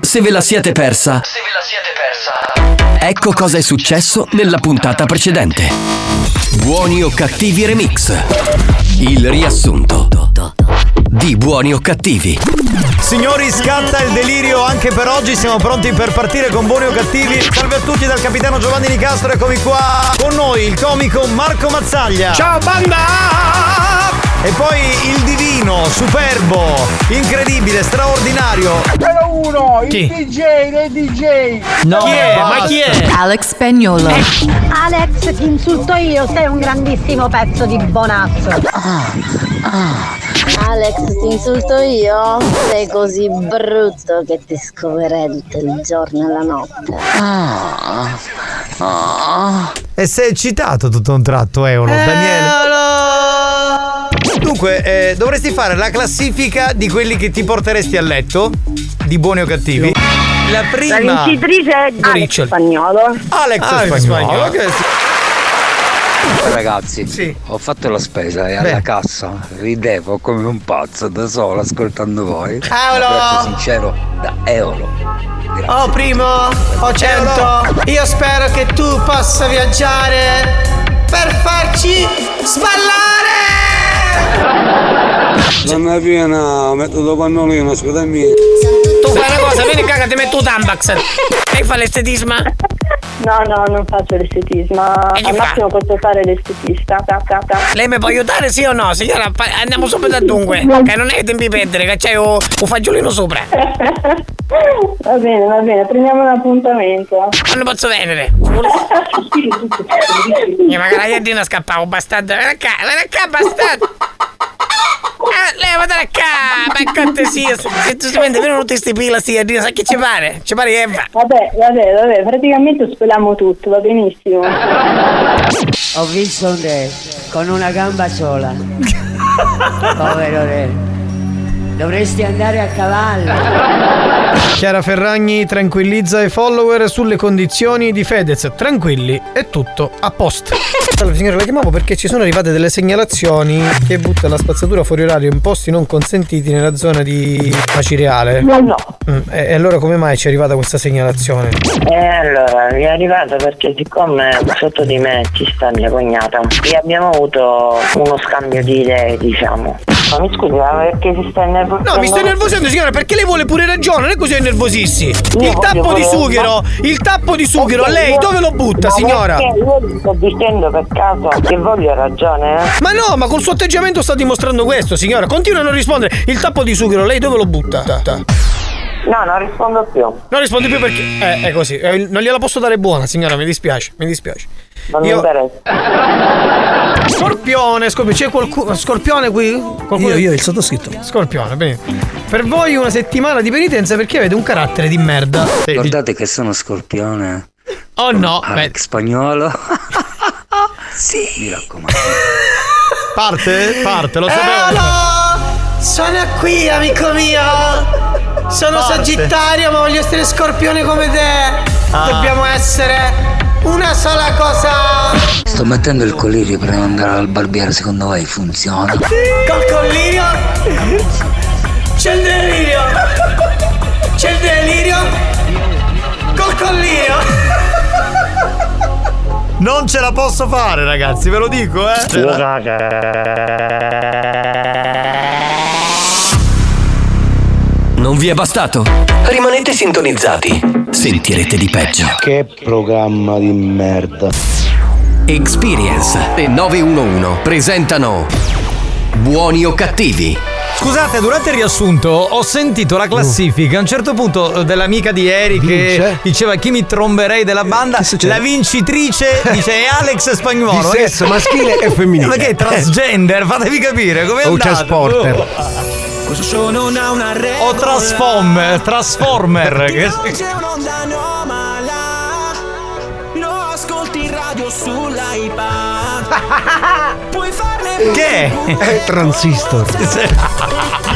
Se ve la siete persa, Se ve la siete persa. ecco cosa è successo nella puntata precedente. Buoni o cattivi remix. Il riassunto di Buoni o cattivi. Signori, scatta il delirio anche per oggi. Siamo pronti per partire con buoni o cattivi. Salve a tutti dal capitano Giovanni Nicastro. Eccomi qua con noi il comico Marco Mazzaglia. Ciao banda! E poi il divino, superbo, incredibile, straordinario. Però uno, il Chi? DJ, il DJ. No, Chi è? Ma chi è? Alex Spagnolo. Alex, ti insulto io, sei un grandissimo pezzo di bonazzo. Alex, ti insulto io? Sei così brutto che ti scoverei tutto il giorno e la notte. E sei eccitato tutto a un tratto, Eolo, Daniele. Dunque, eh, dovresti fare la classifica di quelli che ti porteresti a letto, di buoni o cattivi. La prima. La vincitrice è Alex. Spagnolo. Alex, Alex Spagnolo. Spagnolo. Ragazzi, ho fatto la spesa e Beh. alla cassa ridevo come un pazzo da solo ascoltando voi. Eolo! Sincero da Eolo. Grazie. Oh primo, oh cento, io spero che tu possa viaggiare per farci sballare! Donna piena, metto dopo pannolino, scusami. Tu fai una cosa, vieni qua che ti metto un tambax. Lei fa l'estetisma? No, no, non faccio l'estetismo. Al fa? massimo posso fare l'estetista. Ta, ta, ta. Lei mi può aiutare sì o no? Signora, andiamo subito a dunque. Che non è che tempi perdere, che c'è un, un fagiolino sopra. Va bene, va bene, prendiamo un appuntamento. Quando posso venire? Mi magari la iardina scappavo, bastardo. Vieni qua, vieni qua, bastardo. Ah, levatela qua, per cortesia. Se tu si vende vengono tutti sti pila, sti iardini, sai che ci pare? Ci pare Eva. Vabbè, vabbè, vabbè, praticamente speliamo tutto, va benissimo. Ho visto un re con una gamba sola. Povero re. Dovresti andare a cavallo. Chiara Ferragni tranquillizza i follower sulle condizioni di Fedez. Tranquilli, è tutto a posto. Allora, signore, la chiamavo perché ci sono arrivate delle segnalazioni che butta la spazzatura fuori orario in posti non consentiti nella zona di Macireale. No. Mm, E, allora come mai ci è arrivata questa segnalazione? E allora, mi è arrivato perché siccome sotto di me ci sta mia cognata e abbiamo avuto uno scambio di idee, diciamo. Ma mi scusi, ma perché si sta nervosendo? No, mi sto nervosendo, signora, perché lei vuole pure ragione, non è così nervosissi. Il tappo di sughero, il tappo di sughero, Ok, lei dove lo butta, signora? perché Io gli sto dicendo per caso che voglio ragione, eh? Ma no, ma col suo atteggiamento sta dimostrando questo, signora. Continua a non rispondere. Il tappo di sughero, lei dove lo butta? No, non rispondo più. Non rispondi più perché. Eh, è così. Eh, non gliela posso dare buona, signora, mi dispiace, mi dispiace. Non mi Io- interessa. Scorpione, scorpione, c'è qualcuno. Scorpione qui? Qualcuno- Io, io, il sottoscritto. Scorpione, bene. Per voi una settimana di penitenza perché avete un carattere di merda. Ricordate che sono scorpione. Oh no, Alex spagnolo. sì. Mi raccomando. Parte? Parte, lo sapevo. Eolo! Sono qui, amico mio! Sono Parte. Sagittario, ma voglio essere scorpione come te! Ah. Dobbiamo essere una sola cosa! Sto mettendo il collirio per andare al barbiere, secondo voi funziona? Col collirio! C'è il delirio! C'è il delirio! Col collirio! Non ce la posso fare, ragazzi, ve lo dico, eh. Non vi è bastato? Rimanete sintonizzati. Sentirete di peggio. Che programma di merda. Experience e 911 presentano Buoni o cattivi? Scusate, durante il riassunto ho sentito la classifica a un certo punto eh, dell'amica di ieri che Vince? diceva chi mi tromberei della banda. succede? La vincitrice dice è Alex Spagnolo. Di sesso maschile e femminile. Ma che è transgender? Fatevi capire come è O andato. trasporter. Questo show non ha una regola. O Transformer, Transformer. che- C'è un'onda anomala. Lo ascolti in radio sull'iPad. Puoi farne Che? È transistor.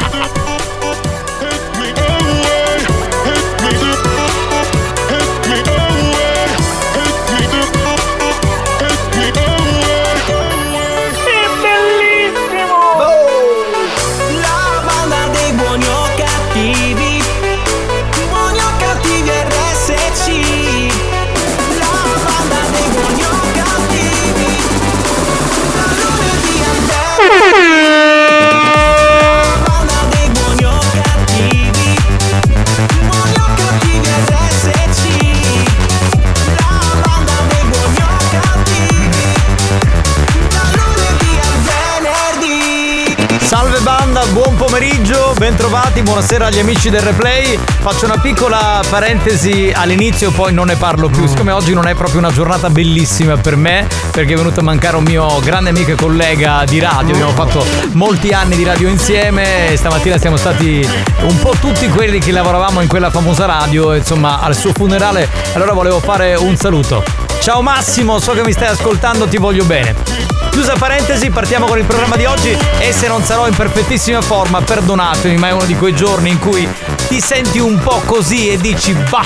bentrovati, buonasera agli amici del replay. Faccio una piccola parentesi all'inizio, poi non ne parlo più. Siccome oggi non è proprio una giornata bellissima per me, perché è venuto a mancare un mio grande amico e collega di radio. Abbiamo fatto molti anni di radio insieme stamattina siamo stati un po' tutti quelli che lavoravamo in quella famosa radio, insomma, al suo funerale. Allora volevo fare un saluto. Ciao Massimo, so che mi stai ascoltando, ti voglio bene. Chiusa parentesi, partiamo con il programma di oggi e se non sarò in perfettissima forma, perdonatemi, ma è uno di quei giorni in cui ti senti un po' così e dici, bah,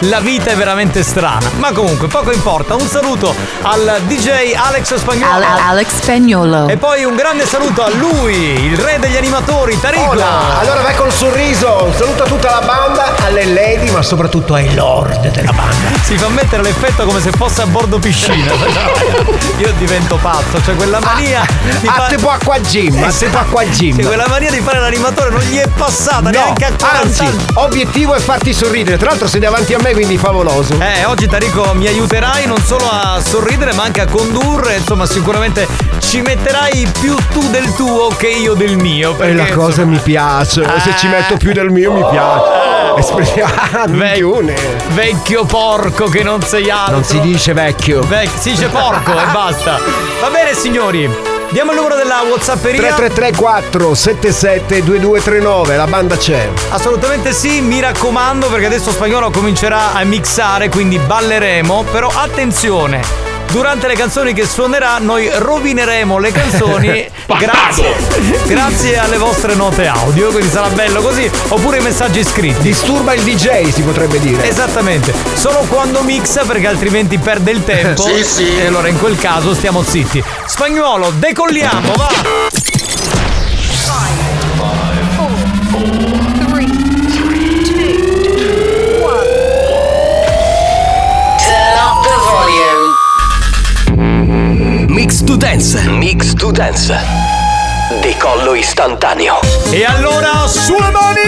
la vita è veramente strana. Ma comunque, poco importa. Un saluto al DJ Alex Spagnolo. Alex Spagnolo. E poi un grande saluto a lui, il re degli animatori, Tarico. Hola, allora vai col sorriso. Un saluto a tutta la banda, alle lady, ma soprattutto ai lord della banda. Si fa mettere l'effetto come se fosse a bordo piscina. Io divento pazzo, cioè quella mania di Ah, fare- tipo acqua gym, ah, tipo acqua gym. Sì, quella mania di fare l'animatore non gli è passata No, neanche a 40 anzi. Obiettivo è farti sorridere. Tra l'altro sei davanti a me, quindi favoloso. Eh, oggi Tarico mi aiuterai non solo a sorridere ma anche a condurre, insomma sicuramente ci metterai più tu del tuo che io del mio. E Perché, la cosa mi piace. Se ci Eh. metto più del mio mi piace. Espressione. Ah, minchione. Vecchio porco che non sei altro. Non si dice vecchio. Vec- si dice porco e basta. Va bene signori, diamo il numero della Whatsapperia. 3334 77 2239, la banda c'è. Assolutamente sì, mi raccomando perché adesso spagnolo comincerà a mixare, quindi balleremo, però attenzione. Durante le canzoni che suonerà noi rovineremo le canzoni grazie, grazie alle vostre note audio, quindi sarà bello così, oppure i messaggi scritti. Disturba il DJ, si potrebbe dire. Esattamente, solo quando mixa perché altrimenti perde il tempo. Sì, sì. E allora in quel caso stiamo zitti. Spagnolo, decolliamo, va! Mix to dance. Mix to dance. Decollo istantaneo. E allora sulle mani!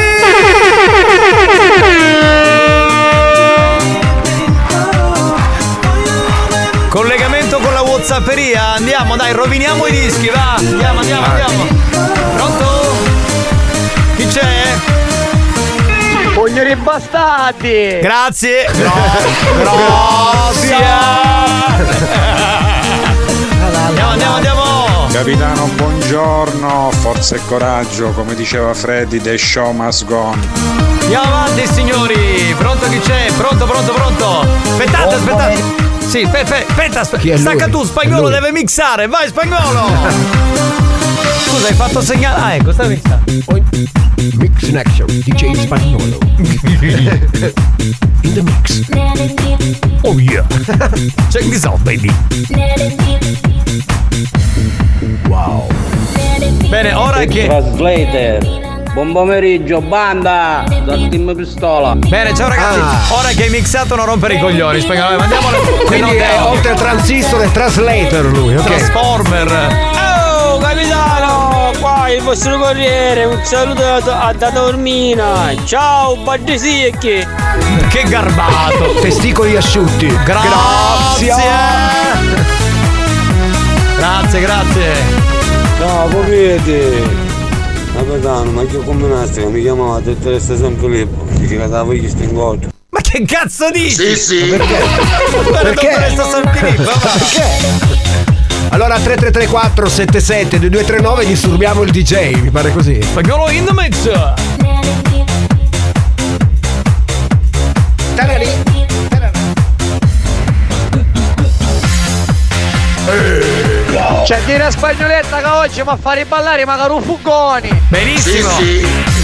Collegamento con la Whatsapperia, andiamo, dai, roviniamo i dischi, va! Andiamo, andiamo, andiamo! Pronto? Chi c'è? Cogliere bastardi! Grazie! Grazie! Andiamo, andiamo, andiamo! Capitano, buongiorno, forza e coraggio, come diceva Freddy, the show must go on. Andiamo avanti signori! Pronto chi c'è? Pronto, pronto, pronto! Aspettate, aspettate! Sì, aspetta, aspetta? Stacca tu, spagnolo deve mixare, vai spagnolo! Scusa, hai fatto segnale. Ah, ecco, mixando. Mix in action, DJ spagnolo. In the mix. Oh yeah! Check this out, baby! Wow. Bene, ora che. Translator. Buon pomeriggio, banda! Dal team pistola. Bene, ciao ragazzi! Ora che hai mixato non rompere i coglioni, spagnolo, mandiamo le Quindi è, oltre al transistor è translator lui, ok? Transformer! Oh, capitano! Qua il vostro corriere, un saluto a, da Dormina! Ciao, Baddi Secchi! Che garbato! Testicoli asciutti. Grazie! Grazie, grazie! Ciao, popete! Capitano, ma che combinastica mi chiamava dottoressa San Filippo, che da voglio stingotto. Ma che cazzo dici? Sì, sì. Perché? Guarda, Perché? San Filippo, va. Perché? Allora 3334 77 2239 disturbiamo il DJ, mi pare così. Spagnolo in the mix! Tarari. C'è di una spagnoletta che oggi mi fa riballare magari un fugoni! Benissimo!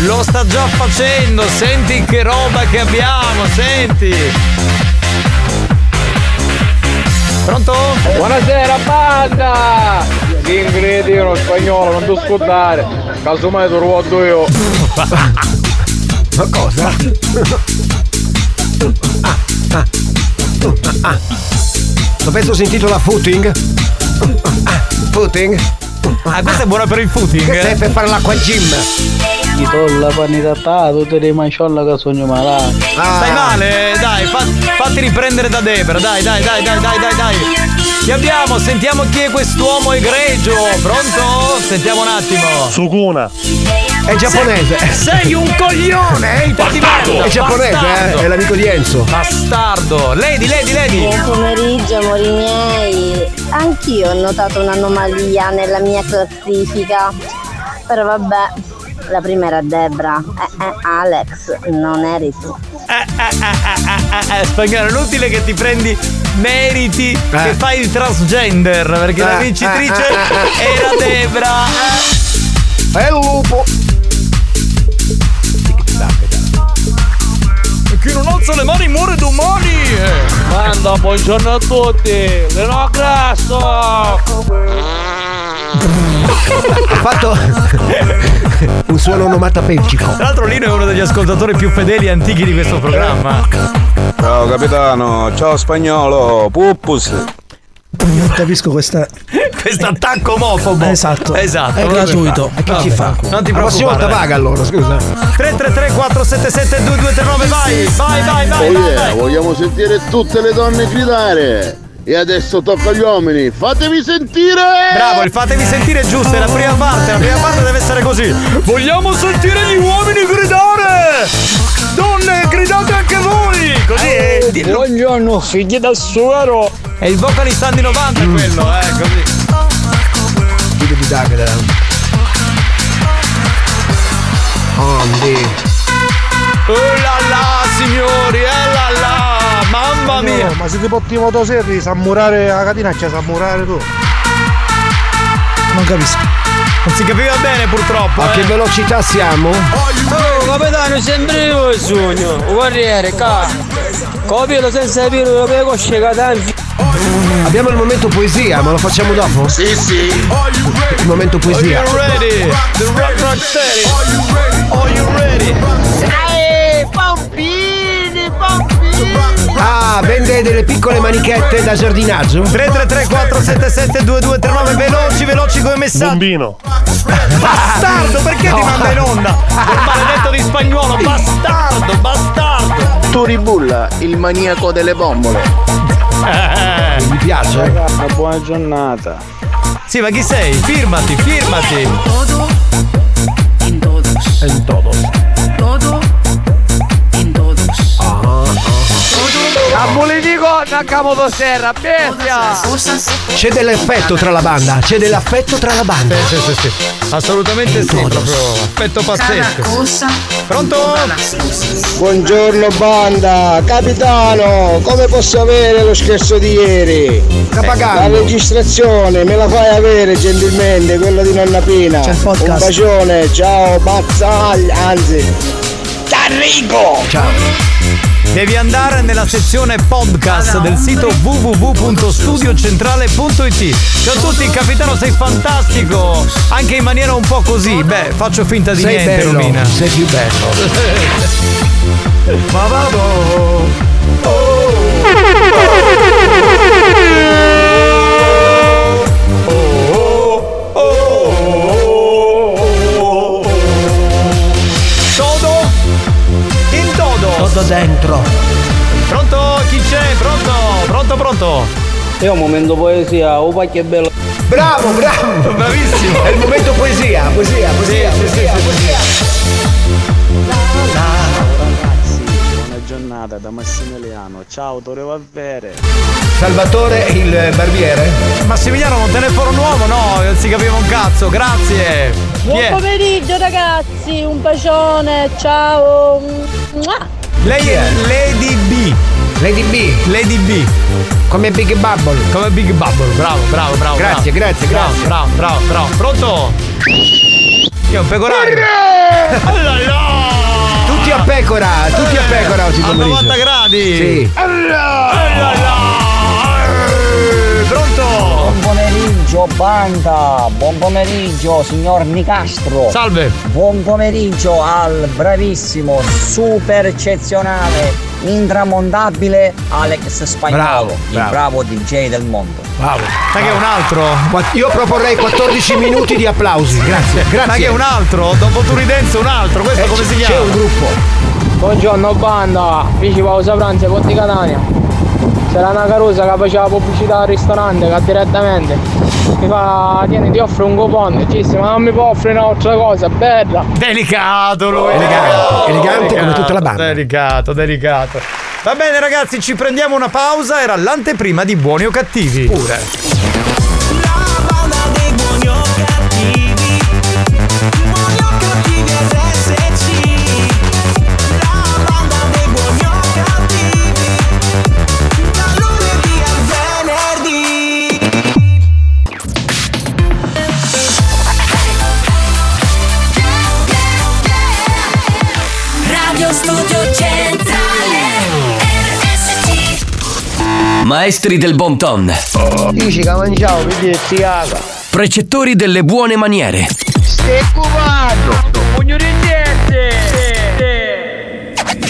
Lo sta già facendo, senti che roba che abbiamo, senti! Pronto? Buonasera banda! Ti ingredi lo spagnolo, non ti scordare! Casomai te lo vado io! Ma cosa? Ah, ah, ah. Lo penso si intitola Footing? Ah, Footing? Ah, questa è buona per il footing? Questa è per fare l'acqua gym. Ti do la panità, tutte le manciolla che sogno malato. Stai male? Dai, fa- fatti riprendere da Debra, dai, dai, dai, dai, dai, dai, dai. Chi abbiamo? Sentiamo chi è quest'uomo egregio. Pronto? Sentiamo un attimo. Sukuna. È giapponese. Sei un coglione, eh, merda. È giapponese, Bastardo. eh? È l'amico di Enzo. Bastardo. Lady, lady, lady. Buon pomeriggio amori miei. Anch'io ho notato un'anomalia nella mia classifica. Però vabbè, la prima era Debra. Eh, eh, Alex, non eri tu. Eh, eh, spagnolo, è inutile che ti prendi meriti che fai il transgender perché la Eh, vincitrice eh, eh, eh. era Debra. È il lupo. Non alza le mani muore domani. Manda, buongiorno a tutti. Veno grasso. Ha fatto un suono onomatopeico. Tra l'altro Lino è uno degli ascoltatori più fedeli e antichi di questo programma. Ciao capitano, ciao spagnolo, puppus. Non capisco questa. Questo attacco omofobo. Esatto. Esatto. È gratuito. E chi ci fa? Non ti La prossima preoccupare. volta paga allora, scusa. 333 477 2239 vai, vai, vai, vai, Oh vai, yeah, vai. vogliamo sentire tutte le donne gridare. E adesso tocca agli uomini, fatevi sentire! Bravo, il fatevi sentire è giusto, è la prima parte, la prima parte deve essere così. Vogliamo sentire gli uomini gridare! Donne, gridate anche voi! Così è. Buongiorno, figli del suero. È il vocalist anni 90 quello, eh, così. Oh là là, signori, eh! Mamma mia! ma se ti porti motoserri, sa murare la catinaccia, sa murare tu. Non capisco. Non si capiva bene purtroppo. A che eh. velocità siamo? Oh, capitano, sempre io il sogno. Guerriere, ca. Capito senza capire dove cosce catanti. Abbiamo il momento poesia, ma lo facciamo dopo? Sì, sì. Il momento poesia. Are you ready? The rock rock steady. Are you ready? Ehi, pompini. Ah, vende delle piccole manichette da giardinaggio? 333 477 2239 veloci veloci come messaggio Bombino. bastardo perché ti manda in onda quel maledetto di spagnolo bastardo bastardo Turibulla, il maniaco delle bombole. Eh, Mi piace. Una buona giornata. sì ma chi sei firmati firmati Todo en todos. En todos. Todo A Bolitico, a Camotosserra, bestia! C'è dell'affetto tra la banda, c'è dell'affetto tra la banda. sì sì sì assolutamente sì proprio aspetto cada pazzesco pronto. Buongiorno banda, capitano, come posso avere lo scherzo di ieri? La registrazione me la fai avere gentilmente, quella di nonna Pina. C'è il Un podcast. bacione, ciao, Mazzaglia, anzi. Enrico! Ciao. Devi andare nella sezione podcast del sito www.studiocentrale.it Ciao a tutti, capitano sei fantastico. Anche in maniera un po' così. Beh, faccio finta di Sei niente bello, Romina. sei più bello. Ma vado. Todo Todo dentro. Pronto? Chi c'è? Pronto? Pronto, pronto? È un momento poesia, un pacchio bello. Bravo, bravo. Bravissimo È il momento poesia, poesia, poesia, poesia, poesia. Ragazzi, buona giornata da Massimiliano. Ciao, Tore Valvere. Salvatore il barbiere? Massimiliano, un telefono nuovo? No, non si capiva un cazzo, grazie Buon è? pomeriggio ragazzi, un bacione, ciao. Mua. Lei è Lady B Lady B, Lady B come Big Bubble. Come Big Bubble, bravo, bravo, bravo. Grazie, bravo. grazie, bravo, grazie. Bravo, bravo, bravo. Pronto? È un pecorario? Tutti a pecora, tutti a pecora oggi A pomeriggio. 90 gradi! Sì. Oh là pomeriggio banda, buon pomeriggio signor Nicastro. Salve! Buon pomeriggio al bravissimo, super eccezionale, intramontabile Alex Spagnolo, Bravo, il bravo. bravo DJ del mondo. Bravo. Sai che è un altro? Io proporrei 14 minuti di applausi. Grazie, grazie. Sai che è un altro? Dopo Turidenzo un altro, questo Eh, come si c'è chiama? un gruppo. Buongiorno banda, feci pausa pranzo Ponte Catania. C'era una carusa che faceva pubblicità al ristorante che direttamente. Mi fa, tieni, ti offro un coupon, dicesse, ma non mi può offrire un'altra cosa, bella. Delicato lui. Elegante, elegante come tutta la banda. Delicato, delicato. Va bene ragazzi, ci prendiamo una pausa, era l'anteprima di buoni o cattivi. Pure. Maestri del bon ton. Precettori delle buone maniere.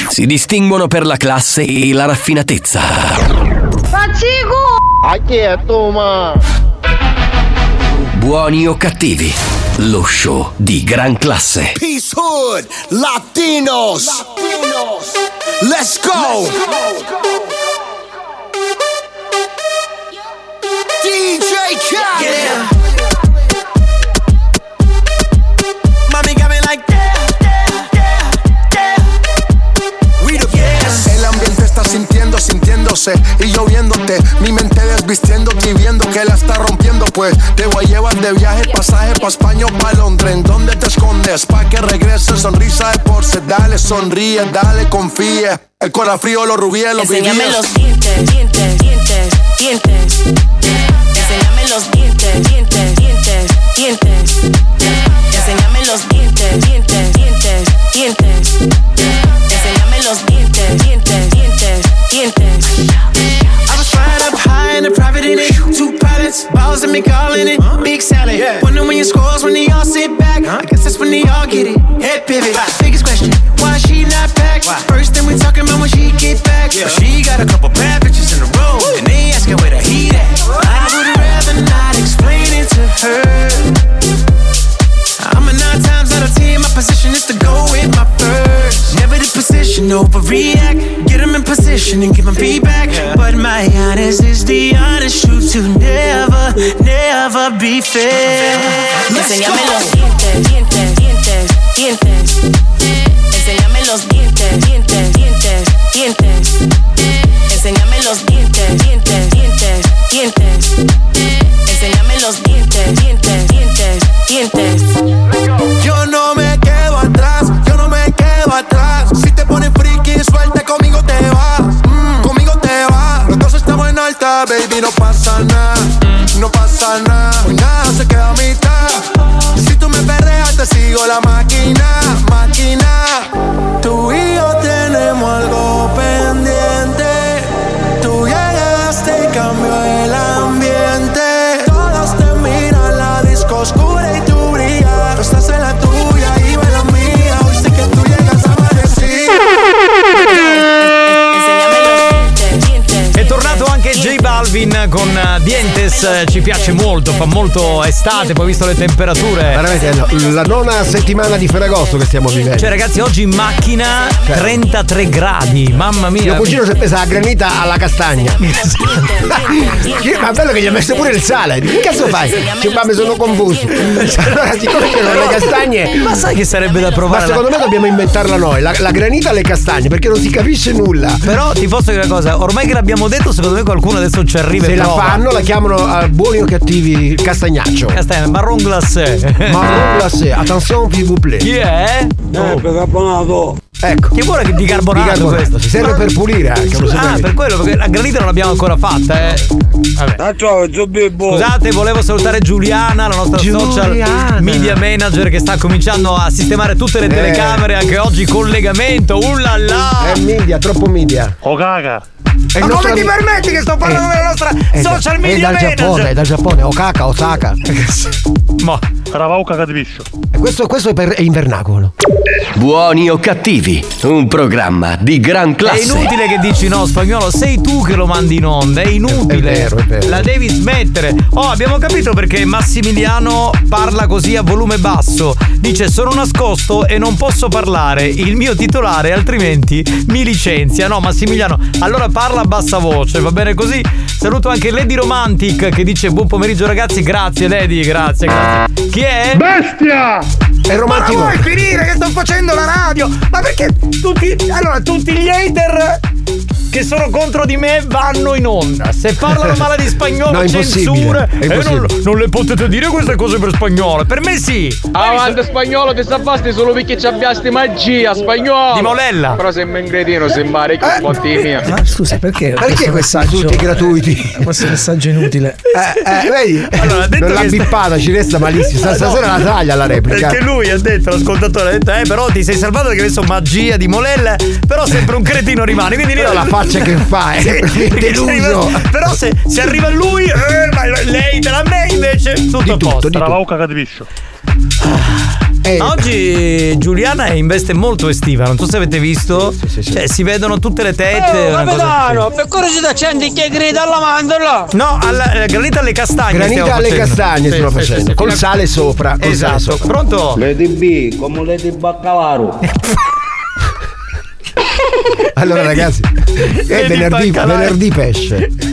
Si distinguono per la classe e la raffinatezza. Pazzico! A chi è tu, ma? Buoni o cattivi. Lo show di gran classe. Peace Hood, Latinos. Let's go. DJ Khaled. Y yo viéndote. Mi mente desvistiéndote y viendo que la está rompiendo. Pues te voy a llevar de viaje, pasaje pa' España o pa' Londres. ¿En dónde te escondes? Pa' que regrese, sonrisa de porce. Dale, sonríe, dale, confía. El corazón frío, los rubíes, los Enséñame vivíes. los dientes, dientes, dientes, dientes. Enséñame los dientes, dientes, dientes, dientes. Enséñame los dientes, dientes, dientes, dientes. Enséñame los dientes, dientes, dientes, dientes. I was flying up high in the private in it. Two pilots, balls and me calling it. Big salad. Wonder when your scores when they all sit back. I guess that's when they all get it. Head pivot. Biggest question, why she not back? First thing we talking about when she get back. But she got a couple position and give them feedback. But my honest is the honest truth to never, never be fair. Enséñame los dientes, dientes, dientes, dientes. Enséñame los dientes, dientes, dientes, dientes. Baby, no pasa nada. No pasa nada, hoy nada se queda a mitad. Si tú me perreas, te sigo la máquina, Dientes, eh, ci piace molto, fa molto estate, poi visto le temperature. Veramente no, la nona settimana di Ferragosto che stiamo vivendo. Cioè ragazzi, oggi in macchina 33 gradi, mamma mia. Mio cugino si è presa la granita alla castagna. Che- Ma bello che gli ha messo pure il sale. Che cazzo fai? Cioè, ma mi sono confuso. Allora, siccome c'erano le castagne. Ma sai che sarebbe da provare? Ma secondo me dobbiamo inventarla noi. La, la granita alle castagne, perché non si capisce nulla. Però ti posso dire una cosa, ormai che l'abbiamo detto, secondo me qualcuno adesso ci arriva Se e la prova. fanno, la chiamano eh, buoni o cattivi castagnaccio. Castagna, marron glacé. Marron glacé, attenzione, s'il vous plaît. Chi è? Eh, bicarbonato. Ecco. Chi vuole che bicarbonato, Bicarbonato, questo? si serve per pulire anche, lo Ah, per quello, perché la granita non l'abbiamo ancora fatta, eh. Vabbè. Scusate, volevo salutare Giuliana, la nostra social Giuliana. media manager che sta cominciando a sistemare tutte le Eh. telecamere, anche oggi collegamento. Ullala! È media, troppo media. Oh caga! È Ma come ti permetti che sto parlando Eh, della nostra È da- social È media dal manager? Giappone, è dal Giappone, Okaka, Osaka. Ma Ravauca capisci. E questo, questo è, per, è in vernacolo. Buoni o cattivi, un programma di gran È classe. inutile che dici no, spagnolo, sei tu che lo mandi in onda, è inutile. È vero, è vero. La devi smettere. Oh, abbiamo capito perché Massimiliano parla così a volume basso. Dice sono nascosto e non posso parlare, il mio titolare altrimenti mi licenzia. No, Massimiliano, allora parla bassa voce, va bene così? Saluto anche Lady Romantic che dice buon pomeriggio ragazzi, grazie Lady, grazie, grazie. Chi è? Bestia! È romantico. Ma vuoi finire che sto facendo la radio? Ma perché tutti. Allora, tutti gli hater che sono contro di me vanno in onda. Se parlano male di spagnolo, No, censure. E non, impossibile. non le potete dire queste cose per spagnolo. Per me sì. Avanti spagnolo ti salvasti solo perché ci abbiasti magia spagnolo Di Molella. Però sembra un cretino sembra che sponti mia Ma scusa, perché? Perché questo questi messaggio- tutti gratuiti? Questo messaggio inutile. Eh, eh, vedi? Allora, non l'ha bippata, ci resta malissimo. Sta- Stasera la taglia la replica. Perché lui ha detto, l'ascoltatore ha detto, eh, però ti sei salvato perché adesso magia di Molella, però sempre un cretino rimane. Quindi Però la faccia che fa è perché sei deluso. Però se, se arriva lui, eh, lei te la me invece, tutto a posto. Ravauca capisci. Eh, Ma oggi Giuliana è in veste molto estiva, non so se avete visto. Cioè, si vedono tutte le tette. Oh, una cosa- capitano, per curiosità c'è che grida alla mandorla. No, alla, eh, granita alle castagne. Granita alle facendo. castagne Sì, stiamo sì, facendo. sì, sì. Col sale sopra. col sale Esatto. sopra. Pronto? Lady B, come Lady Baccalaro. Allora ragazzi, è venerdì, venerdì pesce.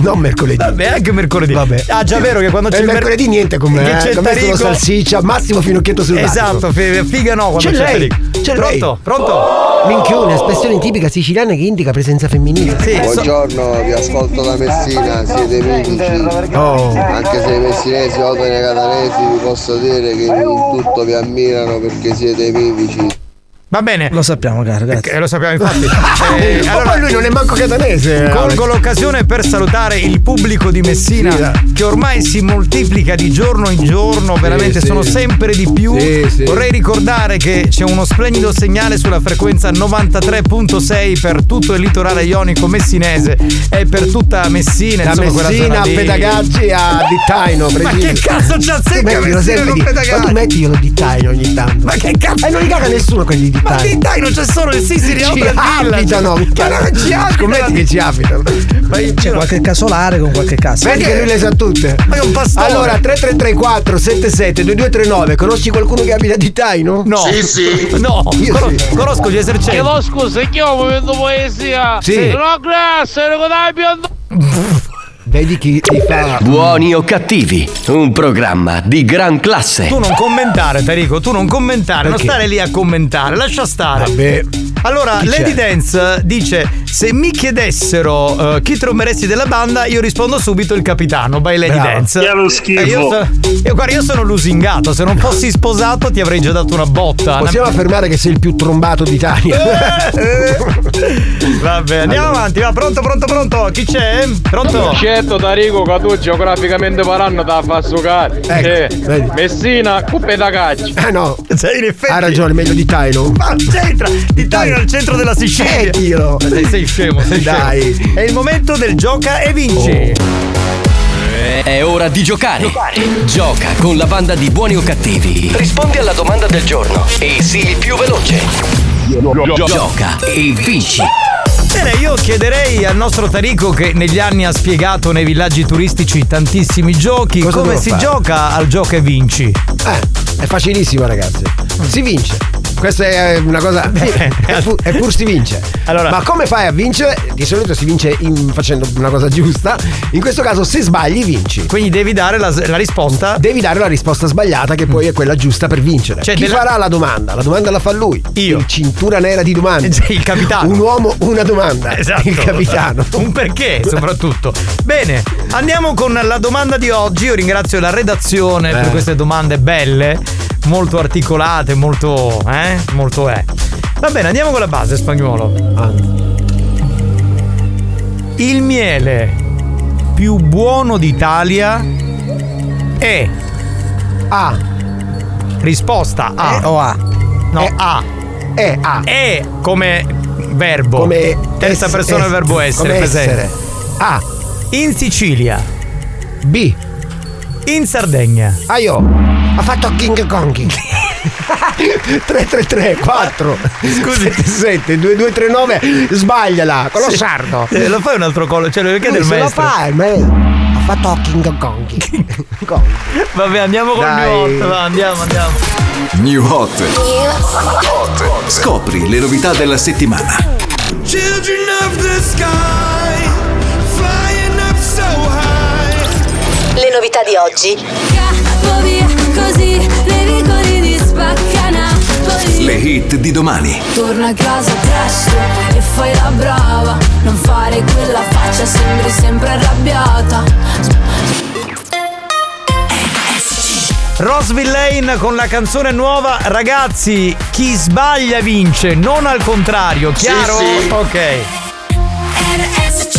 Non mercoledì. Vabbè, anche mercoledì. Vabbè. Ah, già vero che quando c'è E il mer- mercoledì niente con me, che eh. c'è tarico- salsiccia, massimo finocchietto sul Esatto, fi- figa no quando C'è c'è, lei, tarico. c'è lei. Pronto? Pronto? Minchione, espressione tipica siciliana che indica presenza femminile. Sì, so- Buongiorno, vi ascolto da Messina, siete mitici. Oh. Anche se i messinesi o i catanesi vi posso dire che in tutto vi ammirano perché siete mitici. Va bene. Lo sappiamo, caro, grazie. Eh, lo sappiamo infatti. Eh, Ma allora, poi lui non è manco catanese. Colgo l'occasione per salutare il pubblico di Messina Sì, eh. che ormai si moltiplica di giorno in giorno, veramente sì. sono sempre di più. Sì, sì. Vorrei ricordare che c'è uno splendido segnale sulla frequenza 93.6 per tutto il litorale ionico messinese e per tutta Messina, Da insomma, Messina a lì. Pedagaggi a Dittaino. Ma che cazzo c'ha secca Messina non Pedagaggi? Ma tu mettiglielo Dittaino ogni tanto. Ma che cazzo? E non li caga nessuno quelli di Ma che dai, non c'è solo il Sicily Ci abitano, Ma non ci abitano. Scommetti che ci abitano. Ma io- C'è qualche casolare con qualche casa. Vedi che lui le sa tutte. Ma è un pastore. Allora, 3334 77 2239, conosci qualcuno che abita a Dittaino? No. Sì, sì. No, Io Cono- sì. conosco gli esercenti. Chiedo scusa, che ho vedo poesia. Sì. No, grazie, ero con la bionda. Vedi chi ti fa. Buoni o cattivi, un programma di gran classe. Tu non commentare, Tarico, tu non commentare, Perché? non stare lì a commentare, lascia stare. Vabbè. Allora, Chi Lady c'è? Dance dice: Se mi chiedessero eh, chi tromberesti della banda, io rispondo subito il capitano, by Lady Brava. Dance. Che è lo schifo. Eh, io, so- io- guarda, io sono lusingato. Se non fossi sposato, ti avrei già dato una botta. Possiamo affermare che sei il più trombato d'Italia. Vabbè, andiamo avanti. Va, pronto, pronto, pronto. Chi c'è? Pronto? Certo Tarico che tu geograficamente parlando da fa succare Ecco, vedi. Messina, cuppe da caccia Eh no, Sei in effetti. ha ragione, meglio di Taino. Ma c'entra! L'Italia è al centro della Sicilia! Eh, Dio. Sei, sei scemo, sei Dai. scemo. È il momento del gioca e vinci! È ora di giocare. Gioca con la banda di buoni o cattivi. Rispondi alla domanda del giorno e sii il più veloce. Gioca e vinci. Bene, io chiederei al nostro Tarico che negli anni ha spiegato nei villaggi turistici tantissimi giochi Cosa come si fare? gioca al gioca e vinci. Eh, è facilissimo, ragazzi. Si vince. Questa è una cosa. sì, è, pur, è pur si vince. Allora- Ma come fai a vincere? Di solito si vince in- facendo una cosa giusta. In questo caso, se sbagli, vinci. Quindi devi dare la, la risposta. Devi dare la risposta sbagliata, che poi è quella giusta per vincere. Cioè, Chi della- farà la domanda? La domanda la fa lui. Io. Il cintura nera di domande. Il capitano. Un uomo, una domanda. Esatto. Il capitano. Un perché, soprattutto. Bene, andiamo con la domanda di oggi. Io ringrazio la redazione per Eh. queste domande belle, molto articolate, molto. eh? Molto eh. Va bene, andiamo con la base, spagnolo. Il miele più buono d'Italia è A. Risposta A. Eh, o A? No, Eh. A. È A. È come verbo. Come terza ess- persona del ess- verbo essere come presente. essere. A. In Sicilia, B. in Sardegna, A io. Ha fatto King Kong. 333 4 Scusi 7 2239 sbagliala con lo Sì. sardo. Eh, lo fai un altro collo, cioè lo chiedere Lui il se lo maestro. fa, il maestro. Ha fatto King Kong. Vabbè, andiamo con Dai. New Hot, va, andiamo, andiamo. New Hot. Scopri le novità della settimana. Children of the sky, flying up so high. Le novità di oggi. Via così nei vicoli di Spaccanapoli Le hit di domani. Torna a casa presto e fai la brava Non fare quella faccia, sembri sempre arrabbiata Roseville Lane con la canzone nuova. Ragazzi, chi sbaglia vince, non al contrario, chiaro? sì. Ok. RSC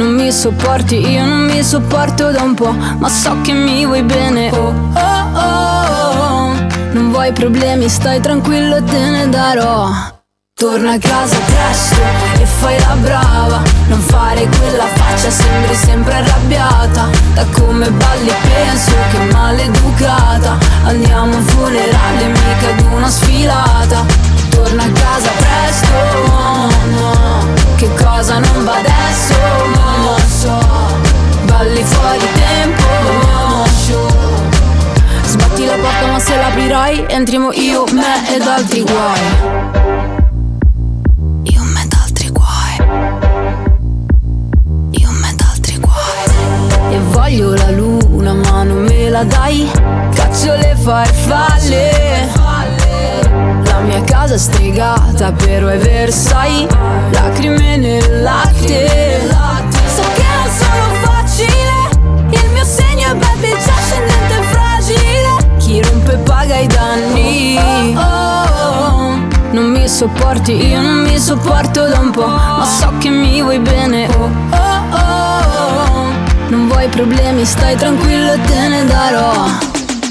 Non mi sopporti, io non mi sopporto da un po' Ma so che mi vuoi bene. Oh oh oh. Non vuoi problemi, stai tranquillo te ne darò. Torna a casa presto e fai la brava. Non fare quella faccia, sembri sempre arrabbiata. Da come balli penso che maleducata. Andiamo a un funerale, mica ad una sfilata. Torna a casa presto, no, no Che cosa non va adesso, so Balli fuori tempo, no, show Sbatti la porta ma se l'aprirai Entriamo io, me ed altri guai. Voglio la luna ma non me la dai. Caccio le farfalle. La mia casa è stregata però è Versailles. Lacrime nel latte rompe paga i danni. Oh, oh, oh. Non mi sopporti, io non mi sopporto da un po' Ma so che mi vuoi bene Oh, oh, oh. Non vuoi problemi, stai tranquillo e te ne darò.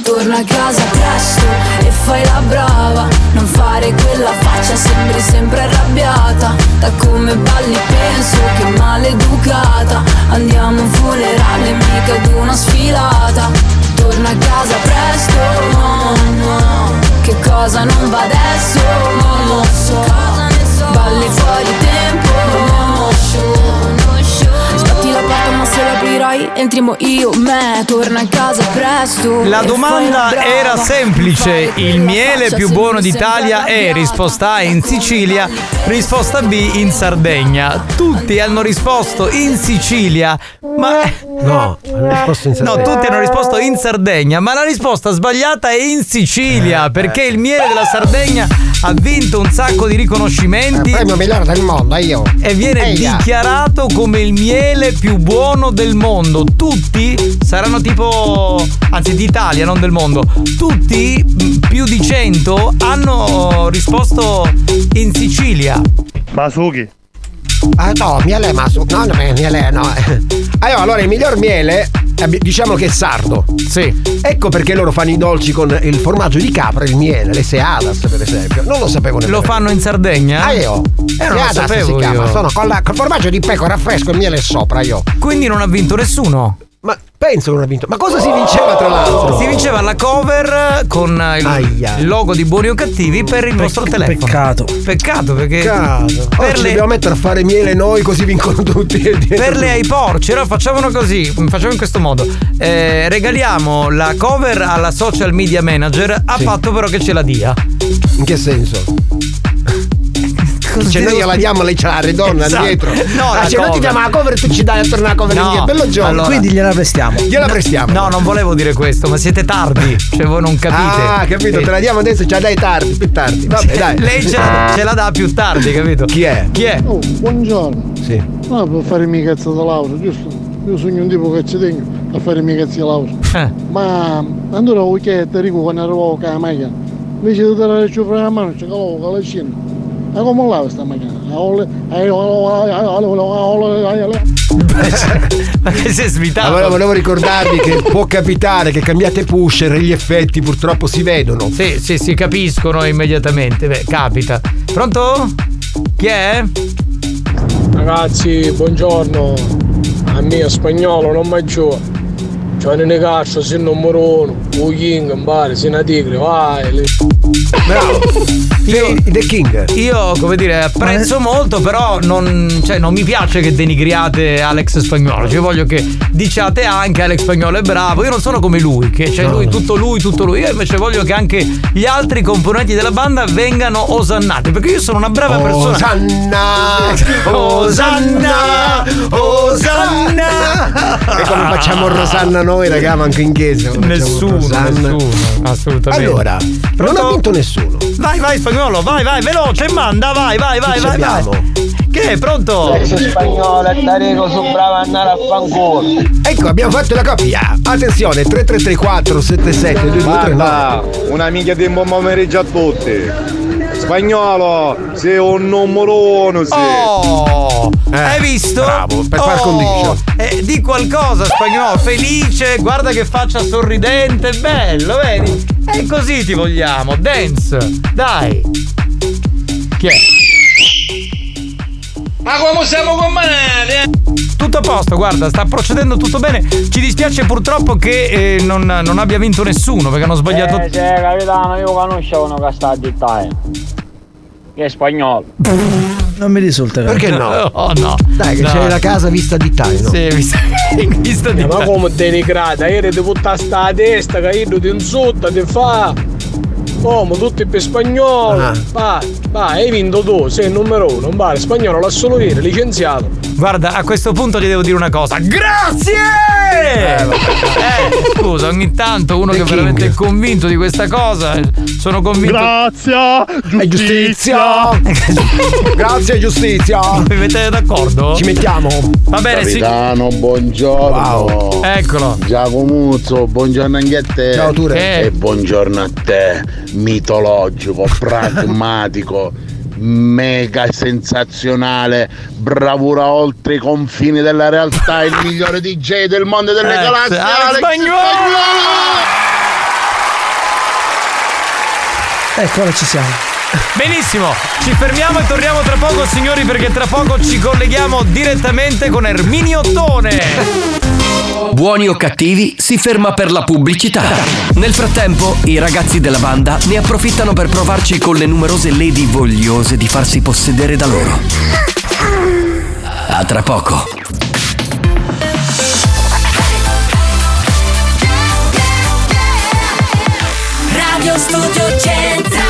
Torna a casa presto e fai la brava. Non fare quella faccia, sembri sempre arrabbiata. Da come balli penso che maleducata. Andiamo a un funerale, mica ad una sfilata Torna a casa presto, no, no. Che cosa non va adesso, non lo so. Balli fuori tempo, no, Sbatti la porta ma se l'aprirai Entriamo io, me, torna a casa presto La domanda brava. era semplice, il miele più buono d'Italia è risposta A in Sicilia, risposta B in Sardegna. Tutti hanno risposto in Sicilia, ma No, hanno risposto in No, Sardegna. tutti hanno risposto in Sardegna, ma la risposta sbagliata è in Sicilia, perché il miele della Sardegna ha vinto un sacco di riconoscimenti. Il premio migliore del mondo, io. E viene Eia. dichiarato come il miele più buono del mondo. Tutti saranno tipo. anzi, d'Italia, non del mondo. Tutti, mh, più di 100, hanno risposto in Sicilia. Masuki. Ah no, miele masu. No, no, miele no. Ah, allora il miglior miele eh, diciamo che è sardo. Sì. Ecco perché loro fanno i dolci con il formaggio di capra e il miele, le seadas per esempio. Non lo sapevo nemmeno. Lo fanno in Sardegna? Ah io. Eh, non lo Seadas sapevo si chiama. io. Sono con, la, col formaggio di pecora fresco e il miele sopra io. Quindi non ha vinto nessuno. Ma penso che non ha vinto. Ma cosa si vinceva tra l'altro? Si vinceva la cover con il, Aia. logo di Buoni o Cattivi per il vostro telefono. Peccato. Peccato perché Cazzo. per Ora ci le, dobbiamo mettere a fare miele noi così vincono tutti. per le ai porci, allora facciamolo così, facciamo in questo modo. Eh, regaliamo la cover alla social media manager, a Sì. patto però che ce la dia. In che senso? Cioè noi gliela diamo, lei ce la ritorna Esatto. indietro. No, ah, se noi ti diamo la cover e tu ci dai a tornare a cover No, indietro. Bello gioco. allora- Quindi gliela prestiamo. Gliela prestiamo. No, non volevo dire questo, ma siete tardi. Cioè, voi non capite. Ah, capito, Eh, te la diamo adesso, ce la dai tardi, più tardi. Vabbè, dai. Lei ce la, ce la dà più tardi, capito? Chi è? Chi è? Oh, buongiorno. Sì. No, per fare i miei cazzi da laurea, giusto? Io sono un tipo che ci tengo a fare i miei cazzi da laurea. Eh. Ma allora ho chiesto Rico quando arrivavo con la macchina. Invece di dare il ciuffo la mano, con la scena. Ma come lava sta macchina? Ma che sei svitato? Allora volevo ricordarvi che può capitare che cambiate pusher e gli effetti purtroppo si vedono. Sì, sì, si capiscono immediatamente. Beh, capita. Pronto? Chi è? Ragazzi, buongiorno. A me spagnolo non mi giù. Cioè ne cazzo, sei il numero uno. O King, in bar, sei una tigre, vai. Bravo. Io, The King. Io, come dire, apprezzo molto, però non, cioè, non mi piace che denigriate Alex Spagnolo. Cioè, voglio che diciate anche Alex Spagnolo è bravo. Io non sono come lui, che c'è lui, tutto lui, tutto lui. Io invece voglio che anche gli altri componenti della banda vengano osannati. Perché io sono una brava persona. Osanna! Osanna! Osanna! E come facciamo Rosanna noi, raga, manco in chiesa. come facciamo Nessuno, nessuno, assolutamente. Allora, non ha vinto nessuno. Vai, vai, spagnolo, vai, vai, veloce, manda, vai, vai, vai, vai, vai. Che è pronto? spagnolo e Tarico su bravo a andare a fanculo. Ecco, abbiamo fatto la coppia. Attenzione, 3334 77 2239. Guarda, una minchia di buon pomeriggio a tutti. Spagnolo, sei un numero uno, sì. Oh, hai visto? bravo, per oh, condicio. eh, di qualcosa spagnolo, felice, guarda che faccia sorridente, bello, vedi? E così ti vogliamo, dance, dai. Chi è? Ma come siamo combinati? eh? Tutto a posto, guarda, sta procedendo tutto bene. Ci dispiace purtroppo che eh, non, non abbia vinto nessuno perché hanno sbagliato. Eh, cioè, capitano, io conoscevo uno che sta a dittare. Che è spagnolo. Non mi risulta. Perché no? Oh no. Dai, che No. c'è la casa vista di taglio. Sì, vista, vista di Eh, ma come denigrata? Ieri ti butta sta a testa, che io ti insulta, ti fa. Come tutti per spagnolo. Ah. Vai, vai, hai vinto tu, sei il numero uno. Vai, spagnolo l'ha solo ieri, licenziato. Guarda, a questo punto gli devo dire una cosa. Grazie! Eh, scusa, ogni tanto uno che veramente è convinto di questa cosa. eh, Sono convinto. Grazie! E giustizia! Grazie, giustizia! Vi mettete d'accordo? Ci mettiamo. Va bene, sì. Capitano, buongiorno. Wow. Eccolo. Giacomuzzo, buongiorno anche a te. Ciao, Ture. Che? E buongiorno a te, mitologico, pragmatico, mega sensazionale, bravura oltre i confini della realtà, il migliore DJ del mondo delle Alex- galassie, Alex Alex Spagnolo! Ecco, ora ci siamo. Benissimo, ci fermiamo e torniamo tra poco signori perché tra poco ci colleghiamo direttamente con Erminio Ottone. Buoni o cattivi si ferma per la pubblicità. Nel frattempo, i ragazzi della banda ne approfittano per provarci con le numerose lady vogliose di farsi possedere da loro. A tra poco. Radio Studio Centrale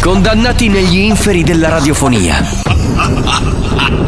Condannati negli inferi della radiofonia.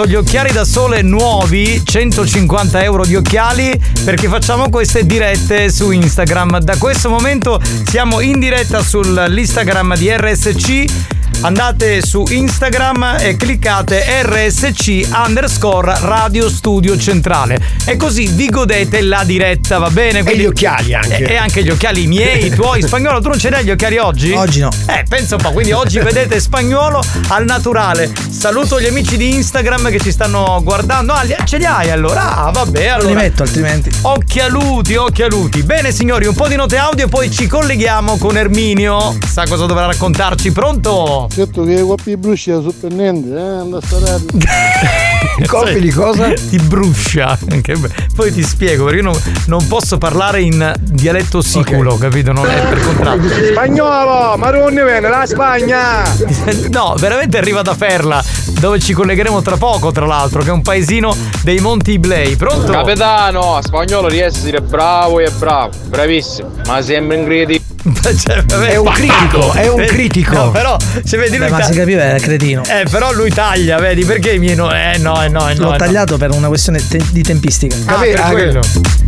Comprato gli occhiali da sole nuovi, 150 euro di occhiali, perché facciamo queste dirette su Instagram. Da questo momento siamo in diretta sull'Instagram di RSC. Andate su Instagram e cliccate RSC underscore Radio Studio Centrale e così vi godete la diretta, va bene? E gli occhiali anche. E, e anche gli occhiali miei, i tuoi. Spagnolo, tu non ce li hai gli occhiali oggi? Oggi no. Eh, pensa un po', quindi oggi vedete spagnolo al naturale. Saluto gli amici di Instagram che ci stanno guardando. Ah, li- ce li hai allora? Ah, vabbè, allora. li metto altrimenti. Occhialuti, occhialuti. Bene, signori, un po' di note audio e poi ci colleghiamo con Erminio. Sa cosa dovrà raccontarci? Pronto? Certo che qua più bruscia è sorprendente, eh? Anda a. Colpi di cosa? Ti bruscia. Che be- Poi ti spiego perché io non, non posso parlare in dialetto siculo, capito? Non è per contratto. Spagnolo, ma non ne viene la Spagna! No, veramente arriva da Ferla, dove ci collegheremo tra poco, tra l'altro, che è un paesino dei Monti Iblei. Pronto? Capitano, spagnolo riesce a essere bravo e bravo, bravissimo, ma sembra incredibile. Cioè, vabbè, È un ma- critico, è un critico. No, però, se vedi lui Beh, ma ta- si capiva era cretino. Eh, però lui taglia, vedi? Perché i miei no? Eh, no, eh, no, eh, no. L'ho eh, no. tagliato per una questione te- di tempistica. Ah, per quello.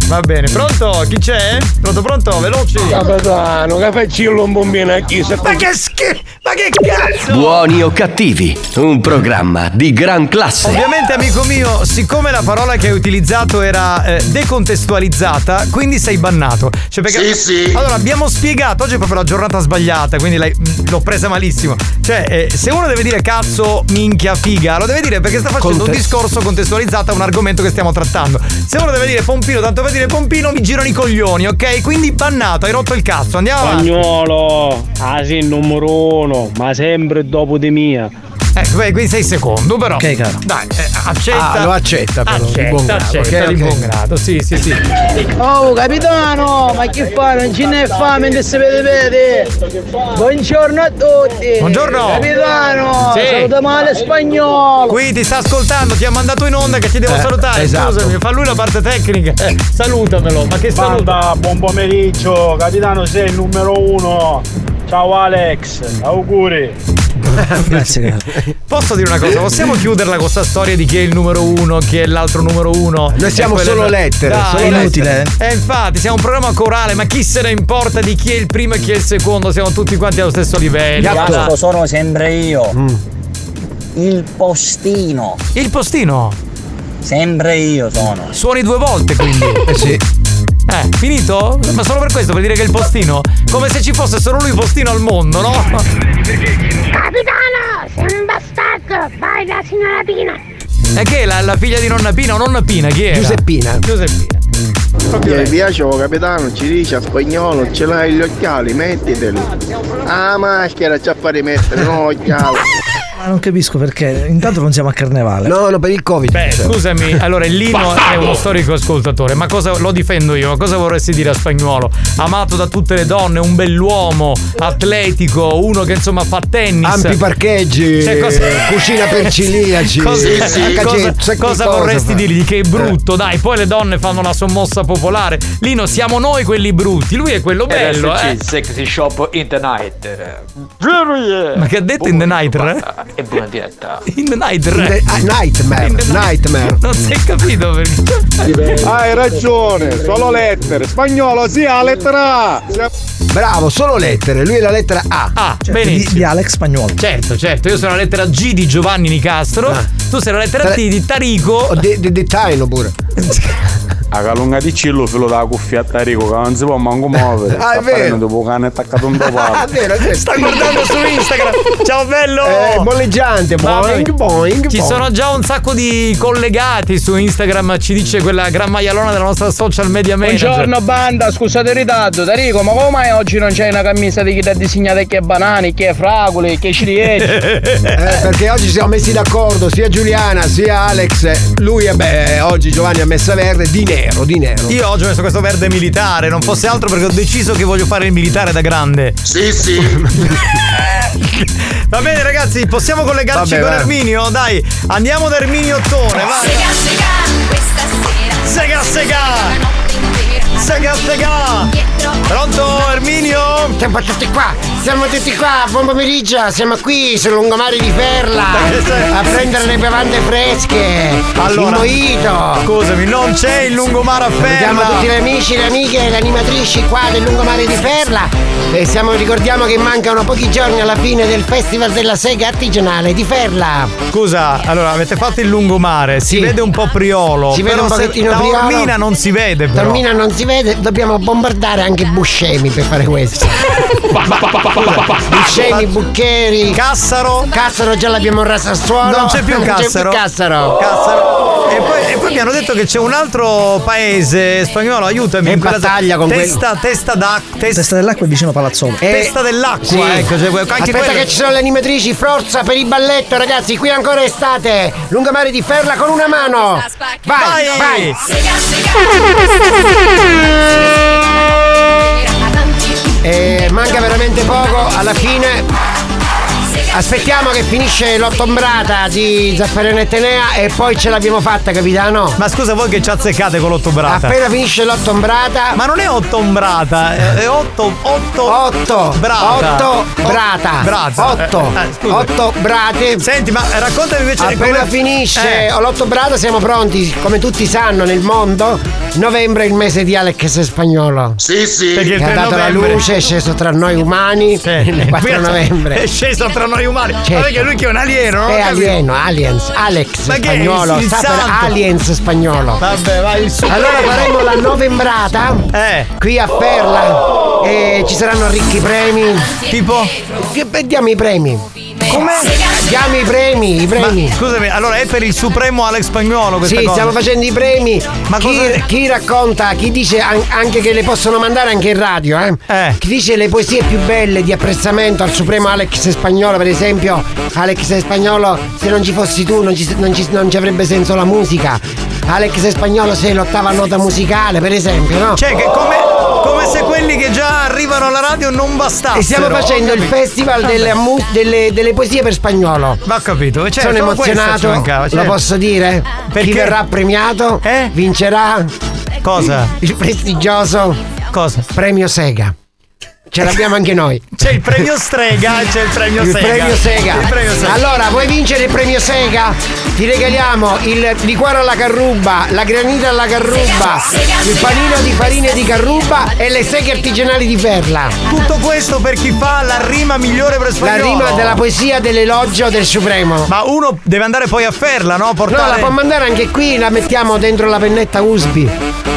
Va bene, pronto? Chi c'è? Pronto, pronto? Veloci. Capitano, che faccillo un bombino a chi se Ma che schifo! Ma che cazzo! Buoni o cattivi, un programma di gran classe. Ovviamente, amico mio, siccome la parola che hai utilizzato era eh, decontestualizzata, quindi sei bannato. Cioè, perché, Sì, sì. Allora, abbiamo spiegato, oggi è proprio la giornata sbagliata, quindi mh, l'ho presa malissimo. Cioè, eh, se uno deve dire cazzo, minchia, figa, lo deve dire perché sta facendo Conte- un discorso contestualizzato a un argomento che stiamo trattando. Se uno deve dire pompino, tanto per dire pompino, mi girano i coglioni, ok? Quindi bannato, hai rotto il cazzo, andiamo avanti. Spagnolo, ah sì, numero uno, ma sempre dopo di mia. Eh, beh, quindi sei secondo, però. Ok, caro. Dai, eh, accetta. Ah, lo accetta però, di Accetta, buon grado, accetta ok, di ok. buon grado, sì, sì, sì. Oh capitano, ma che fa? Non ce n'è fame che si vede vede. Buongiorno a tutti. Buongiorno. Capitano, Sì. saluta male spagnolo. Qui ti sta ascoltando, ti ha mandato in onda che ti devo Eh, salutare. esatto. Scusami, fa lui la parte tecnica. Eh, salutamelo, ma che saluta? Banda, buon pomeriggio, capitano sei il numero uno. Ciao Alex, auguri. Grazie, caro. Posso dire una cosa? Possiamo chiuderla con questa storia di chi è il numero uno, chi è l'altro numero uno? Noi siamo quelle- solo lettere, Dai, solo inutile, Eh, infatti, siamo un programma corale, ma chi se ne importa di chi è il primo e chi è il secondo? Siamo tutti quanti allo stesso livello. Gatto. Sono sempre io. Il postino. Il postino? Sempre io sono. Suoni due volte quindi. Eh sì. Eh, finito? Ma solo per questo, per dire che è il postino? Come se ci fosse solo lui postino al mondo, no? Capitano, sei un bastardo, vai da signora Pina. E che è la, la figlia di nonna Pina o nonna Pina? Chi era? Giuseppina. Giuseppina. Proprio lei. piace capitano, ci dice a spagnolo, ce l'hai gli occhiali, mettiteli. Ah maschera c'ha a rimettere, no occhiali. Ma non capisco perché. Intanto non siamo a carnevale. No, no, per il Covid. Beh, scusami, allora il Lino è uno storico ascoltatore, ma cosa lo difendo io? Ma cosa vorresti dire a spagnolo? Amato da tutte le donne, un bell'uomo, atletico, uno che insomma fa tennis. Ampi parcheggi, Cioè, cosa- cucina per ciliaci. Cosa, Sì, cosa- cosa vorresti fa. dirgli? Che è brutto, dai, poi le donne fanno una sommossa popolare. Lino, siamo noi quelli brutti, lui è quello bello, eh. Sexy Shop in the Night. Ma che ha detto in the night? E buona diretta. In the night, In the- ah, nightmare, In the night. nightmare. Non si è capito perché. Hai ragione, solo lettere. Spagnolo, sì, la lettera A. Bravo, solo lettere, lui è la lettera A. Ah, Cioè, benissimo. Di, di Alex Spagnolo. Certo, certo, io sono la lettera G di Giovanni Nicastro, Ah. tu sei la lettera T di Tarico. O de, de, de Taino pure. A calunga di cillo filo della cuffietta a Rico che non si può manco muovere. Ah, è Sta vero. dopo cane attaccato un Ah, dopo. è vero, è vero. Sta guardando su Instagram. Ciao bello! Eh, molleggiante, Vabbè. boing, boing, Ci boing. sono già un sacco di collegati su Instagram, ci dice quella gran maialona della nostra social media manager. Buongiorno banda, scusate il ritardo, Tarico, ma come mai oggi non c'hai una camisa di chi ti disegnata che è banani, che è fragole, che ciliegie? Eh, perché oggi siamo messi d'accordo sia Giuliana sia Alex. Lui, vabbè, oggi Giovanni ha messa verde di nero, di nero. Io oggi ho messo questo verde militare, non fosse altro perché ho deciso che voglio fare il militare da grande. Sì, sì. Va bene ragazzi, possiamo collegarci Vabbè, con vai. Erminio? Dai, andiamo da Erminio Ottone, vai! Sega sega! Sega Sega! Pronto Erminio? Siamo tutti qua, siamo tutti qua, buon pomeriggio, siamo qui sul lungomare di Perla a prendere le bevande fresche. Allora. Scusami, non c'è il lungomare a Salutiamo Ferla. tutti gli amici, le amiche le animatrici qua del lungomare di Perla. E siamo, ricordiamo che mancano pochi giorni alla fine del Festival della Sega Artigianale di Ferla. Scusa, allora avete fatto il lungomare, si vede un po' priolo. Si vede un pochettino Taormina priolo. non si vede però. Taormina non si vede, dobbiamo bombardare anche Buscemi per fare questo. Buscemi, Buccheri. Cassaro. Cassaro già l'abbiamo rasa a suolo. Non c'è più Cassaro. Cassaro. Cassaro. E poi, e poi mi hanno detto che c'è un altro paese spagnolo, aiutami. È in quella- battaglia con testa, testa d'acqua. Testa, dell'acqua è vicino Palazzolo. testa dell'acqua, Sì. ecco. Cioè, anche Aspetta quello- che ci sono le animatrici, forza per il balletto ragazzi, qui ancora estate. Lungomare di Ferla con una mano. Vai, vai. E manca veramente poco, alla fine aspettiamo che finisce l'ottombrata di Zaffarano e Tenea e poi ce l'abbiamo fatta capitano. Ma scusa, voi che ci azzeccate con l'ottombrata? Appena finisce l'ottombrata. Ma non è ottombrata, è è otto. Otto. Otto. Brata. Otto brata. Brata. Otto. Eh, eh. Otto brate. Senti, ma raccontami invece Appena come- finisce Eh. l'otto brata siamo pronti, come tutti sanno nel mondo. Novembre è il mese di Alex Spagnolo. Sì, sì. Perché ha 3 dato la novembre. luce, è sceso tra noi umani il 4 novembre. È sceso tra noi umani. Certo. Ma perché lui che è un alieno, È alieno, aliens, Alex Ma che è spagnolo, il sta per aliens spagnolo. Vabbè, vai il. Allora faremo la novembrata Eh. qui a Perla e ci saranno ricchi premi. Tipo? Che beh, diamo i premi. Come? Diamo i premi, i premi. Ma, scusami, allora è per il supremo Alex Spagnolo questa Sì, cosa? stiamo facendo i premi. Ma chi, cosa- chi racconta, chi dice an- anche che le possono mandare anche in radio, eh? Chi dice le poesie più belle di apprezzamento al supremo Alex Spagnolo, per esempio, Alex Spagnolo, se non ci fossi tu non ci, non ci- non ci avrebbe senso la musica. Alex Spagnolo sei l'ottava nota musicale, per esempio, no? Cioè, che come, come se quelli che già arrivano alla radio non bastassero. E stiamo facendo il festival delle, ammu- delle- delle poesie per spagnolo. Ma ho capito, cioè, Sono emozionato, mancava, lo certo. posso dire? Perché? Chi verrà premiato vincerà Cosa? il prestigioso Cosa? premio Sega. Ce l'abbiamo anche noi. C'è il premio Strega c'è il premio Il Sega. premio Sega. Il premio Sega. Allora, vuoi vincere il premio Sega? Ti regaliamo il liquore alla carruba, la granita alla carruba, il panino di farina di carruba e le seghe artigianali di perla. Tutto questo per chi fa la rima migliore per La spagnolo. rima della poesia dell'elogio del Supremo. Ma uno deve andare poi a Ferla, no? No, Portare... la può mandare anche qui, la mettiamo dentro la pennetta USB.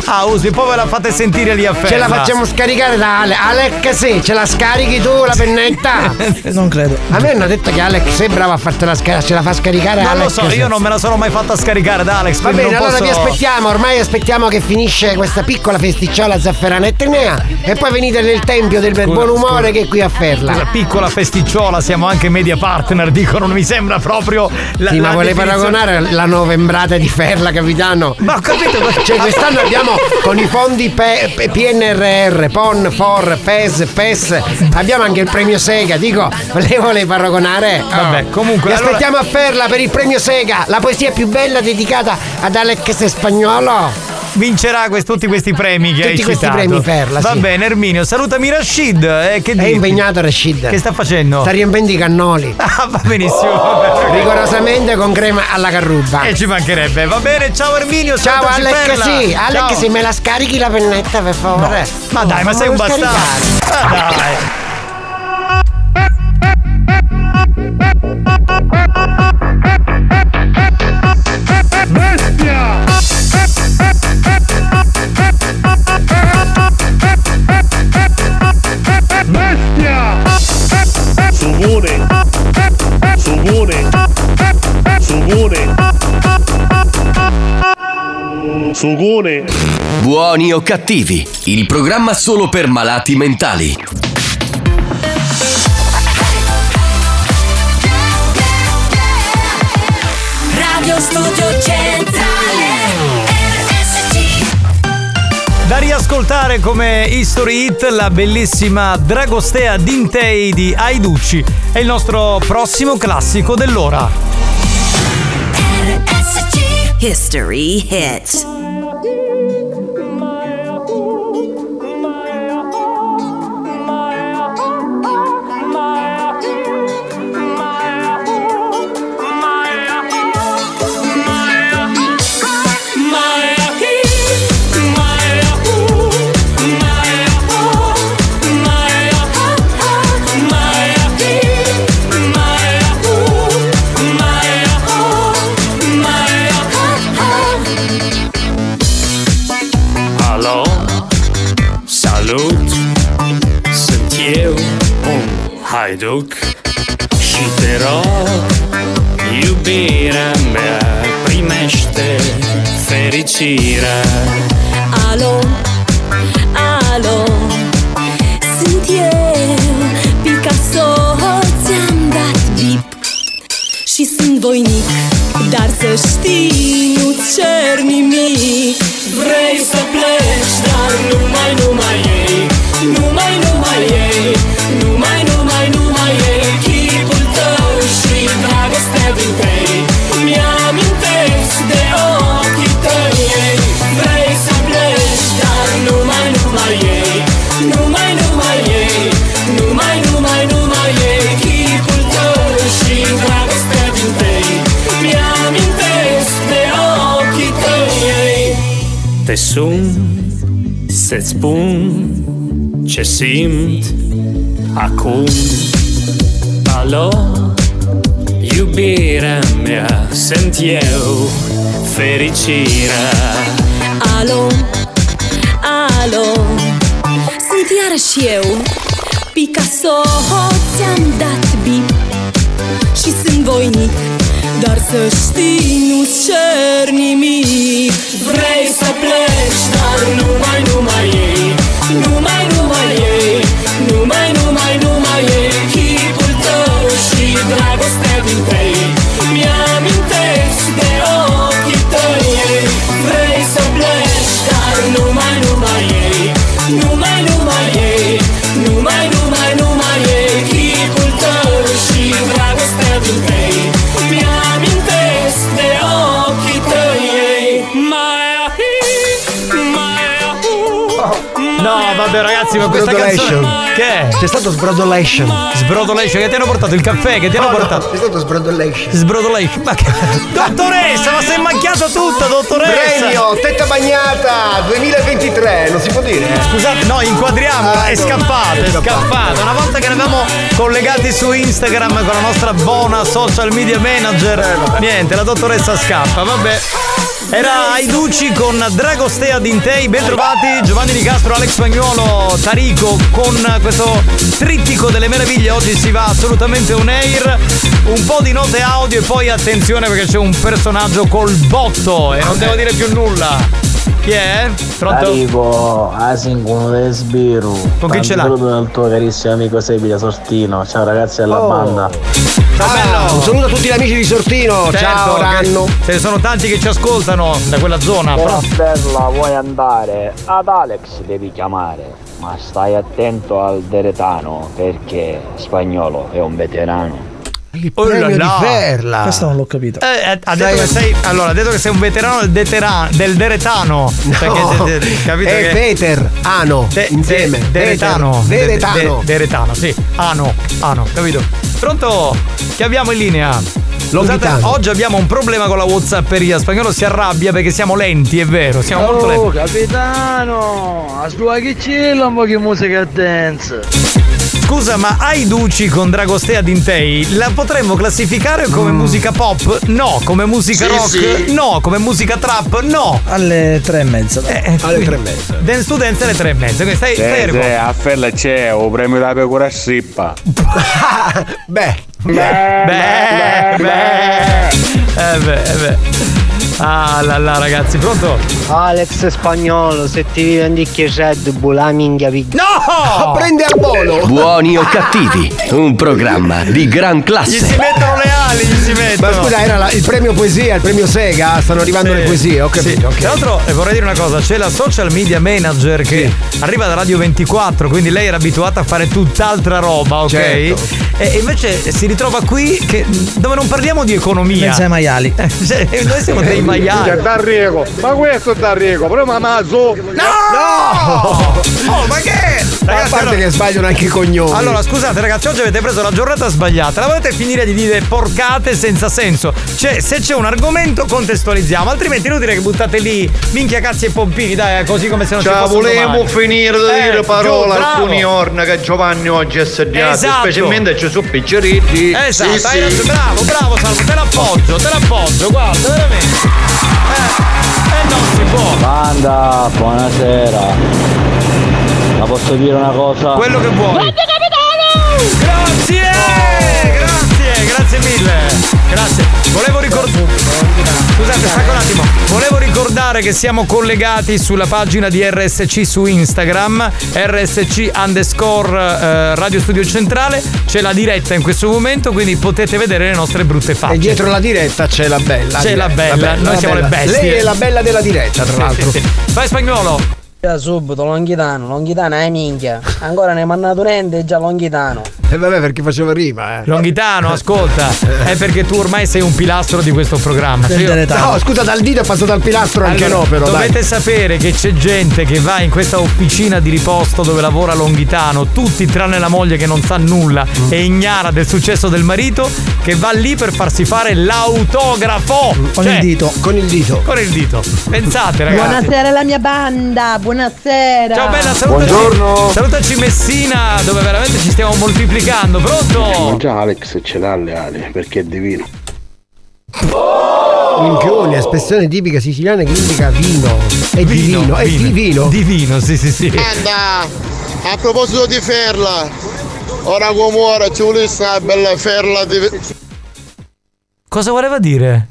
Ah, usi, poi ve la fate sentire lì a Ferla. Ce la facciamo scaricare da Ale. Alec, sì, ce la scarichi tu la pennetta? Non credo. A me hanno detto che Alex è bravo a fartela scaricare, ce la fa scaricare Non lo Alex. so, io non me la sono mai fatta scaricare da Alex. Va bene, non allora posso... vi aspettiamo, ormai aspettiamo che finisce questa piccola festicciola zafferana e tenea e poi venite nel tempio del Scusa, buon umore scusa. che è qui a Ferla. Scusa, piccola festicciola, siamo anche media partner, dicono, non mi sembra proprio la, sì, la ma vuole definizione- paragonare la novembrata di Ferla, capitano? Ma ho capito, Cioè, quest'anno abbiamo con i fondi P- P- PNRR, PON, FOR, PES, PES, abbiamo anche il premio Sega, dico, le vuole paragonare? Vabbè, comunque, Vi allora- aspettiamo a Ferla per il premio Sega, la poesia più bella dedicata ad Alex Spagnolo. Vincerà quest- tutti questi premi che Tutti hai questi citato. premi Ferla, Va sì. bene, Erminio, salutami Rashid. Eh, che È dici? impegnato Rashid. Che sta facendo? Sta riempendo i cannoli. Ah, va benissimo. bene. Rigorosamente con crema alla carruba. E ci mancherebbe. Va bene, ciao Erminio. Ciao Alec, Ferla. sì, Alec, Ciao. se me la scarichi la pennetta per favore. Ma dai, ma sei un bastardo. Ah, dai. Sugone! Sugone! Sugone! Sugone! Buoni o cattivi, il programma solo per malati mentali. Radio Studio Centrale Da riascoltare come History Hit la bellissima Dragostea Dintei di Aiducci. È il nostro prossimo classico dell'ora. History Hit Shitero Iubirea primește fericirea. Alo, alo Sunt eu, Picasso Ți-am dat bip. Și sunt voinic Dar să știi, nu cer nimic. Vrei să pleci, dar numai, numai ei sun să-ți spun ce simt acum. Alo, iubirea mea, sunt eu, fericirea. Alo, alo Sunt iarăși eu. Picasso Ți-am dat bip Și sunt voinic Dar să știi, nu cer nimic Vrei să pleci, dar nu mai, nu mai ei. Nu mai, nu mai ei. Vabbè, ragazzi, ma questa canzone. Che è? C'è stato sbrodolation. Sbrodolation, che ti hanno portato il caffè? Che ti hanno No, no, portato? C'è stato sbrodolation. Sbrodolation. Ma che. Dottoressa, ma sei macchiato tutto, dottoressa! Premio, tetta bagnata 2023, non si può dire. eh? Scusate, no, inquadriamo, Ah, è scappata, è scappata. Una volta che eravamo collegati su Instagram con la nostra buona social media manager, niente, la dottoressa scappa, vabbè. Era Aiducci con Dragostea Dintei, ben trovati Giovanni Di Castro, Alex Spagnuolo, Tarico con questo trittico delle meraviglie. Oggi si va assolutamente on air. Un po' di note audio e poi attenzione perché c'è un personaggio col botto e non devo dire più nulla. Chi è? Pronto? Arrivo, Asincuno del Sbiru. Con chi ce l'ha? Saluto dal tuo carissimo amico Sebile Sortino. Ciao ragazzi della Oh. banda. Ah, un saluto a tutti gli amici di Sortino. Certo, Ciao Ranno. Ce ne sono tanti che ci ascoltano da quella zona. Però Però... Stella vuoi andare? Ad Alex devi chiamare. Ma stai attento al Deretano perché spagnolo è un veterano. Oh là là. Questo non l'ho capito. Eh, ha detto che sei, allora, ha detto che sei un veterano del, detera- del Deretano. Perché, No, de- de- capito è che- Veter, Ano, De- insieme. de- Deretano. Veter, De- de- Deretano. Deretano, sì. Ano, ano, capito? Pronto? Che abbiamo in linea? Scusate, oggi abbiamo un problema con la Whatsapperia. Spagnolo si arrabbia perché siamo lenti, è vero, siamo molto Oh, lenti. capitano, a sua che c'è po' che musica dance. Scusa, ma Aiduci con Dragostea Dintei la potremmo classificare come musica pop? No. Come musica Sì, rock? sì. No. Come musica trap? No. Alle tre e mezza. alle tre e mezza. Dance to dance alle tre e mezza. Quindi stai, Eh, fermo. sì, a Fella c'è o premio da pecora strippa. Beh, Beh, beh. Eh beh, eh beh. Ah là là ragazzi, pronto? Alex Spagnolo, se ti vendi che Red Bull, la minchia piccola. No! Prende al volo! Buoni o cattivi, un programma di gran Gli classe. si mettono le ali, gli si mettono. Ma scusa, era la- il premio poesia, il premio Sega, stanno arrivando Sì, le poesie, ho capito. sì. ok. Tra l'altro eh, vorrei dire una cosa, c'è la social media manager che arriva da Radio 24, quindi lei era abituata a fare tutt'altra roba, ok? Certo. E invece si ritrova qui che, dove non parliamo di economia. Mezzo ai maiali. Cioè, noi siamo dei maiali. Cioè, D'Arrigo, ma questo è D'Arrigo, però Mamazo. No! Oh, ma che? a Ragazzi, parte allora- che sbagliano anche i cognomi. Allora, scusate, ragazzi, oggi avete preso la giornata sbagliata. La volete finire di dire porcate senza senso. Cioè, se c'è un argomento, contestualizziamo. Altrimenti è inutile che buttate lì minchia cazzi e pompini, dai, eh, così come se non ci Cioè, fosse un volevo domani. finire di Eh, dire giù, parole a alcuni orna che Giovanni oggi è assediato, Esatto. specialmente ci sono picceriti. Esatto, Sì, sì. ragione, bravo, bravo Salvo, te l'appoggio, te l'appoggio, guarda, veramente. Eh, eh non si può. Banda, buonasera. Ma posso dire una cosa? Quello che vuoi. capitano! Grazie! Grazie, mille. Grazie. Volevo ricordare. Scusate, stacco un attimo. Volevo ricordare che siamo collegati sulla pagina di RSC su Instagram, RSC underscore eh, Radio Studio Centrale. C'è la diretta in questo momento, quindi potete vedere le nostre brutte facce. E dietro la diretta c'è la bella. C'è la diretta, bella, noi la siamo bella. le bestie. Lei è la bella della diretta, tra Sì, l'altro. sì, sì. Vai spagnolo. Già subito, Longhitano, Longhitano è minchia. Ancora ne hai mandato niente e già Longhitano. E vabbè, perché faceva rima, eh. Longhitano, ascolta, è perché tu ormai sei un pilastro di questo programma. Cioè io- No, scusa, dal dito è passato al pilastro anche Allora, no, però. dovete dai. sapere che c'è gente che va in questa officina di riposto dove lavora Longhitano, tutti tranne la moglie che non sa nulla Mm. e ignara del successo del marito, che va lì per farsi fare l'autografo. Con il dito. Con il dito. Con il dito. Pensate, ragazzi. Buonasera alla mia banda, buonasera. Ciao bella, salutaci, salutaci Messina, dove veramente ci stiamo moltiplicando. Pronto? Già Alex ce l'ha le ali perché è divino. Minchione, espressione tipica siciliana che indica vino. È divino, è divino. Divino, sì, sì, sì. Anda, a proposito di ferla, ora come ora ci volesse una bella ferla di... Cosa voleva dire?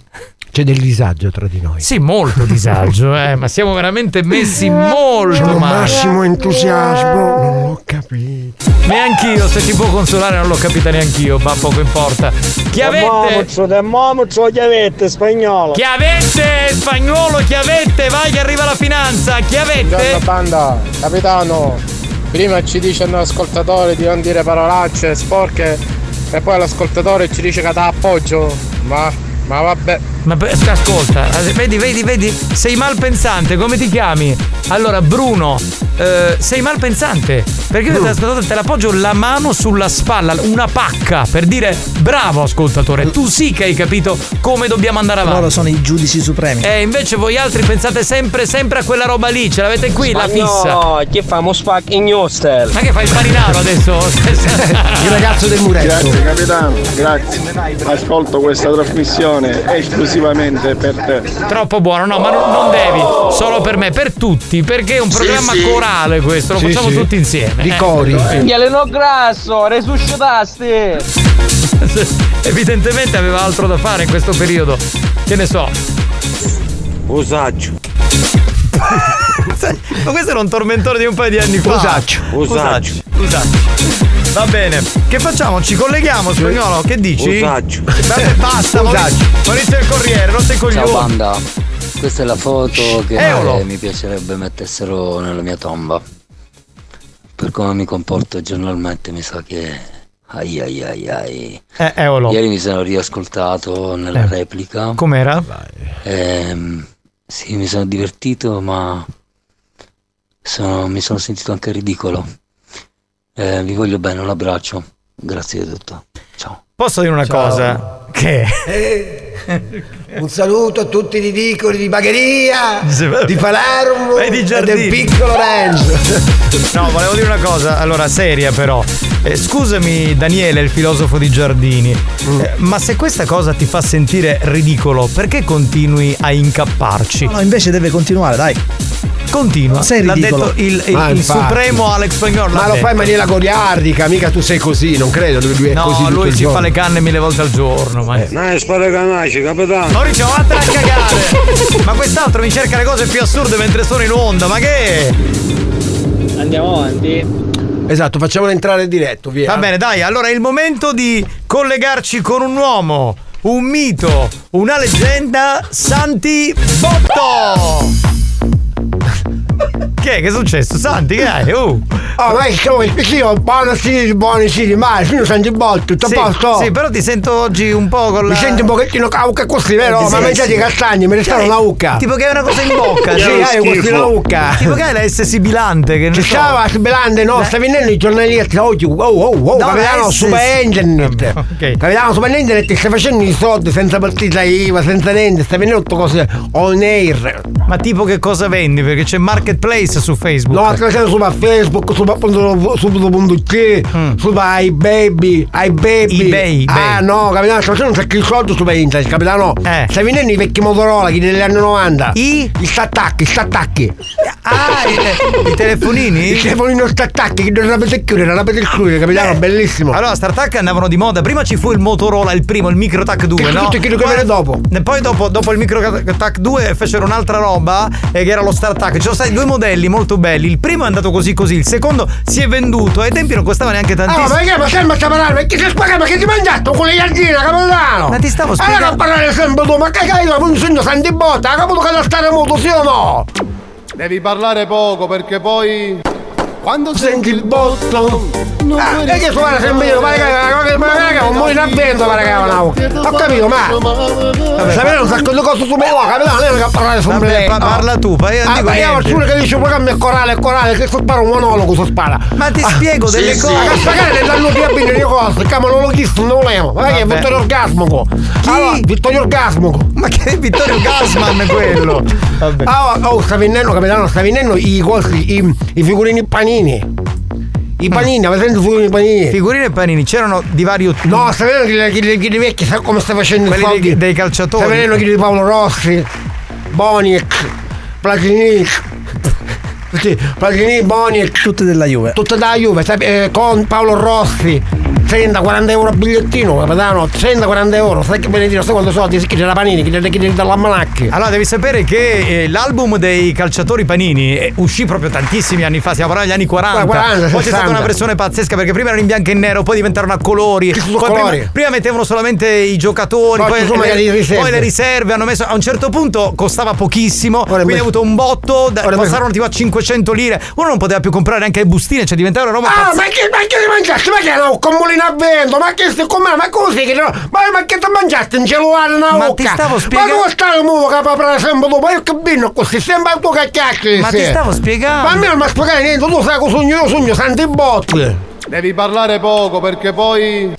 C'è del disagio tra di noi. Sì, molto disagio, eh, ma siamo veramente messi molto C'è un male. massimo entusiasmo, non l'ho capito. Neanch'io, se ti può consolare non l'ho capita neanch'io, ma poco importa. Chiavette! Termometro, chiavette, spagnolo. Chiavette, spagnolo, chiavette, vai che arriva la finanza, chiavette! Buongiorno banda, capitano, prima ci dice l'ascoltatore di non dire parolacce sporche e poi l'ascoltatore ci dice che dà appoggio, ma, ma vabbè. Ma ascolta, eh, vedi, vedi, vedi, sei malpensante, come ti chiami? Allora, Bruno, eh, sei malpensante. Perché ascoltatore te l'appoggio la mano sulla spalla, una pacca, per dire bravo ascoltatore, tu sì che hai capito come dobbiamo andare avanti. Loro sono i giudici supremi. E invece voi altri pensate sempre, sempre a quella roba lì, ce l'avete qui, la fissa. No, che famo spac in hostel. Ma che fai il marinaro adesso? Il ragazzo del muretto. Grazie capitano, grazie. Ascolto questa trasmissione esclusivamente per te. Troppo buono, no, ma non, non devi, solo per me, per tutti, perché è un Sì, programma sì. corale questo, lo Sì, facciamo sì. tutti insieme. Di eh. cori. Galeno grasso, resuscitasti. Evidentemente aveva altro da fare in questo periodo. Che ne so. Usaggio. Ma questo era un tormentore di un paio di anni fa. Usaccio. Usaccio. Usaccio. Va bene. Che facciamo? Ci colleghiamo, spagnolo? Che dici? Usaccio. Vabbè, basta, Maurizio. Maurizio il Corriere, non sei coglione. Ciao banda, questa è la foto che Eolo. mi piacerebbe mettessero nella mia tomba. Per come mi comporto giornalmente mi sa che... Ai ai ai ai. Eh, Eolo. Ieri mi sono riascoltato nella Eh. replica. Com'era? Ehm, sì, mi sono divertito, ma sono- mi sono sentito anche ridicolo. Eh, vi voglio bene, un abbraccio. Grazie di tutto. Ciao. Posso dire una Ciao. cosa? Che. Un saluto a tutti i ridicoli di Bagheria, di Palermo Vai di e del Giardini. piccolo Renzo. No, volevo dire una cosa, allora seria però. Eh, scusami Daniele, il filosofo di Giardini, eh, ma se questa cosa ti fa sentire ridicolo, perché continui a incapparci? No, invece deve continuare, dai. Continua. Sei L'ha ridicolo. detto il, il- il supremo Alex Spagnolo. Ma lo detto. fai in maniera goliardica, mica tu sei così, non credo, lui, lui è così No, lui si giorno. fa le canne mille volte al giorno. Ma... No, spara canaci, capitano. Maurizio, vattene a cagare! ma quest'altro mi cerca le cose più assurde mentre sono in onda, ma che? Andiamo avanti. Esatto, facciamolo entrare diretto, via. Va bene, dai, allora è il momento di collegarci con un uomo, un mito, una leggenda, Santi Botto! Che è? Che è successo? Santi, che hai? Uh. Oh, ma insomma, io buono sì, buoni sì, ma io sento il botto, tutto Sì, a posto. sì, però ti sento oggi un po' con la... Mi sento un pochettino cauca così, vero? Sì, ma sì, mangiate sì. i castagni, mi restano una ucca. Tipo che hai una cosa in bocca, Sì, sì. hai questa una ucca. Tipo che hai la S sibilante, che ne Ci so. stava sbelando, no? Sta venendo i giornalisti oggi. Oh, oh, oh, No, capitano la S- super internet. Ok. Capitano super internet sta facendo i soldi senza partita IVA, senza niente. Sta venendo tutte cose on air. Ma tipo che cosa vendi? Perché c'è Marketplace su Facebook. No, che siamo su Facebook, su subito.it, su iBaby, iBaby. eBay, Ah eBay. no, capitano, sto facendo un sacco di soldi su internet, capitano. Eh. Stai vendendo i vecchi Motorola, chi degli anni 90. I? I stattacchi, stattacchi. Ah, i, i telefonini? I telefonini stattacchi, che non sapete chiudere, non sapete chiudere, capitano, bellissimo. Allora, StarTac andavano di moda. Prima ci fu il Motorola, il primo, il MicroTac 2, Che no? chiedono che viene dopo. E poi dopo, dopo il MicroTac 2 fecero un'altra roba eh, che era lo StarTac. Ci sono stati due modelli molto belli. Il primo è andato così così, il secondo si è venduto. Ai tempi non costava neanche Ah, tantissimo. ma perché ma sempre sta parlando? Perché ma che ti mangiato con le iardine, capitano? Ma ti stavo spiegando- Allora parlare sempre tu, ma che cazzo, ma un segno santi botta, ha capito che da stare molto, sì o no? Devi parlare poco perché poi. Quando Senti il botto. Ah, e che suona sempre io, ma che ma che un mulino a vento, ma una Ho capito, ma. Sapete un sacco di cose su me, capitano, non è che parlare su me. pa- parla tu, non Ah, dico ma io faccio che dice programma è corale, è corale, che spara un monologo su spara. Ma ti spiego sì, delle sì. cose. Ma che spiegare nell'anno di abbino di cose, che monologhista non volevo. Ma che è. Vittorio Orgasmico. Allora, Vittorio Orgasmico. Ma che è Vittorio Gasman quello? Vabbè. Ah, oh, sta venendo, capitano, sta venendo i cosi, i, i figurini panini. I panini, avete sentito i figurini panini? Figurini e panini c'erano di vario No, venendo chi, chi, chi di vecchi, sa come sta facendo Quelli i soldi? dei- dei calciatori. Sta venendo chi di Paolo Rossi, Boniek, Platini. Sì, Platini, Boniek. Tutte della Juve. Tutte da Juve, sai, eh, con Paolo Rossi. 30-40 euro a bigliettino, capitano, 30-40 euro, sai che benedito, sai quanto soldi si chiede la panini, chiede, chiede dall'almanacchi. Allora, devi sapere che eh, l'album dei calciatori panini eh, uscì proprio tantissimi anni fa, stiamo parlando degli anni 40. 40, poi c'è 60. stata una versione pazzesca perché prima erano in bianco e nero, poi diventarono a colori. Poi colori? Prima, prima mettevano solamente i giocatori, Poi poi, le riserve. poi le riserve hanno messo. A un certo punto costava pochissimo, quindi messo- ha avuto un botto, da- Ora passarono tipo a 500 lire. Uno non poteva più comprare neanche le bustine, cioè diventava una roba Ah, pazzesca. ma che, ma che? Ma che? Ma che stai com'è? Ma così che no? Ma, ma che ti mangiaste in cellulare una Ma bocca? ti stavo spiegando- Ma dove sta il muovo che apre sempre dopo? Io che binno così, sembra tu che chiacchieri. Ma ti stavo spiegando. Ma a me non mi spiegare niente, tu sai cosa sogno io, sogno santi botti. Devi parlare poco perché poi.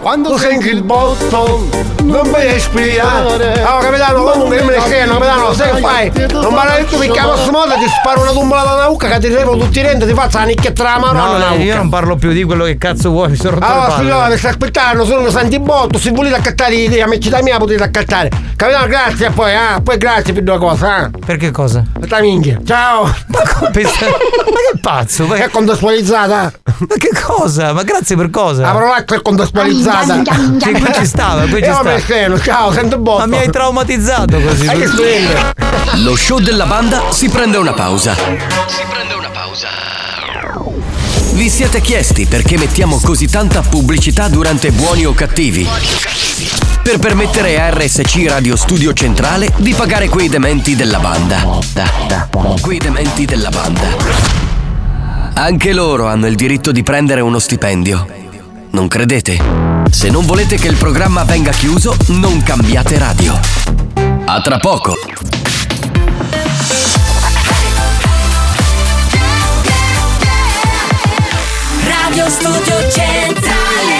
Quando senti il botto, non mi respirare. Ah, capitano, comunque io me ne sceno, capitano, sai che fai? Non parlare tu perché a questo modo ti sparo una tumbola da una ucca che ti levo tutti i denti, ti faccio la nicchietta la maronna No, una io non parlo più di quello che cazzo vuoi, mi sono rotto Allora, signore, sta aspettando, sono santi botto, se volete accattare i amicità mia potete accattare. Capitano, grazie e poi, ah, poi grazie per due cose, ah. Per che cosa? Aspetta minchia. Ciao. Ma come Ma che pazzo? Ma È contestualizzata. Ma che cosa? Ma grazie per cosa? La parolaccia è contestualizzata. Sì, qui ci stava, qui ci Io sta. me sceno, ciao, sento botto. Ma mi hai traumatizzato così. Che stelle? Lo show della banda si prende una pausa. Vi siete chiesti perché mettiamo così tanta pubblicità durante Buoni o Cattivi? Per permettere a RSC Radio Studio Centrale di pagare quei dementi della banda. Quei dementi della banda. Anche loro hanno il diritto di prendere uno stipendio. Non credete? Se non volete che il programma venga chiuso, non cambiate radio. A tra poco. Radio Studio Centrale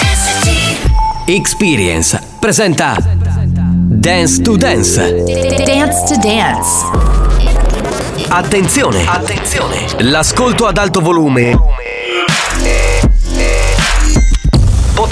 RSC Experience presenta Dance to Dance. Dance to Dance Attenzione! Attenzione! L'ascolto ad alto volume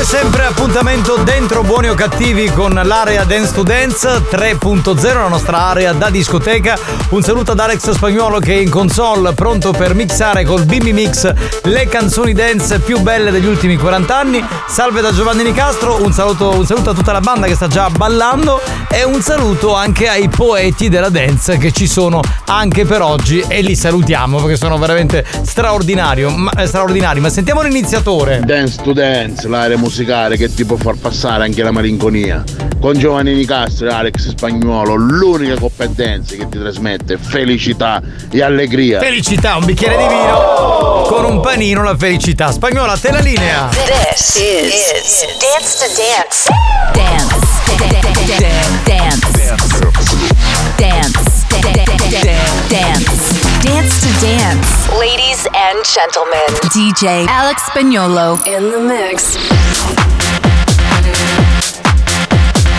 Come sempre appuntamento dentro Buoni o Cattivi con l'area Dance to Dance 3.0, la nostra area da discoteca. Un saluto ad Alex Spagnuolo che è in console pronto per mixare col Bimbi Mix le canzoni dance più belle degli ultimi 40 anni. Salve da Giovanni Nicastro, un saluto, un saluto a tutta la banda che sta già ballando e un saluto anche ai poeti della dance che ci sono anche per oggi e li salutiamo perché sono veramente straordinari. Ma, eh, straordinari. Ma sentiamo l'iniziatore. Dance to dance, l'area musicale che ti può far passare anche la malinconia. Con Giovanni Nicastro e Alex Spagnuolo, l'unica coppa dance che ti trasmette felicità e allegria. Felicità, un bicchiere di vino con un panino, la felicità. Spagnola, te la linea. This is, Dance to Dance. Dance. Dance. Dance. Dance. Dance to Dance. Ladies and gentlemen, DJ Alex Spagnolo in the mix.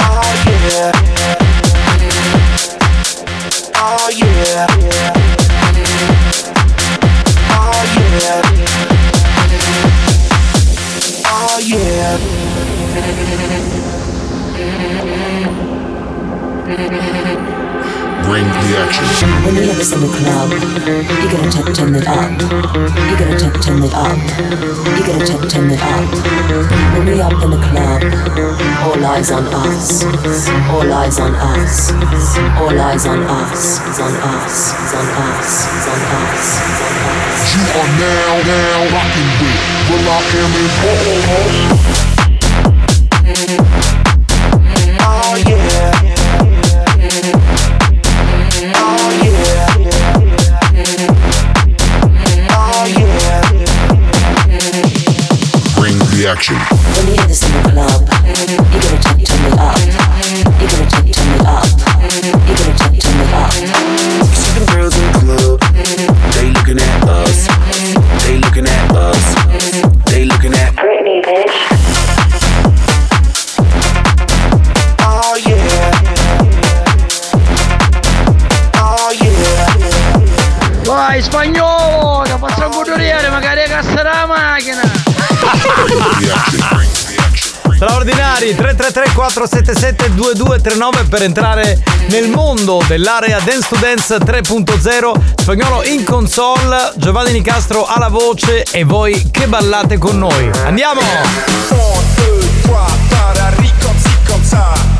Oh yeah. Oh action. When you have this in the club, you gotta turn, turn it up. You gotta turn, turn it up. You gotta turn, turn it up. When we up in the club, all eyes on us. All eyes on us. All eyes on us. It's on us. It's on us. It's on us. It's on us. You are now, now rocking with Will I am in Satisfaction. 33477 2239 per entrare nel mondo dell'area Dance to Dance 3.0 spagnolo in console Giovanni Nicastro alla voce e voi che ballate con noi. Andiamo! 1, 2, 3, 4, ricom, si, com, sa.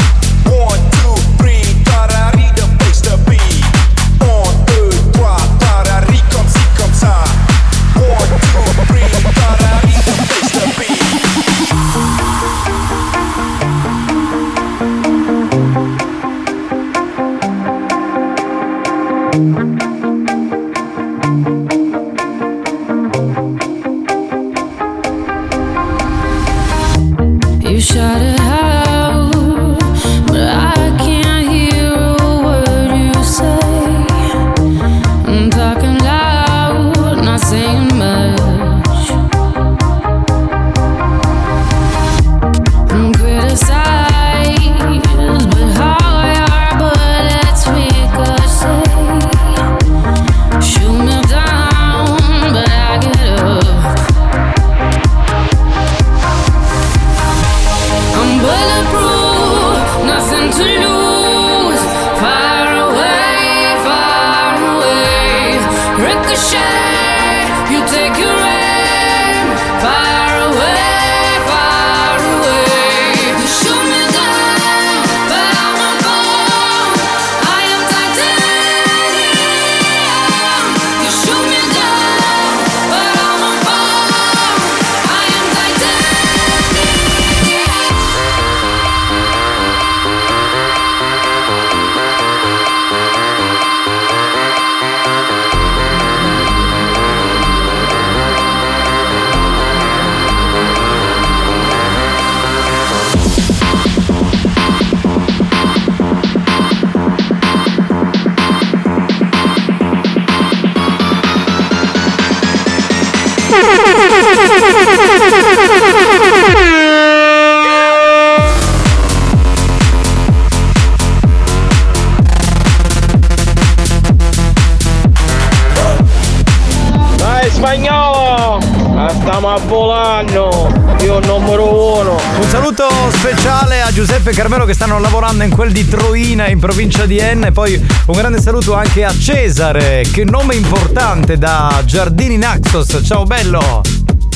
Poi un grande saluto anche a Cesare, che nome importante da Giardini Naxos. Ciao bello!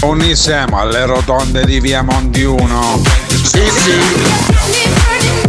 Unissemo alle rotonde di via Monti 1. Sì, sì.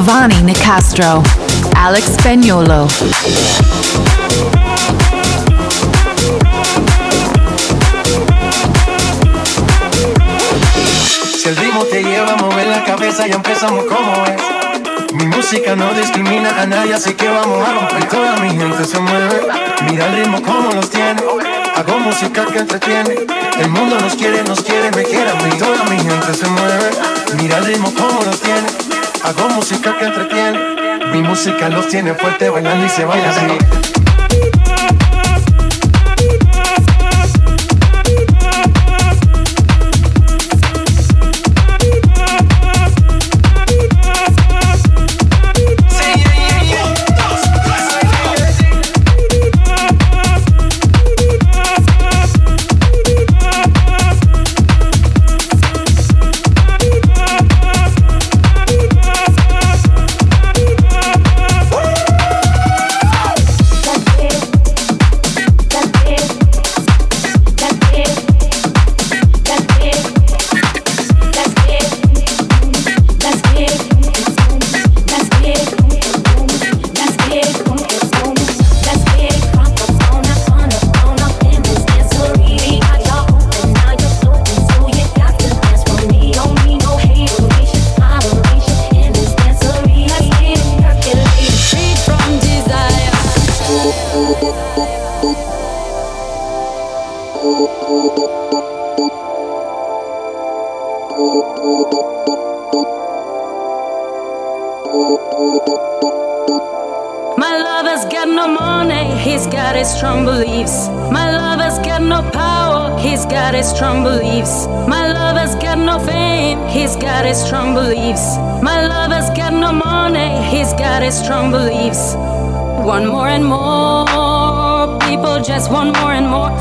Giovanni Nicastro, Alex Spagnolo. Si el ritmo te lleva a mover la cabeza, ya empezamos como es. Mi música no discrimina a nadie, así que vamos a romper. Toda mi gente se mueve. Mira el ritmo como los tiene. Hago música que entretiene. El mundo nos quiere, nos quiere, me quiere a mí. Toda mi gente se mueve. Mira el ritmo como los tiene. Hago música que entretiene. Mi música los tiene fuerte bailando y se baila así.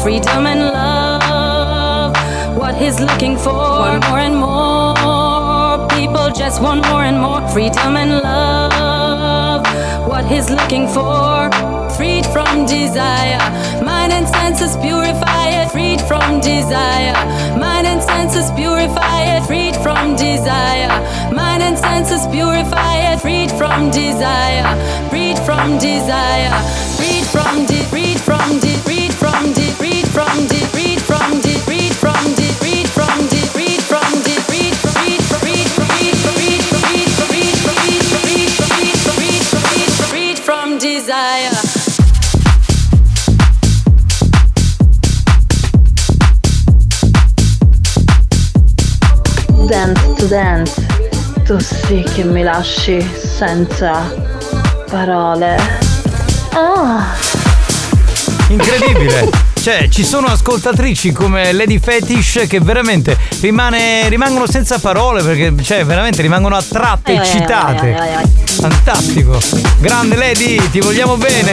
Freedom and love. What he's looking for, one more and more, people just want more and more freedom and love. What he's looking for, freed from desire. Mind and senses purify it, freed from desire. Mind and senses purify it, freed from desire. Mind and senses purify it, freed from desire. Freed from desire. Sì che mi lasci senza parole. Ah. Incredibile! Cioè, ci sono ascoltatrici come Lady Fetish che veramente rimane- rimangono senza parole perché, cioè, veramente rimangono attratte, eccitate. Fantastico! Grande Lady, ti vogliamo bene!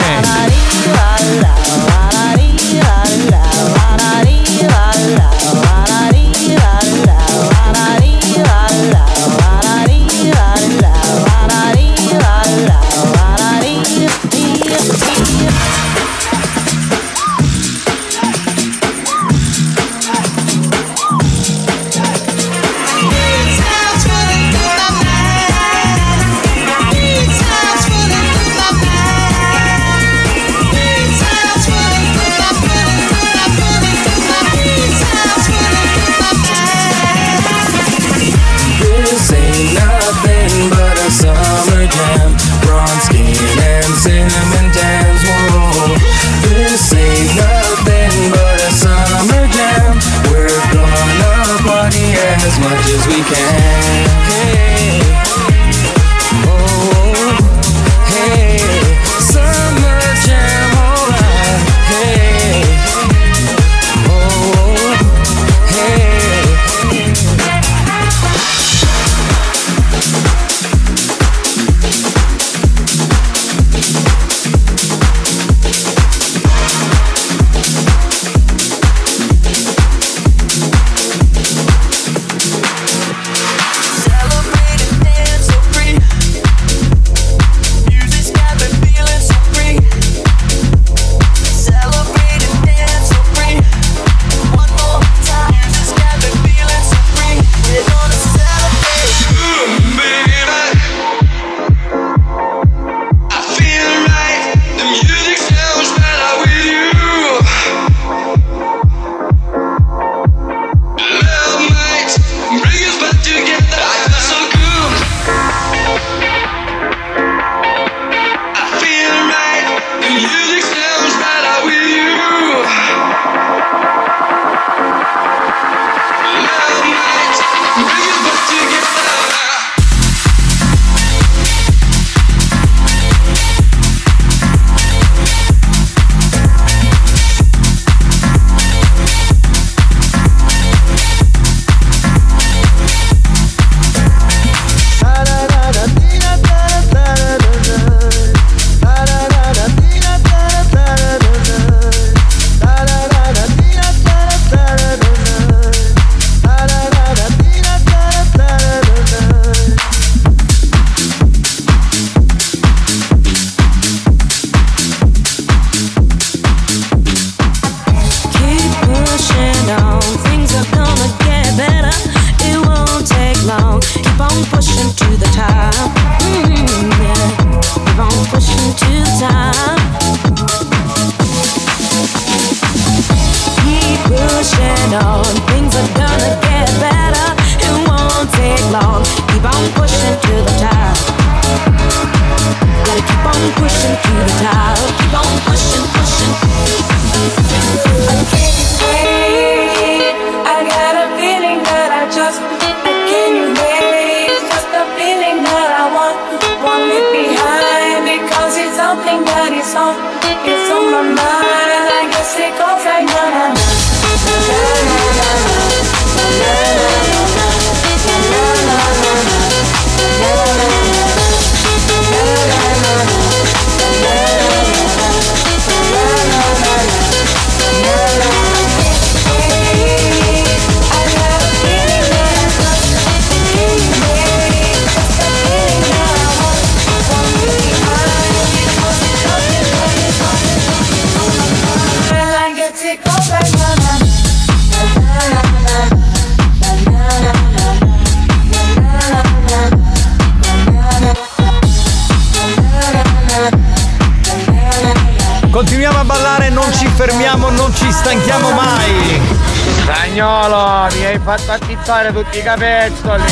Capezzoli.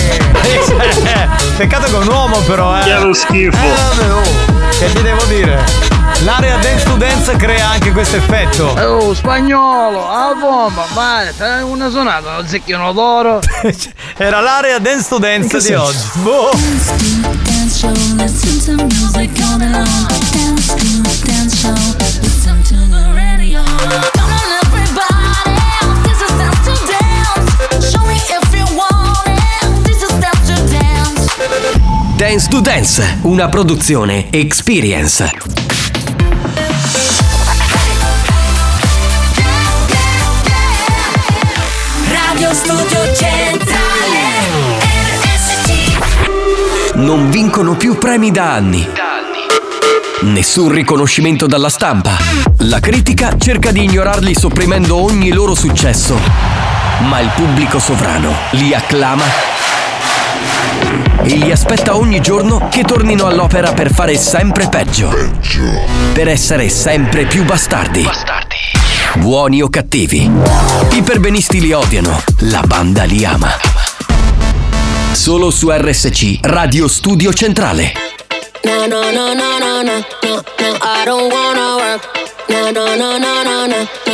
Eh, Peccato che è un uomo però, eh. Che è lo schifo. Eh, vabbè, oh. Che ti devo dire? L'area dance to dance crea anche questo effetto. Oh, spagnolo, a bomba, vai, fai una sonata, un zecchino d'oro. Era l'area dance to dance di oggi. Boh. Dance. To Dance, una produzione Experience. Radio Studio Centrale. RSC. Non vincono più premi da anni. Nessun riconoscimento dalla stampa. La critica cerca di ignorarli sopprimendo ogni loro successo. Ma il pubblico sovrano li acclama e gli aspetta ogni giorno che tornino all'opera per fare sempre peggio. Peggio. Per essere sempre più bastardi. Bastardi. Buoni o cattivi. I perbenisti li odiano, la banda li ama. Solo su RSC, Radio Studio Centrale. No, no, no, no, no, no, no, I don't wanna work. No, no, no, no, no, no.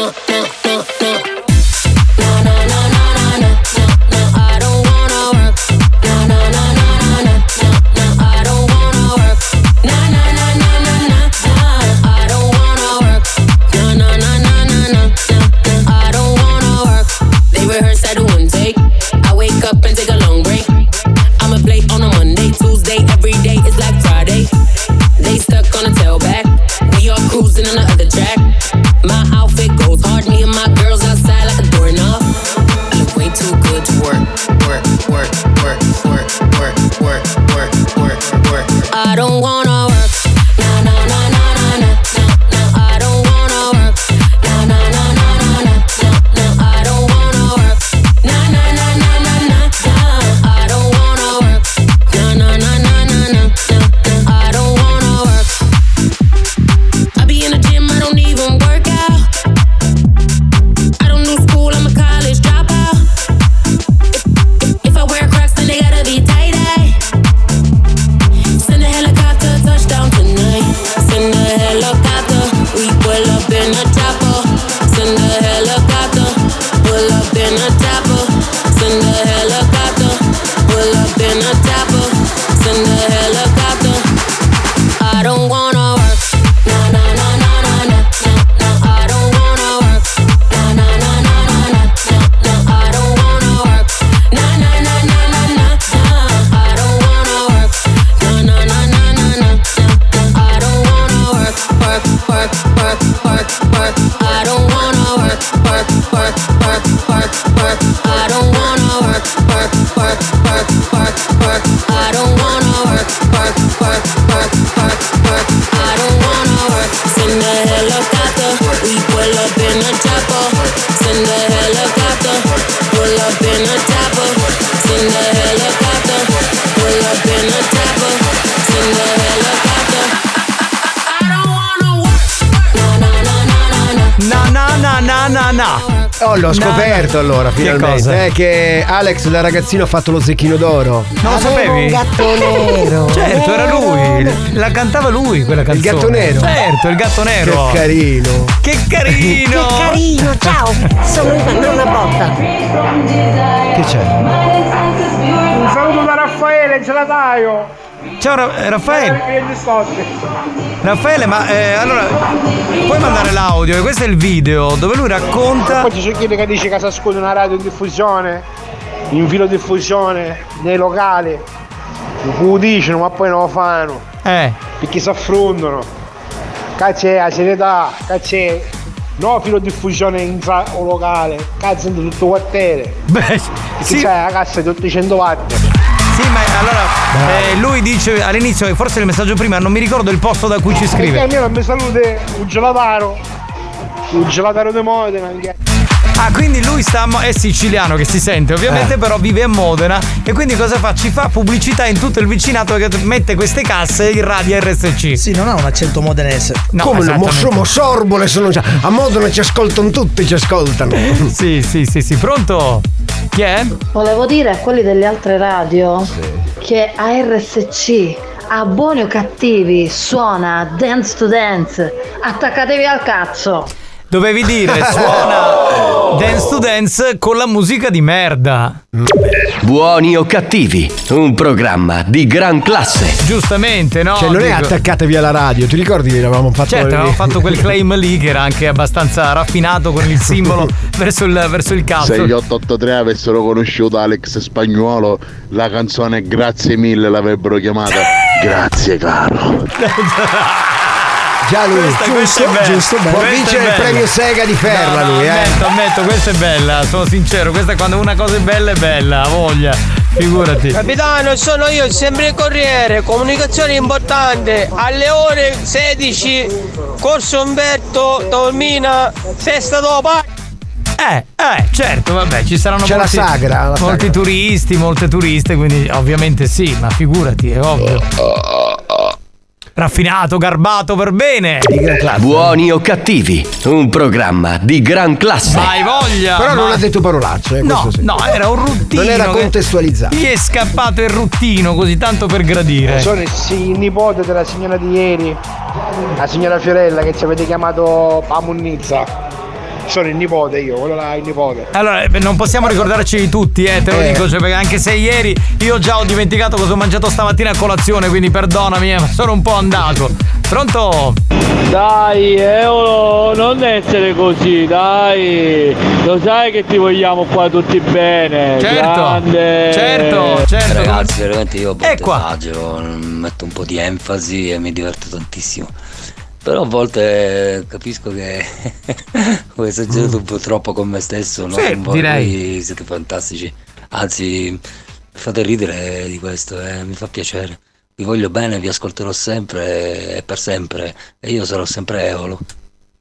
Allora, Che finalmente. cosa? È che Alex da ragazzino ha fatto lo zecchino d'oro. Non lo sapevi? un gatto nero. Certo, era lui. La cantava lui quella canzone. gatto nero? Certo, il gatto nero. Che carino. Che carino. Che carino, ciao! Sono nonna Botta. Che c'è? Un saluto da Raffaele, il gelataio. Ciao Ra- Raffaele. Eh. Raffaele, ma eh, allora puoi mandare l'audio? E questo è il video dove lui racconta. Poi ci sono chi che dice che si ascolta una radio in diffusione, in filo diffusione, nei locali. Lo dicono ma poi non lo fanno. Eh. Perché si affrontano. Cazzo la serietà, cazzo No filo diffusione in sa- o locale, cazzo in tutto quartiere. Beh, sì. c'è la cassa di 800 watt. Sì, ma allora eh, lui dice all'inizio, forse il messaggio prima, non mi ricordo il posto da cui ci Perché scrive. almeno mi salute un gelataro. il gelataro di Modena anche. Ah, quindi lui sta è siciliano che si sente, ovviamente, Eh. però vive a Modena e quindi cosa fa? Ci fa pubblicità in tutto il vicinato che mette queste casse in radio RSC. Sì, non ha un accento modenese. No, Come no? esattamente. Mo, mo sorbole sono già. A Modena ci ascoltano tutti, ci ascoltano. Sì, sì, sì, sì, pronto? Chi è? Volevo dire a quelli delle altre radio che a RSC, a buoni o cattivi, suona Dance to Dance. Attaccatevi al cazzo. Dovevi dire suona Dance to Dance con la musica di merda. Buoni o cattivi, un programma di gran classe. Giustamente, no? Cioè, non è Dico- attaccatevi alla radio, ti ricordi che avevamo fatto Certo, avevamo fatto quel claim lì che era anche abbastanza raffinato con il simbolo verso il, verso il cazzo. Se gli 883 avessero conosciuto Alex Spagnuolo, la canzone Grazie mille l'avrebbero chiamata Grazie caro. Già lui, Questa- questa è bella. giusto, bene. Può Questa vincere il premio Sega di Ferla No, no, lui, eh. Ammetto, ammetto, questa è bella, sono sincero. Questa è quando una cosa è bella è bella, ha voglia. Figurati. Capitano, sono io, sempre il Corriere, comunicazione importante, alle ore 16, Corso Umberto, Taormina, Festa dopo. Eh, eh, certo, vabbè, ci saranno C'è la molti, sagra, la molti sagra. turisti, molte turiste, quindi ovviamente sì, ma figurati, è ovvio. Raffinato, garbato per bene. Buoni o cattivi, un programma di gran classe. Vai voglia! Però non ha detto parolacce, eh, No, sì. no, era un ruttino. Non era contestualizzato. Gli è scappato il ruttino così tanto per gradire. Sono il nipote della signora di ieri, la signora Fiorella che ci avete chiamato Pamunnizza. Sono il nipote io, quello là è il nipote. Allora, eh, non possiamo ricordarci di tutti, eh, te lo Eh. dico, cioè, perché anche se ieri io già ho dimenticato cosa ho mangiato stamattina a colazione, quindi perdonami, eh, sono un po' andato. Pronto? Dai, Eolo, non essere così, dai. Lo sai che ti vogliamo qua tutti bene. Certo, grande. certo, certo. Ragazzi, veramente io a volte E qua. esagero, metto un po' di enfasi e mi diverto tantissimo. Però a volte capisco che ho esagerato un po' troppo con me stesso, no? Sì, direi. siete fantastici. Anzi, fate ridere di questo, eh, mi fa piacere. Vi voglio bene, vi ascolterò sempre e per sempre. E io sarò sempre Eolo.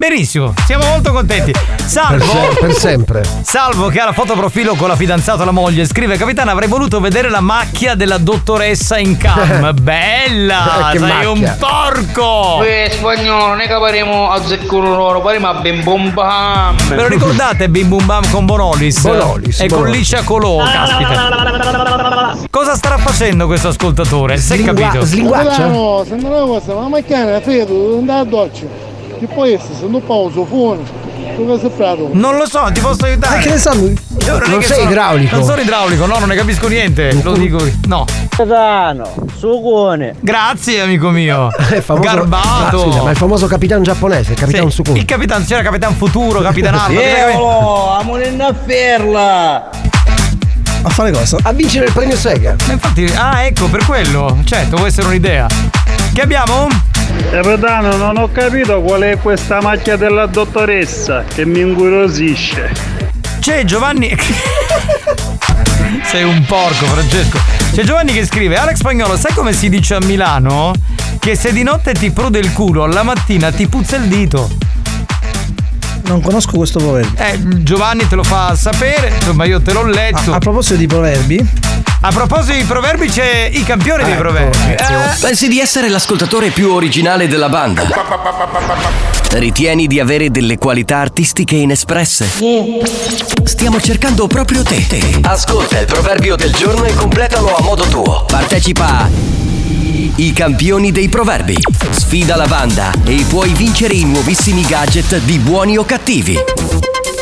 Benissimo, siamo molto contenti. Salvo. Per, se- per sempre. Salvo che ha la foto profilo con la fidanzata e la moglie, scrive Capitano avrei voluto vedere la macchia della dottoressa in cam. Bella! Che sei un macchia. porco! Uè, spagnolo, non è che parliamo a zeccuro loro, parliamo a ben bom bam. Ve lo ricordate Bim Bum Bam con Bonolis? Bonolis, E con Bonolis. Licia Colò, caspita. Cosa starà facendo questo ascoltatore? Si è capito? No, se non è cosa, ma macchina è freddo, devo andare a doccia. E poi se non pauso fuori, dove sei prato? Non lo so, ti posso aiutare. Ma che ne sa lui? Io Non che sei sono- idraulico? Non sono idraulico, no, non ne capisco niente. Lo dico. No. Capitano, sucone. Grazie, amico mio. È famoso- Garbato. Ah, scusa, ma il famoso capitano giapponese, il capitano Sì, Sukun. Il capitano, c'era Capitan Futuro, Capitanardo. Eolo, amore a ferla. A fare cosa? A vincere il premio Sega. Ma infatti, ah, ecco, per quello. Certo, può essere un'idea. Che abbiamo? Capitano, non ho capito qual è questa macchia della dottoressa che mi incuriosisce. C'è Giovanni. Sei un porco, Francesco. C'è Giovanni che scrive: Alex Spagnolo, sai come si dice a Milano? Che se di notte ti prude il culo, alla mattina ti puzza il dito. Non conosco questo proverbio. Eh, Giovanni te lo fa sapere, insomma, io te l'ho letto. A, a proposito di proverbi, A proposito di proverbi, c'è i campioni dei Ecco, proverbi. ecco. Eh, Pensi di essere l'ascoltatore più originale della banda? Ritieni di avere delle qualità artistiche inespresse? Stiamo cercando proprio te. Ascolta il proverbio del giorno e completalo a modo tuo. Partecipa a I campioni dei proverbi. Sfida la banda e puoi vincere i nuovissimi gadget di buoni o cattivi.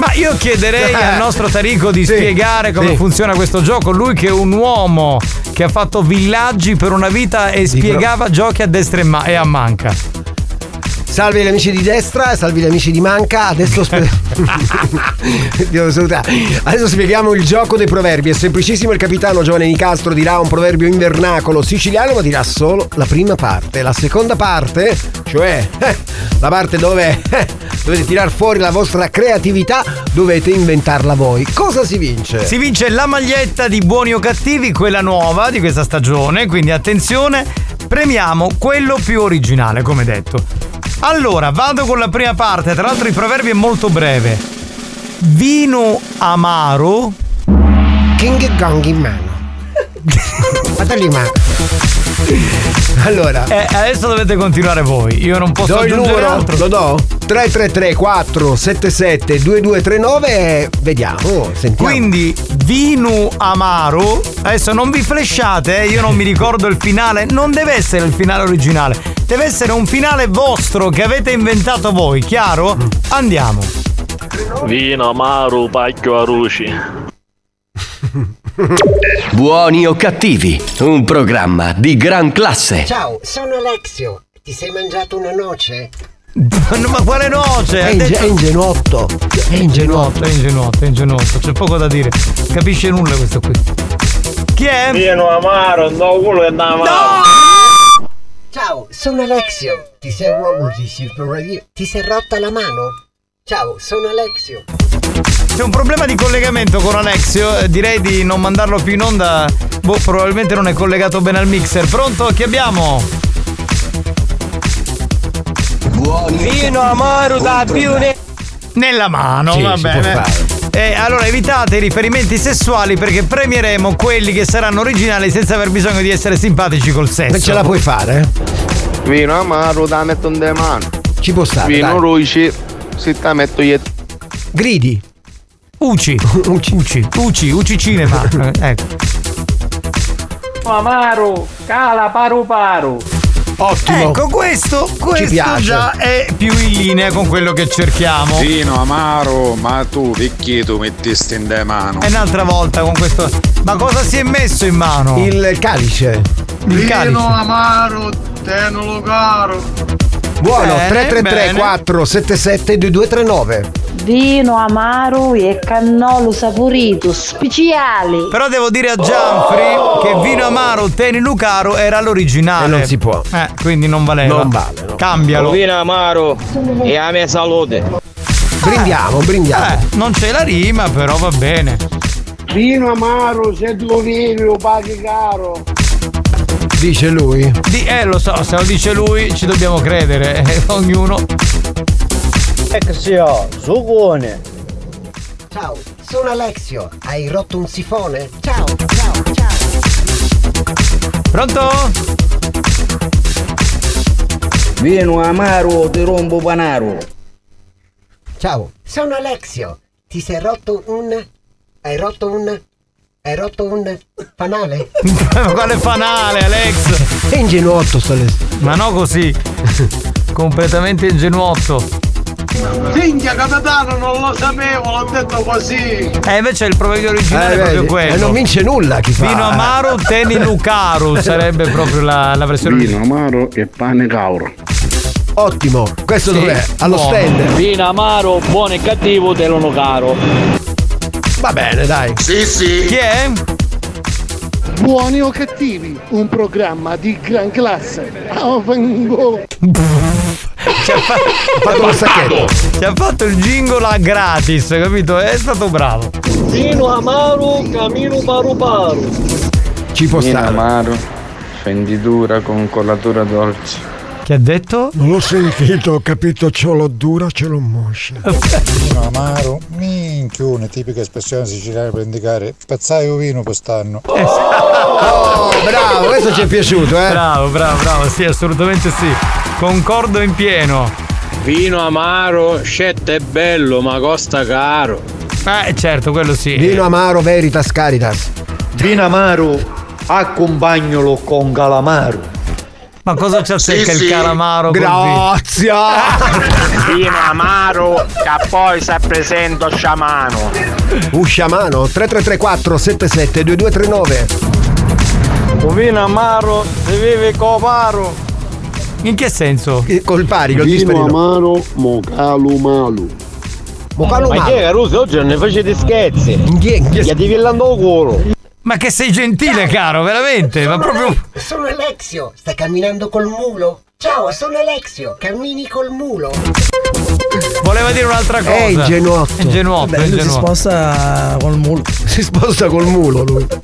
Ma io chiederei al nostro Tarico di spiegare come sì. funziona questo gioco. Lui che è un uomo che ha fatto villaggi per una vita e spiegava giochi a destra e, ma- e a manca. Salve gli amici di destra, salve gli amici di manca. Adesso, spe-. Adesso spieghiamo il gioco dei proverbi. È semplicissimo. Il capitano Giovanni Nicastro dirà un proverbio in vernacolo siciliano, ma dirà solo la prima parte. La seconda parte, cioè eh, la parte dove eh, dovete tirar fuori la vostra creatività, dovete inventarla voi. Cosa si vince? Si vince la maglietta di buoni o cattivi, quella nuova di questa stagione. Quindi attenzione, premiamo quello più originale, come detto. Allora, vado con la prima parte. Tra l'altro, il proverbio è molto breve. Vino amaro. King Gong in mano. Mano. Allora. Eh, adesso dovete continuare voi. Io non posso do il aggiungere numero, altro. lo do? 333 477 2239 e vediamo, sentiamo. Quindi vino amaro. Adesso non vi flashate, eh, io non mi ricordo il finale. Non deve essere il finale originale. Deve essere un finale vostro che avete inventato voi, chiaro? Andiamo. Vino amaro, pacchio a ruci. Buoni o cattivi, un programma di gran classe. Ciao, sono Alexio. Ti sei mangiato una noce? Ma quale noce? È, inge- è ingenuotto. È ingenuotto. È ingenuotto, è ingenuotto, c'è poco da dire. Capisce nulla questo qui. Chi è? Vino amaro, no culo e amaro. Ciao, sono Alexio. Ti sei, ti sei rotta la mano? Ciao, sono Alexio. C'è un problema di collegamento con Alexio, eh, direi di non mandarlo più in onda. Boh, probabilmente non è collegato bene al mixer. Pronto? Chi abbiamo? Vino amaro da più ne... Nella mano, Sì, va bene. fare. Eh, allora evitate i riferimenti sessuali perché premieremo quelli che saranno originali senza aver bisogno di essere simpatici col sesso. Ma ce la puoi fare? Vino amaro da metto in mano. Ci può stare. Vino dai. ruci, si te metto io. Gridi. Uci. Uci. Uci. Uci. Uci cinema. Eh, ecco. Amaro, cala paru paru. Ottimo. Ecco, questo, questo già è più in linea con quello che cerchiamo. Vino amaro, ma tu tu mettesti in de mano? E un'altra volta con questo. Ma cosa si è messo in mano? Il calice. Il calice. amaro, tenolo caro. Buono, Bene, 333 bene. 477 2239. Vino amaro e cannolo saporito, speciali. Però devo dire a Gianfri che Vino Amaro Teni Lucaro era l'originale. E non si può. Eh, quindi non valeva. Non vale, no. Cambialo. Vino amaro e a mia salute. Brindiamo, brindiamo. Eh, non c'è la rima, però va bene. Vino amaro, se tu vieni lo paghi caro. Dice lui. Di- eh, lo so, se lo dice lui ci dobbiamo credere. eh, ognuno. Exio, sucone. Ciao, sono Alexio. Hai rotto un sifone? Ciao, ciao, ciao. Pronto? Vino amaro, ti rompo panaro. Ciao, sono Alexio. Ti sei rotto un. Hai rotto un. Hai rotto un fanale? Ma quale fanale, Alex? È ingenuotto sto. Ma no così. Completamente ingenuotto. Minchia capitano, non lo sapevo, l'ho detto così. Eh, invece il proverbio originale Eh, è proprio vedi? quello. E non vince nulla chi fa. Vino amaro, teni Lucaru sarebbe proprio la, la versione Vino amaro e pane cauro. Ottimo. Questo Sì, dov'è? Allo buono. stand. Vino amaro, buono e cattivo, te lo caro. Va bene, dai. Sì, sì. Chi è? Buoni o cattivi, un programma di gran classe. Ah, vengo. Ci ha, fa- fatto lo stacchetto. Ci ha fatto il jingle a gratis, capito? È stato bravo. Vino amaro, camino paru paru. Ci può stare. amaro, fenditura con collatura dolce. Che ha detto? Non l'ho sentito, ho capito, ce l'ho dura, ce l'ho moscia. Vino amaro, minchione, tipica espressione siciliana per indicare spezzai un vino quest'anno. Oh, bravo, questo ci è piaciuto, eh. Bravo, bravo, bravo, sì, assolutamente sì. Concordo in pieno. Vino amaro, scetto è bello, ma costa caro. Eh, certo, quello sì. Vino amaro, veritas, caritas. Vino amaro, accompagnalo con calamaro. Ma cosa ci azzecca Sì, il sì. calamaro? Grazie. Vino amaro, che poi si presento sciamano. Usciamano 3334 77 2239. Vino amaro, si vive coparo. In che senso? Col pari, col Vino amaro, mocalu malu. Mocalo Ma che. Caruso, oggi non ne facete scherzi. Chi- chi- Che ti villando il culo. Ma che sei gentile, caro, veramente? Ma proprio. Sono Alexio, stai camminando col mulo? Ciao, sono Alexio, cammini col mulo. Voleva dire un'altra cosa. È ingenuotto. È ingenuotto, Vabbè, è lui si sposta col mulo. Si sposta col mulo lui.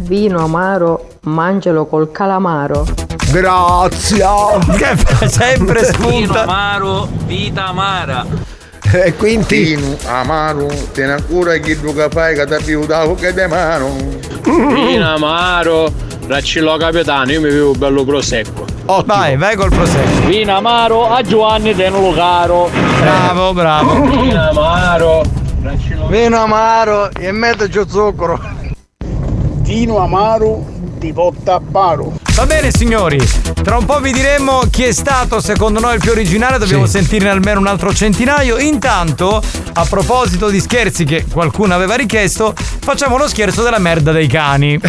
Vino amaro, mangialo col calamaro. Grazie. Che fa sempre Vino spunta. amaro, vita amara. E quindi. Vino amaro, tieni cura che tu che fai che ti più da che di mano. Vino amaro, raccillo capitano, io mi vivo bello prosecco. Vai, vai col prosecco. Vino amaro, a Giovanni tenelo caro. Bravo, bravo. Vino amaro. Vino amaro e mezzo giù zucchero. Vino amaro di Pottapparo. Va bene signori, tra un po' vi diremo chi è stato secondo noi il più originale, dobbiamo sentirne almeno un altro centinaio. Intanto, a proposito di scherzi che qualcuno aveva richiesto, facciamo lo scherzo della merda dei cani.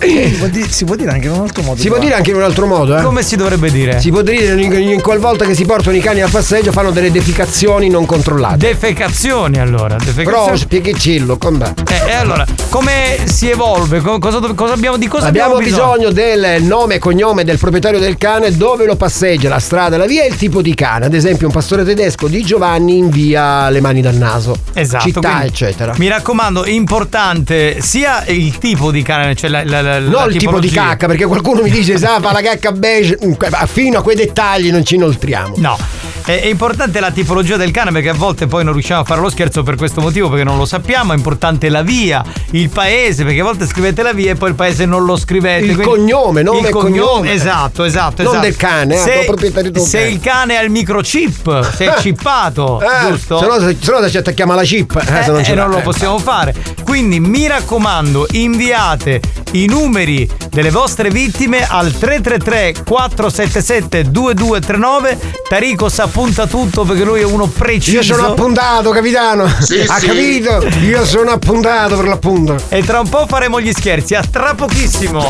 si, può di- si può dire anche in un altro modo. Si può dire anche in un altro modo, eh? Come si dovrebbe dire? Si può dire in, in qualvolta che si portano i cani al passeggio fanno delle defecazioni non controllate. Defecazioni allora. Però Defecazioni. spieghiccillo, com'è? Eh, e allora, come si evolve? Co- Cosa, cosa abbiamo di cosa Abbiamo abbiamo bisogno del nome e cognome del proprietario del cane, dove lo passeggia, la strada, la via e il tipo di cane. Ad esempio, un pastore tedesco di Giovanni invia le mani dal naso. Esatto. Città, eccetera. Mi raccomando, importante sia il tipo di cane, cioè la, la, la, Non il tipo di cacca, perché qualcuno mi dice, sa, fa la cacca beige. Mm, Fino a quei dettagli non ci inoltriamo. No. È, è importante la tipologia del cane perché a volte poi non riusciamo a fare lo scherzo per questo motivo perché non lo sappiamo. È importante la via, il paese, perché a volte scrivete la via e poi il paese non lo scrivete. Il cognome, nome il e cognome. Esatto, esatto. Non esatto. del cane, eh, se, del se cane. il cane ha il microchip, se è chippato, Eh, giusto? Se no, se, se no ci attacchiamo alla chip. Eh, se non Eh, e l'ha. non lo Eh, possiamo fare. Quindi mi raccomando, inviate i numeri delle vostre vittime al 333 477 2239. Tarico sa punta tutto perché lui è uno preciso. Io sono appuntato, capitano. Sì, ha sì. capito? Io sono appuntato per l'appunto. E tra un po' faremo gli scherzi, a tra pochissimo.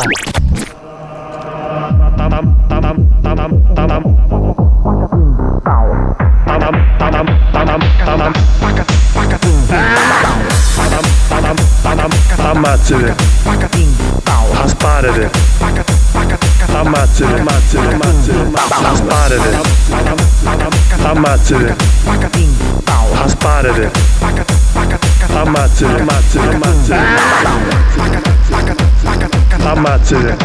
Ammazzate. Asparate. Ammazzate. Ammazzate. Ammazzate. Asparate. Ammazzate. Asparate. Ammazzate. Ammazzate. Ammazzate.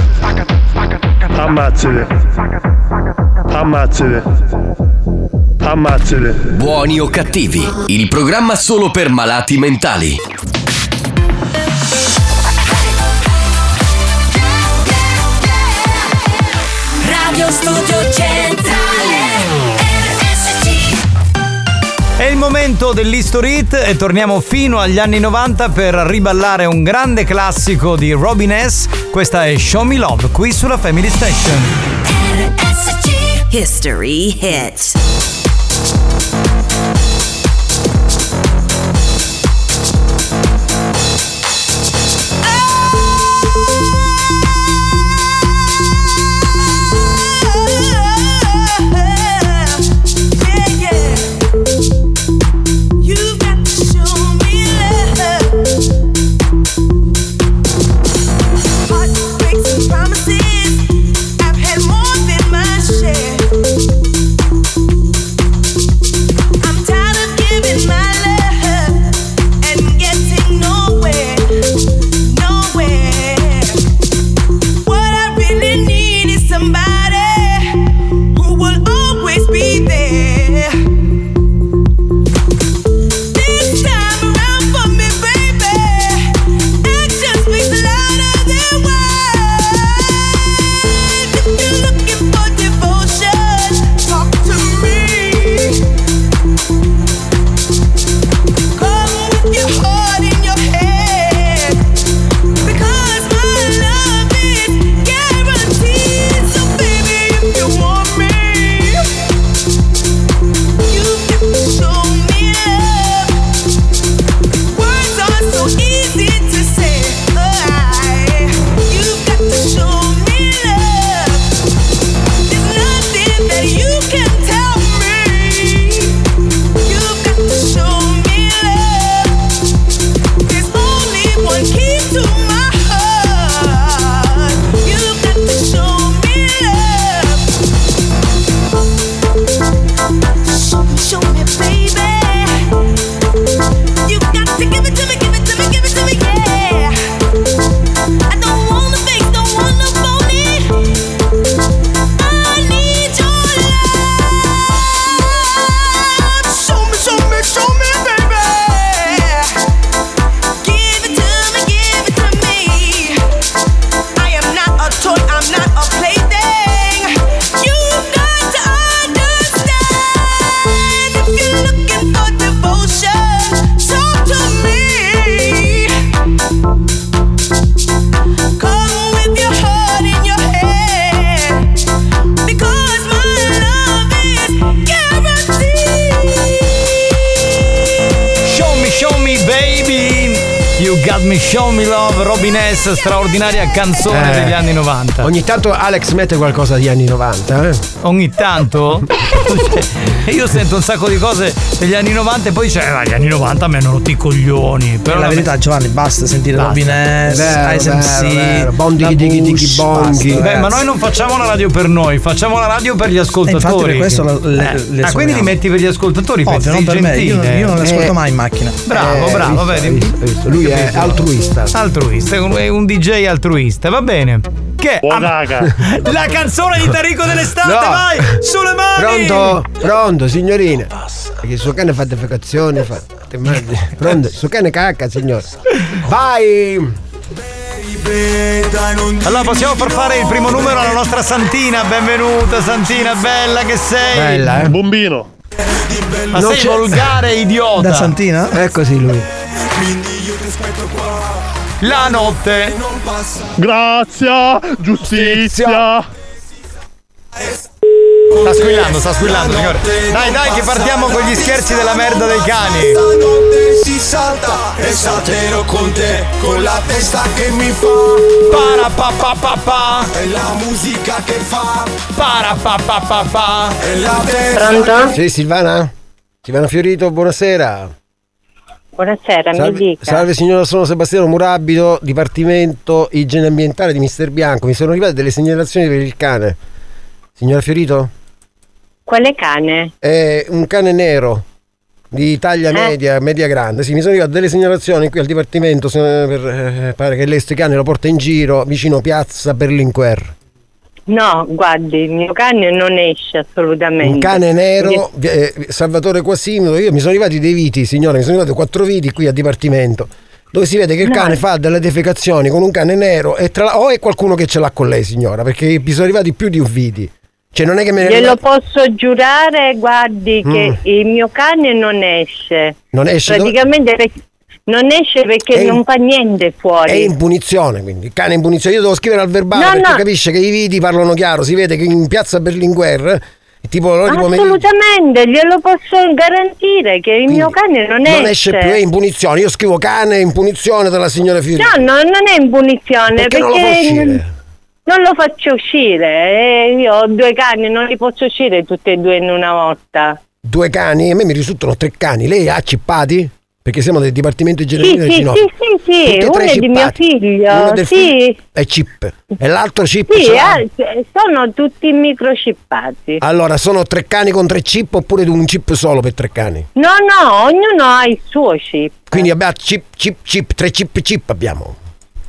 Ammazzate. Ammazzate. Ammazzate. Buoni o cattivi, il programma solo per malati mentali. Radio Studio Centrale È il momento dell'History Hit e torniamo fino agli anni 90 per riballare un grande classico di Robin S. Questa è Show Me Love qui sulla Family Station. History Hit Robin S, straordinaria canzone Eh. degli anni 90. Ogni tanto Alex mette qualcosa degli anni 90, eh? Ogni tanto? Io sento un sacco di cose degli anni 90 e poi dice, "Ah, gli anni 90 mi hanno rotto i coglioni. Però Per la verità, Giovanni, basta sentire. Robin S, Vero, Ice MC, vero, vero. Bondi la dighi dighi bonghi. Beh, ma noi non facciamo la radio per noi, facciamo la radio per gli ascoltatori. Eh, infatti per questo la- le- Eh, le ah, quindi li metti per gli ascoltatori, Ovvio, pezzi non per me, io, gentile. io non le ascolto Eh. mai in macchina. Bravo, Eh, bravo, visto, vedi. visto, visto. Lui è altruista. Altruista, è un- DJ altruista, va bene. Che Buon. La canzone di Tarico dell'estate, No. vai! Sulle mani! Pronto? Pronto, signorina? Perché il suo cane fa defecazione, fa. Pronto? Il suo cane cacca, signora. Vai! Allora possiamo far fare il primo numero alla nostra Santina, benvenuta Santina, bella che sei! Bella, eh? Bombino. Ma Non sei c'è- volgare idiota! Da Santina? È così lui. La notte! Grazia, giustizia. Sta squillando, sta squillando, signore. Dai, dai, che partiamo con gli scherzi della merda dei cani. Stanotte si salta e salterò con te con la testa che mi fa Para pa pa pa pa. e la musica che fa Para pa pa pa pa. e la testa Pronto? Sì, Silvana? Silvana Fiorito, buonasera. Buonasera, mi Salve, dica. salve signora, sono Sebastiano Murabito, Dipartimento Igiene Ambientale di Mister Bianco. Mi sono arrivate delle segnalazioni per il cane. Signora Fiorito? Quale cane? È un cane nero di taglia Eh? media, media grande. Sì, mi sono arrivate delle segnalazioni qui al Dipartimento. per, eh, pare che lei sto cane lo porta in giro vicino Piazza Berlinguer. No, guardi, il mio cane non esce assolutamente. Un cane nero, eh, Salvatore Quasimodo. Io mi sono arrivati dei viti, signore, mi sono arrivati quattro viti qui al Dipartimento. Dove si vede che il No. cane fa delle defecazioni con un cane nero e tra o è qualcuno che ce l'ha con lei, signora, perché mi sono arrivati più di un viti. Cioè, non è che me ne Glielo posso giurare, guardi, che Mm. il mio cane non esce. Non esce dove- Praticamente perché- non esce perché È in- non fa niente fuori. È in punizione, quindi il cane è in punizione. Io devo scrivere al verbale No, perché no. capisce che i viti parlano chiaro. Si vede che in piazza Berlinguer, eh, tipo di pomeriggio, Assolutamente, glielo posso garantire che il mio cane non, non esce più, è in punizione. Io scrivo cane in punizione della signora Fiorito. No, no, non è in punizione Perché perché, non lo faccio uscire. eh, io ho due cani, non li posso uscire tutti e due in una volta. Due cani, a me mi risultano tre cani. Lei ha cippati? Perché siamo del Dipartimento di Sì, sì, no. sì, sì, sì, uno è di mio cippati. figlio, Uno del sì. figlio è chip e l'altro chip Sì, eh, sono tutti microchippati. Allora, sono tre cani con tre chip oppure un chip solo per tre cani? No, no, ognuno ha il suo chip. Quindi abbiamo chip, chip, chip, tre chip, chip abbiamo.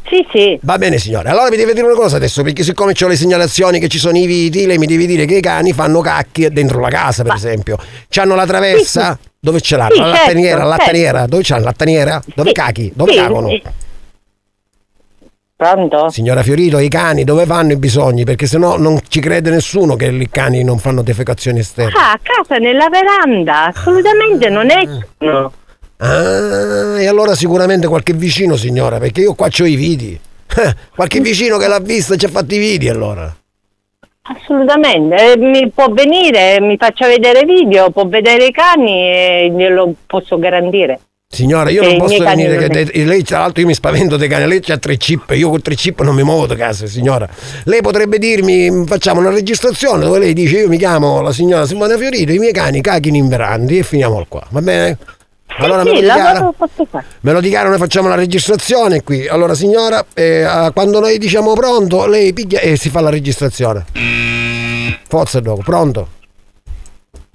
Sì, sì. Va bene signore, allora mi deve dire una cosa adesso, perché siccome ho le segnalazioni che ci sono i viti, lei mi deve dire che i cani fanno cacchi dentro la casa, per esempio. C'hanno la traversa? Dove ce l'hanno? Sì, la certo, lattaniera, la certo. lattaniera, dove c'hanno la lattaniera? Dove Sì, cachi? Dove sì, cagano? sì. Pronto? Signora Fiorito, i cani dove vanno i bisogni? Perché sennò non ci crede nessuno che i cani non fanno defecazioni esterne. Ah, a casa, nella veranda, assolutamente non escono. Ah, e allora sicuramente qualche vicino, signora, perché io qua ho i viti. Eh, qualche vicino che l'ha vista ci ha fatto i viti allora. Assolutamente, Eh, mi può venire, mi faccia vedere video, può vedere i cani e glielo posso garantire. Signora, io non posso venire, non che è- lei tra l'altro io mi spavento dei cani, lei ha tre chip, io con tre chip non mi muovo da casa, signora. Lei potrebbe dirmi, facciamo una registrazione dove lei dice io mi chiamo la signora Simona Fiorito, i miei cani cachino in verandi e finiamo qua, va bene? Allora me sì, lo dichiara? lavoro posso fare. Me lo dichiaro, noi facciamo la registrazione qui. Allora signora, eh, quando noi diciamo pronto, lei piglia e si fa la registrazione. Forza dopo, pronto?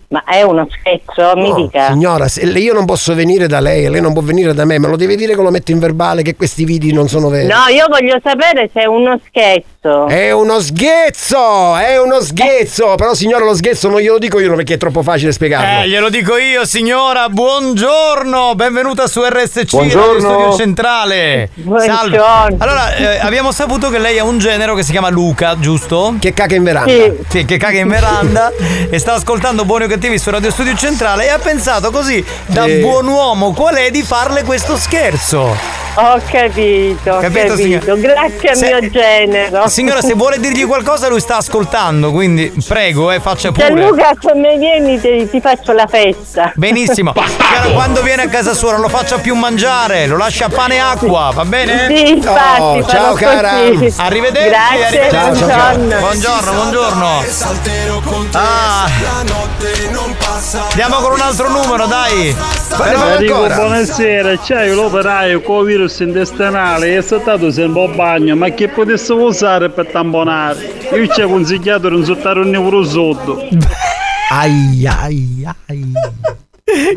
Ma è uno scherzo, mi No, dica. Signora, se io non posso venire da lei, lei non può venire da me, me lo deve dire che lo metto in verbale che questi vidi non sono veri. No, io voglio sapere se è uno scherzo. È uno sghezzo, è uno sghezzo. Però signora lo sghezzo non glielo dico io perché è troppo facile spiegarlo. Eh, glielo dico io, signora. Buongiorno, benvenuta su RSC, Buongiorno. Radio Studio Centrale. Buongiorno. Salve. Allora, eh, abbiamo saputo che lei ha un genero che si chiama Luca, giusto? Che caga in veranda. Sì. Sì, che caga in veranda e sta ascoltando Buoni o Cattivi su Radio Studio Centrale e ha pensato così, da Sì. buon uomo qual è, di farle questo scherzo. Ho capito, ho Capito, capito. signora? Grazie a Se- mio genero. Signora, se vuole dirgli qualcosa, lui sta ascoltando, quindi prego, eh, faccia pure. Gianluca, come vieni ti, ti faccio la festa. Benissimo. Chiara, quando viene a casa sua non lo faccia più mangiare, lo lascia pane e acqua, va bene? Sì, infatti, Oh, ciao cara. così. Arrivederci. Grazie, arrivederci. Ciao, ciao, ciao. buongiorno. Buongiorno, buongiorno. Ah. Andiamo con un altro numero, dai. Però Dico, ancora. buonasera, c'hai l'operaio con il virus intestinale e è stato sempre a bagno, ma che potesse usare per tamponare? Io ci ho consigliato di non soltare un euro sotto. Ai ai ai.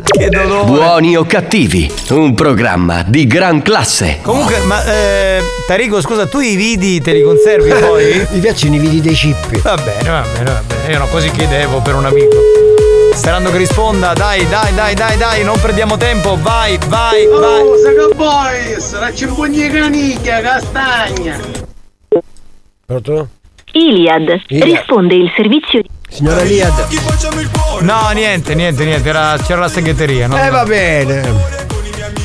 Che dolore. Buoni o cattivi, un programma di gran classe. Comunque, ma eh, Tarico, scusa, tu i vidi te li conservi poi? Mi piacciono i vidi dei cippi. Va bene, va bene, va bene. Io no, così chiedevo per un amico. Sperando che risponda, dai, dai, dai, dai, dai, non perdiamo tempo, vai, vai, vai. Oh, Saga Boys, la cipugna canicchia, castagna. Pronto? Iliad. Iliad. Risponde il servizio di... Signora Liad. No, niente, niente, niente, era- c'era la segreteria, no? Eh va bene.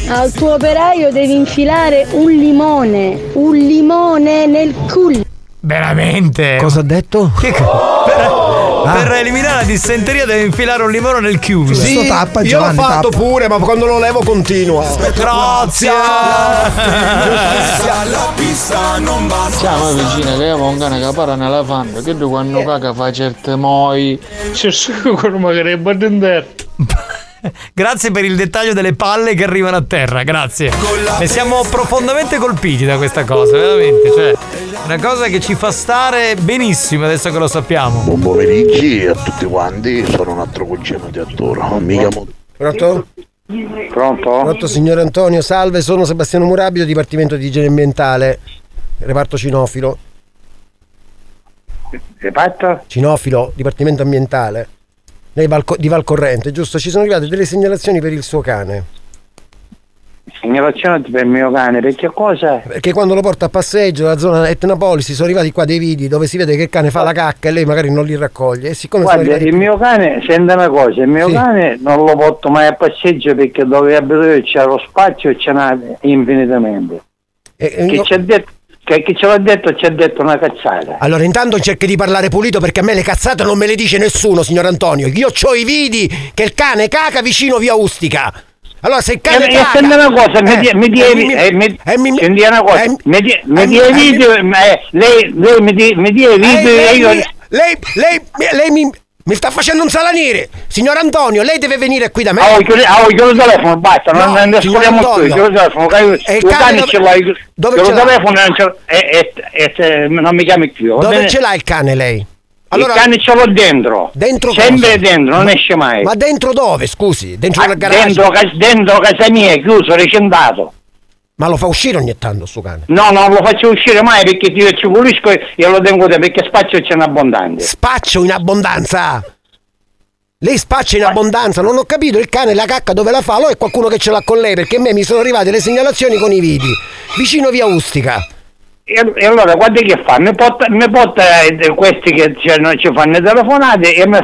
Al tuo operaio devi infilare un limone, un limone nel culo. Veramente? Cosa ha detto? Che co- per, per eliminare la dissenteria deve infilare un limone nel chiuso. Sì, io l'ho fatto pure, ma quando lo levo continua. Grazie. alla pista non basta. Ciao vicina che avevo un cane che parla nella fanda, che tu quando caga fa certe moi. C'è sicuro magari è bandender. Grazie per il dettaglio delle palle che arrivano a terra, grazie. E siamo profondamente colpiti da questa cosa, veramente. Cioè, una cosa che ci fa stare benissimo adesso che lo sappiamo. Buon pomeriggio a tutti quanti, sono un altro cugino di Arturo. Mica mo- Pronto? Pronto? Pronto signor Antonio, salve, sono Sebastiano Murabio, Dipartimento di Igiene Ambientale, reparto cinofilo. Reparto? Cinofilo, Dipartimento Ambientale. Valco- di Valcorrente, giusto? Ci sono arrivate delle segnalazioni per il suo cane. Segnalazione per il mio cane, perché cosa? Perché quando lo porta a passeggio dalla zona Etnapolisi sono arrivati qua dei video dove si vede che il cane fa la cacca e lei magari non li raccoglie. E siccome Guarda, arrivati il mio cane, senta una cosa, il mio Sì. cane non lo porto mai a passeggio perché dove abito io c'è lo spazio e ce n'ha infinitamente. e Chi, io- ci ha detto, che chi ce l'ha detto ci ha detto una cazzata. Allora, intanto cerchi di parlare pulito perché a me le cazzate non me le dice nessuno, signor Antonio. Io ho i vidi che il cane caca vicino via Ustica. Allora, se il cane E, e caca... una cosa, mi Eh, dia, mi eh, dia, eh, mi- eh, mi- una cosa, eh, mi dia, mi eh, dia i eh, video, eh, lei, lei mi dia, mi dia i Eh, video e io... lei, lei, lei, lei mi, mi sta facendo un salaniere. Signor Antonio, lei deve venire qui da me. Ah, chiuso il telefono, basta, No, non ne signor scusiamo più, chiuso il telefono, io- E il cane dove- ce l'hai, dove chiuso ce il l'ha? telefono non, ce e, e, e non mi chiami più, Dove bene? ce l'ha il cane lei? il cane ce l'ho dentro, Dentro sempre cosa? dentro, non Ma- esce mai. Ma dentro dove, scusi? Dentro Ah, il garage? dentro, dentro casa mia, chiuso, recindato. Ma lo fa uscire ogni tanto sto cane? No, non lo faccio uscire mai perché io ci pulisco e lo tengo te perché spazio c'è in abbondante. Spaccio in abbondanza! Lei spaccia in abbondanza, non ho capito il cane la cacca dove la fa, lo è qualcuno che ce l'ha con lei perché a me mi sono arrivate le segnalazioni con i vidi, vicino via Ustica. E, allora guarda che fa? Mi porta, mi porta eh, questi che ci, ci fanno le telefonate e mi,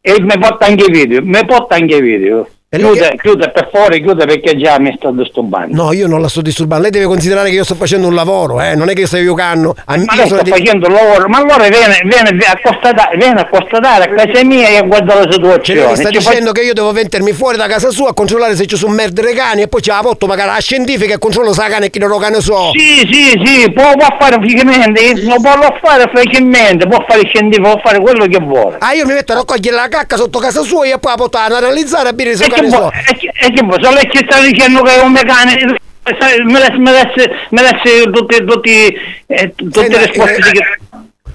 e mi porta anche i video, mi porta anche i video. Chiude, chiude per favore, chiude perché già mi sto disturbando. No, io non la sto disturbando, lei deve considerare che io sto facendo un lavoro, eh, non è che io sto giocando. A- Ma io sta di- facendo il lavoro, ma allora viene, viene a constatare, viene a constatare a casa mia e a guardare la Cioè situazione. mi sta Ci fa- dicendo che io devo mettermi fuori da casa sua a controllare se ci sono merdere cani e poi ci la porto magari alla scientifica e controllo se la cane e chi non lo cane so. Sì, sì, sì, può, può fare fisicamente, non può fare facilmente, può fare scientifico, può fare quello che vuole. Ah, io mi metto a raccogliere la cacca sotto casa sua e poi la porto ad analizzare a dire se cane vuoi- so. e che, che vuoi? lei ci sta dicendo che è un meccanico, sai, me le me le- me le- tutti, tutti, eh, tutte Senta, le risposte eh, di...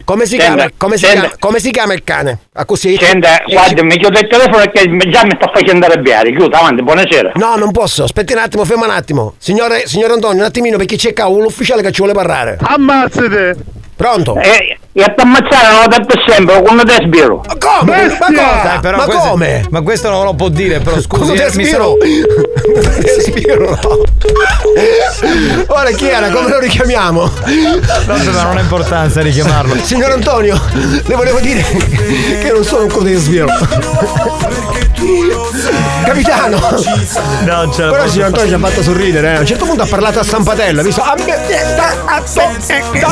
Come si, Senta, chiama, come, si chiama, come si chiama il cane? A così? Senta, guarda, mi chiudo il telefono perché già mi sta facendo arrabbiare, chiudo, avanti, buonasera. No, non posso. Aspetti un attimo, ferma un attimo. Signore, signor Antonio, un attimino perché c'è cavolo l'ufficiale che ci vuole parlare. Ammazzate! Pronto? Eh, E a t'ammazzare non lo per sempre, quando te sbiro. Ma come? Ma cosa? Dai, però ma questo- come? Ma questo non lo può dire, però scusi. Come eh, te mi spiro? sono- Te spiro. Ora chi era? Come lo richiamiamo? Tanto non ha importanza richiamarlo. Signor Antonio, le volevo dire che non sono un cote sbiro. Capitano! Non ce Però signor Antonio ci ha fatto sorridere, eh. A un certo punto ha parlato a stampatello, ha visto. "Ah, Sia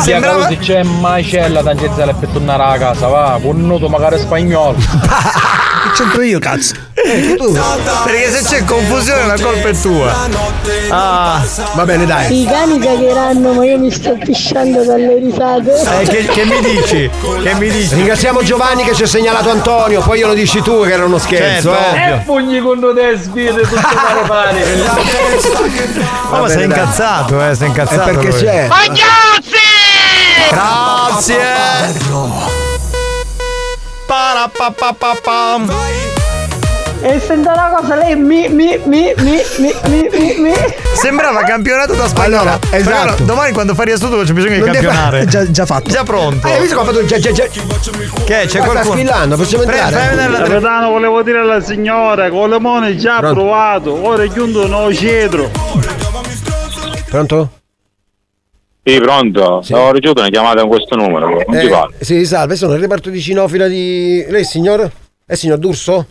Sembrava- se c'è macella tangenziale per tornare a casa, va, con un noto magari spagnolo. Che c'entro io, cazzo? Perché se c'è confusione la colpa è tua. Ah, va bene, dai. I cani cagheranno, ma io mi sto pisciando dalle risate. Eh, che, che mi dici? Che mi dici? Ringraziamo Giovanni che ci ha segnalato Antonio, poi glielo dici tu che era uno scherzo, Certo, eh. E pugni con te sfide tutte pare pare. Oh, ma sei incazzato, eh, sei incazzato. È perché lui. c'è. Grazie. Parapapapapam. E sento una cosa, lei mi, mi, mi, mi, mi, mi, mi, mi. Sembrava campionato da spagnolo. Allora, esatto. Però domani quando fai riassunto c'è bisogno di Non campionare. Già, già fatto. Già pronto. Eh, hai visto come ha fatto già, già, già. Che c'è Ma sta qualcuno? sfilando, possiamo Pre- entrare? fai vedere la- Capitano, volevo dire alla signora, con le mone già Pronto? provato, ora è chiuso no cedro. Pronto? Sì, pronto? Ho ricevuto una chiamata con questo numero, non ti Eh, parlo. sì, salve, sono il reparto di cinofila di. Lei signor? È signor D'Urso?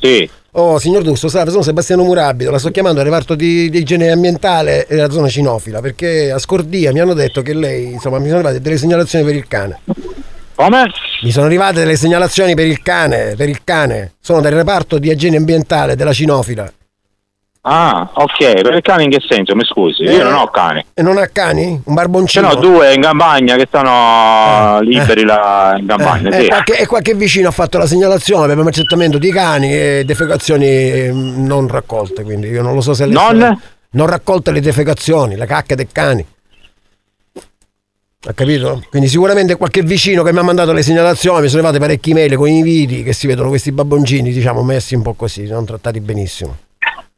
Sì, Oh, signor D'Urso, salve, sono Sebastiano Murabito, la sto chiamando al reparto di, di igiene ambientale della zona cinofila, perché a Scordia mi hanno detto che lei, insomma, mi sono arrivate delle segnalazioni per il cane. Come? Mi sono arrivate delle segnalazioni per il cane, per il cane. Sono del reparto di igiene ambientale della cinofila. Ah, ok, per il cane in che senso? Mi scusi, io Eh. non ho cani. E non ha cani? Un Ce barboncino? n'ho due in campagna che stanno Eh. liberi là in campagna, Eh, sì. e, qualche, e qualche vicino ha fatto la segnalazione per maltrattamento di cani e defecazioni eh, non raccolte, quindi io non lo so se lei Non? non raccolte le defecazioni, le cacche dei cani. Ha capito? Quindi sicuramente qualche vicino che mi ha mandato le segnalazioni, mi sono arrivate parecchie mail con i video che si vedono questi babboncini, diciamo, messi un po' così, non trattati benissimo.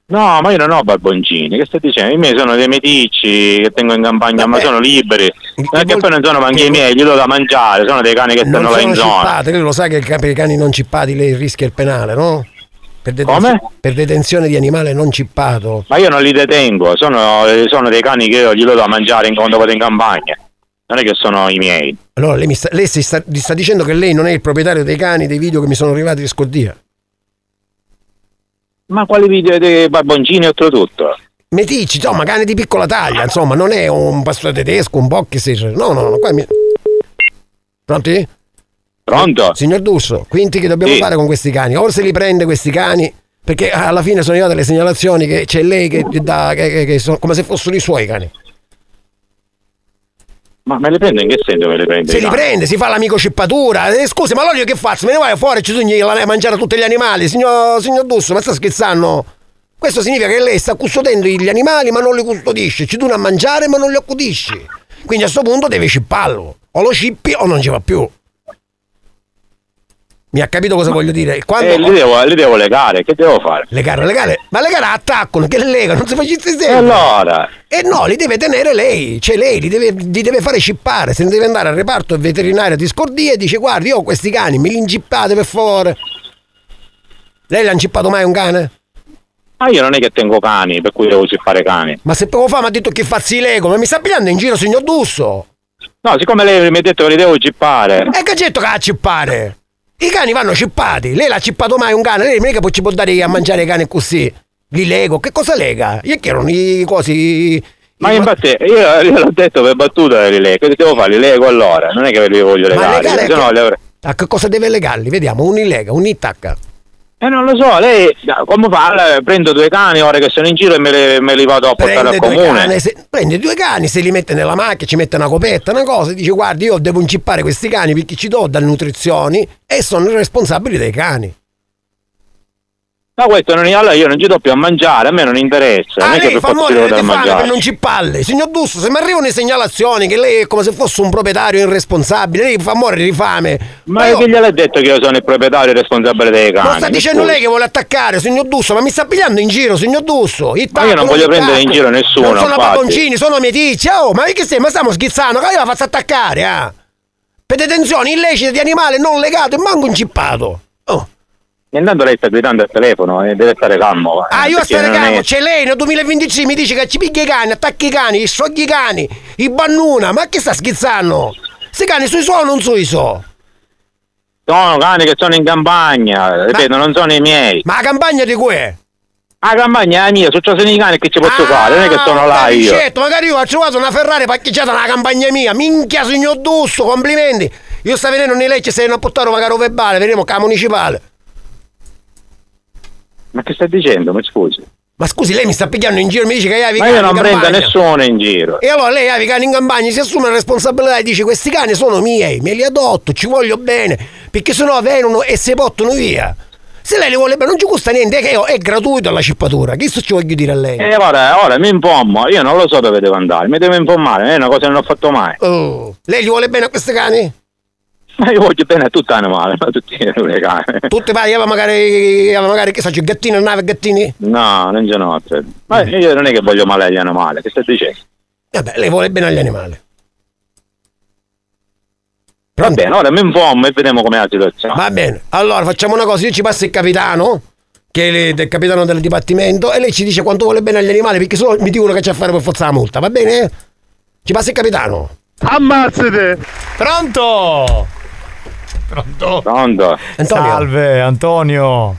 No, ma io non ho barboncini, che stai dicendo? I miei sono dei meticci che tengo in campagna, ma sono liberi. Non è che poi non sono manchi i miei, gli do da mangiare, sono dei cani che stanno là in sono zona. cippate, lei lo sa che per i cani non cippati lei rischia il penale, no? Per Come? Per detenzione di animale non cippato. Ma io non li detengo, sono, sono dei cani che io gli do da mangiare in- quando vado in campagna. Non è che sono i miei. Allora lei, mi sta, lei sta, sta dicendo che lei non è il proprietario dei cani dei video che mi sono arrivati di Scordia. Ma quali video dei barboncini oltretutto? Meticci, insomma, cani di piccola taglia, insomma, non è un pastore tedesco, un boxer. No, no, no, qua mi... Pronti? Pronto? Signor D'Urso, quindi che dobbiamo Sì. fare con questi cani? O se li prende questi cani, perché alla fine sono arrivate le segnalazioni che c'è lei che dà, che, che- che sono come se fossero i suoi cani. Ma me le prende in che senso me le prende? Se li prende, si fa l'amico scippatura. Eh, scusi, ma allora io che faccio? Me ne vai fuori e ci sogni a mangiare tutti gli animali? Signor, signor Dusso, ma sta scherzando? Questo significa che lei sta custodendo gli animali ma non li custodisce, ci dona a mangiare ma non li accudisci. Quindi a questo punto deve scipparlo. O lo scippi o non ci va più. Mi ha capito cosa voglio dire? Quando Eh, li devo, li devo legare, che devo fare? Legare, legare, ma legare attaccano, che le lega, non si facesse sempre. E allora? E no, li deve tenere lei, cioè lei li deve, li deve fare scippare, se ne deve andare al reparto veterinario di Scordia e dice guardi io ho questi cani, me li incippate per favore. Lei l'ha incippato mai un cane? Ma io non è che tengo cani, per cui devo cippare cani. Ma se poco fa mi ha detto che fazzi lego, ma mi sta pigliando in giro signor Dusso? No, siccome lei mi ha detto che li devo cippare. E che c'è detto che ha cippare? I cani vanno cippati, lei l'ha cippato mai un cane, lei non è che poi ci può dare a mangiare i cani così. Li lego, che cosa lega? Io chiedo i cosi... Ma infatti io, io l'ho detto per battuta li lego, che devo fare? Li lego allora, non è che li voglio Ma legare, se no che- li avrei- A che cosa deve legarli? Vediamo, un lega, un attacca. Eh non lo so, lei come fa? Allora, prendo due cani ora che sono in giro e me, li- me li vado a portare Prende al comune. cani, se- prende due cani, se li mette nella macchina, ci mette una copetta, una cosa, e dice guardi io devo incippare questi cani perché ci do dalle nutrizioni e sono responsabili dei cani. Ma questo non è, allora io non ci do più a mangiare, a me non interessa, non Ah, che lei fa ci morire di fame per non cippalle. Signor Dusso, se mi arrivano segnalazioni che lei è come se fosse un proprietario irresponsabile, lei fa morire di fame. Ma chi gliel'ha detto che io sono il proprietario responsabile dei cani? Lo sta dicendo scusi. lei che vuole attaccare, signor Dusso, ma mi sta pigliando in giro, signor Dusso. Ma io non tacco, voglio prendere in giro nessuno, Non sono baboncini, sono meticci. Oh, ma che sei? Ma stiamo schizzando, che io la faccio attaccare, ah? Per detenzione illecite di animale non legato e manco incippato. Oh. E intanto lei sta guidando il telefono e deve stare calmo. Ah, io stare non è- calmo, c'è lei nel 2026 mi dice che ci picchia i cani, attacchi i cani, i sogli i cani, i bannuna, ma che sta scherzando? Questi cani sui so o non sui so? Sono cani che sono in campagna, ripeto, non sono i miei. Ma la campagna di cui è? La campagna è la mia, successo i cani che ci posso fare, non è che sono là io. Certo, magari io ho trovato una Ferrari parcheggiata nella campagna mia, minchia signor Dusso, complimenti. Io sta venendo in legge se ne a portare magari un verbale, vedremo che la municipale. Ma che stai dicendo? Mi scusi. Ma scusi, lei mi sta pigliando in giro, mi dice che hai i Ma cani io non prendo nessuno in giro. E allora lei ha i cani in campagna, si assume la responsabilità e dice questi cani sono miei, me li adotto, ci voglio bene, perché sennò vengono e si portano via. Se lei li vuole bene non ci costa niente, è, che è gratuito la cippatura, che sto ci voglio dire a lei? E ora, ora mi informo, io non lo so dove devo andare, mi devo informare, è una cosa che non ho fatto mai. Oh, lei gli vuole bene a questi cani? Ma io voglio bene a tutti gli animali, ma a tutti i cani. Tutti pari, aveva magari, aveva magari che so, c'è gattini, nave gattini? No, non n'ho. cioè. Ma io non è che voglio male agli animali, che stai dicendo? Vabbè, lei vuole bene agli animali. Va bene, ora mi informo e vediamo com'è la situazione. Va bene, allora facciamo una cosa, io ci passo il capitano, che è il capitano del dipartimento, e lei ci dice quanto vuole bene agli animali, perché solo mi dicono che c'è a fare per forza la multa, va bene? Ci passa il capitano. Ammazzate! Pronto? Pronto? Pronto? Antonio. Salve Antonio.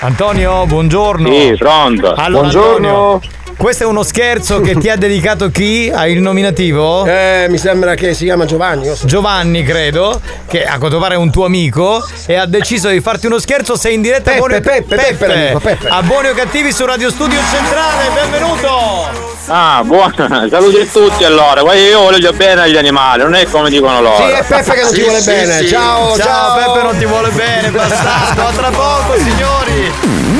Antonio, buongiorno. Sì, pronto. Allora, Buongiorno. Antonio, questo è uno scherzo che ti ha dedicato chi? Ha il nominativo? Eh, mi sembra che si chiama Giovanni. Giovanni, credo, che a quanto pare è un tuo amico e ha deciso di farti uno scherzo. Sei in diretta Peppe, a Buoni Peppe, Peppe, l'amico, Peppe. a Buoni o Cattivi su Radio Studio Centrale. Benvenuto! Ah, buona, saluti a tutti allora. Guarda, io voglio bene agli animali, non è come dicono loro. Sì, è Peppe che non ti vuole bene. Ciao, ciao, ciao. Peppe non ti vuole bene, bastardo. A tra poco, signori.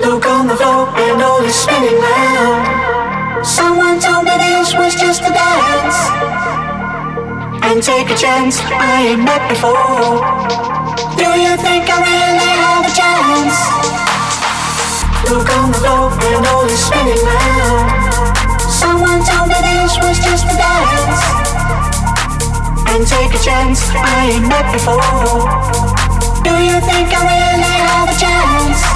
Look on the floor and all is spinning round. Someone told me this was just a dance. And take a chance, I ain't met before. Do you think I really have a chance? Look on the floor and all is spinning round. Someone told me this was just a dance. And take a chance, I ain't met before. Do you think I really have a chance?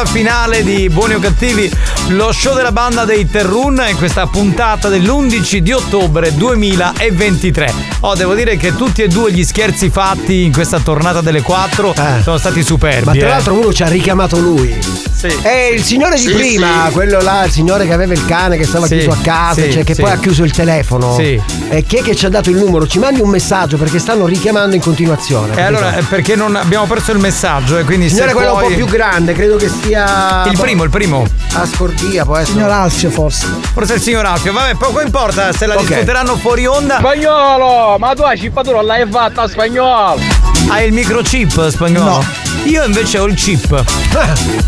mezz'ora finale di Buoni o Cattivi, lo show della banda dei Terrun in questa puntata dell'11 di ottobre 2023. Oh, devo dire che tutti e due gli scherzi fatti in questa tornata delle 4 sono stati superbi. Ma tra eh. l'altro uno ci ha richiamato lui. È il signore di Sì, prima, sì. quello là, il signore che aveva il cane che stava Sì, chiuso a casa, sì, cioè che sì. poi ha chiuso il telefono. Sì. E chi è che ci ha dato il numero? Ci mandi un messaggio perché stanno richiamando in continuazione. E allora, eh, perché non abbiamo perso il messaggio e quindi il signore se quello puoi... un po' più grande, credo che sia. Il primo, il primo. A Scordia, può essere. Signor Alfio forse. Forse il signor Alfio, vabbè, poco importa se la Ok. discuteranno fuori onda. Spagnolo, ma tu hai cippatura l'hai fatta spagnolo. Hai il microchip spagnolo? Io invece ho il chip.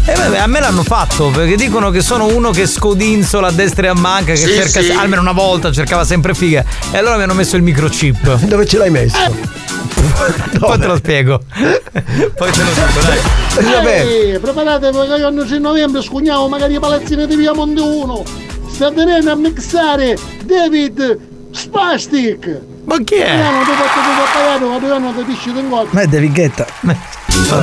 E vabbè, a me l'hanno fatto perché dicono che sono uno che scodinzola a destra e a manca, che Sì, cerca sì. almeno una volta cercava sempre figa. E allora mi hanno messo il microchip. Dove ce l'hai messo? Poi te lo spiego. Poi te lo dico, dai. Ehi, preparatevi che io 6 novembre scugniamo magari i palazzini di Via Monte 1. Sta venendo a mixare David Spastic. Ma chi è? Dopo che ti pagato, ma dove hanno capisci in gol. Ma è David Guetta. Ma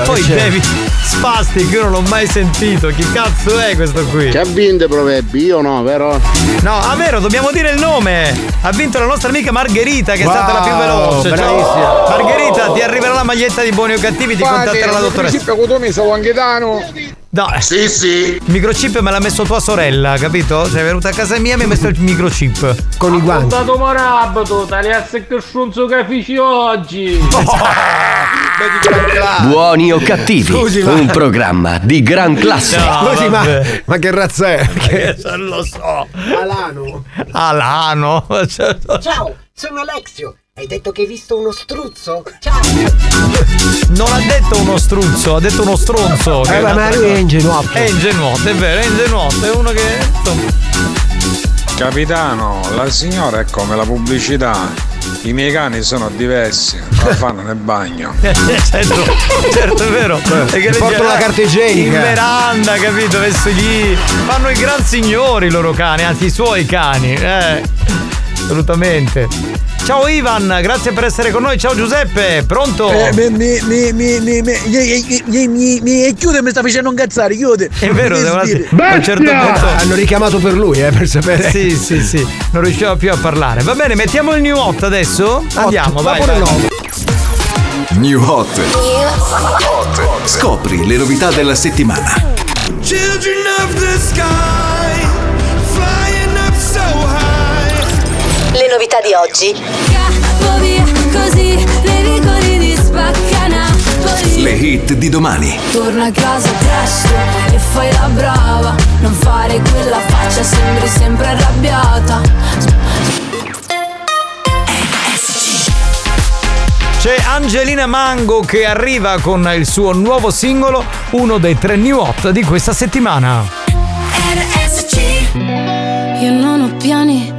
poi David Spastic, io non l'ho mai sentito. Chi cazzo è questo qui? Che ha vinto proverbi, io no, vero? No, a vero, dobbiamo dire il nome. Ha vinto la nostra amica Margherita, che è stata la più Wow, veloce. Ciao. bravissima. Margherita, ti arriverà la maglietta di buoni o cattivi, ti contatterà la dottoressa. Principio con tu mi sono anghetano. No. Sì, sì. Il microchip me l'ha messo tua sorella, capito? Sei venuta a casa mia e mi ha messo il microchip. Con i guanti. Dato marabito, tali a che feci oggi. Buoni o cattivi, Scusi, ma- un programma di gran classe. Scusi, ma, ma che razza è? Che... Non lo so. Alano. Alano. Ciao, sono Alexio. Hai detto che hai visto uno struzzo? Ciao. Non ha detto uno struzzo, ha detto uno stronzo. che Eh, è ma un'altra lui è ingenuotto. È ingenuotto, è vero, è ingenuotto. È uno che. Capitano, la signora è come la pubblicità. I miei cani sono diversi, la fanno nel bagno. certo, certo, è vero. Perché le portano la carta igienica. In veranda, capito? Messo lì. Fanno i gran signori i loro cani, anzi i suoi cani. Eh, Assolutamente. Ciao Ivan, grazie per essere con noi. Ciao Giuseppe, pronto? Eh, mi, chiude, mi sta facendo incazzare, chiude. È vero, devo dire. A un certo punto hanno richiamato per lui, eh, per sapere. Sì, sì, sì, non riusciva più a parlare. Va bene, mettiamo il new hot adesso? Andiamo, vai. vai. New hot. New hot. Scopri le novità della settimana. Children of the sky. Le novità di oggi. Scappo via così, le hit di domani. Torna a casa presto e fai la brava. Non fare quella faccia, sembri sempre arrabbiata. C'è Angelina Mango che arriva con il suo nuovo singolo, uno dei tre new hot di questa settimana. Io non ho piani,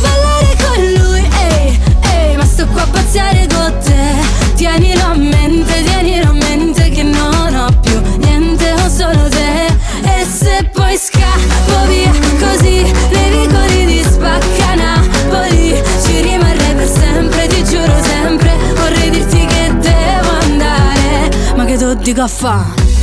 Ballare con lui, ehi, ehi, ma sto qua a pazziare con te. Tienilo a mente, tienilo a mente che non ho più niente, ho solo te. E se poi scappo via così, nei vicoli di Spaccanapoli, ci rimarrei per sempre, ti giuro sempre. Vorrei dirti che devo andare, ma che tu dico a fa.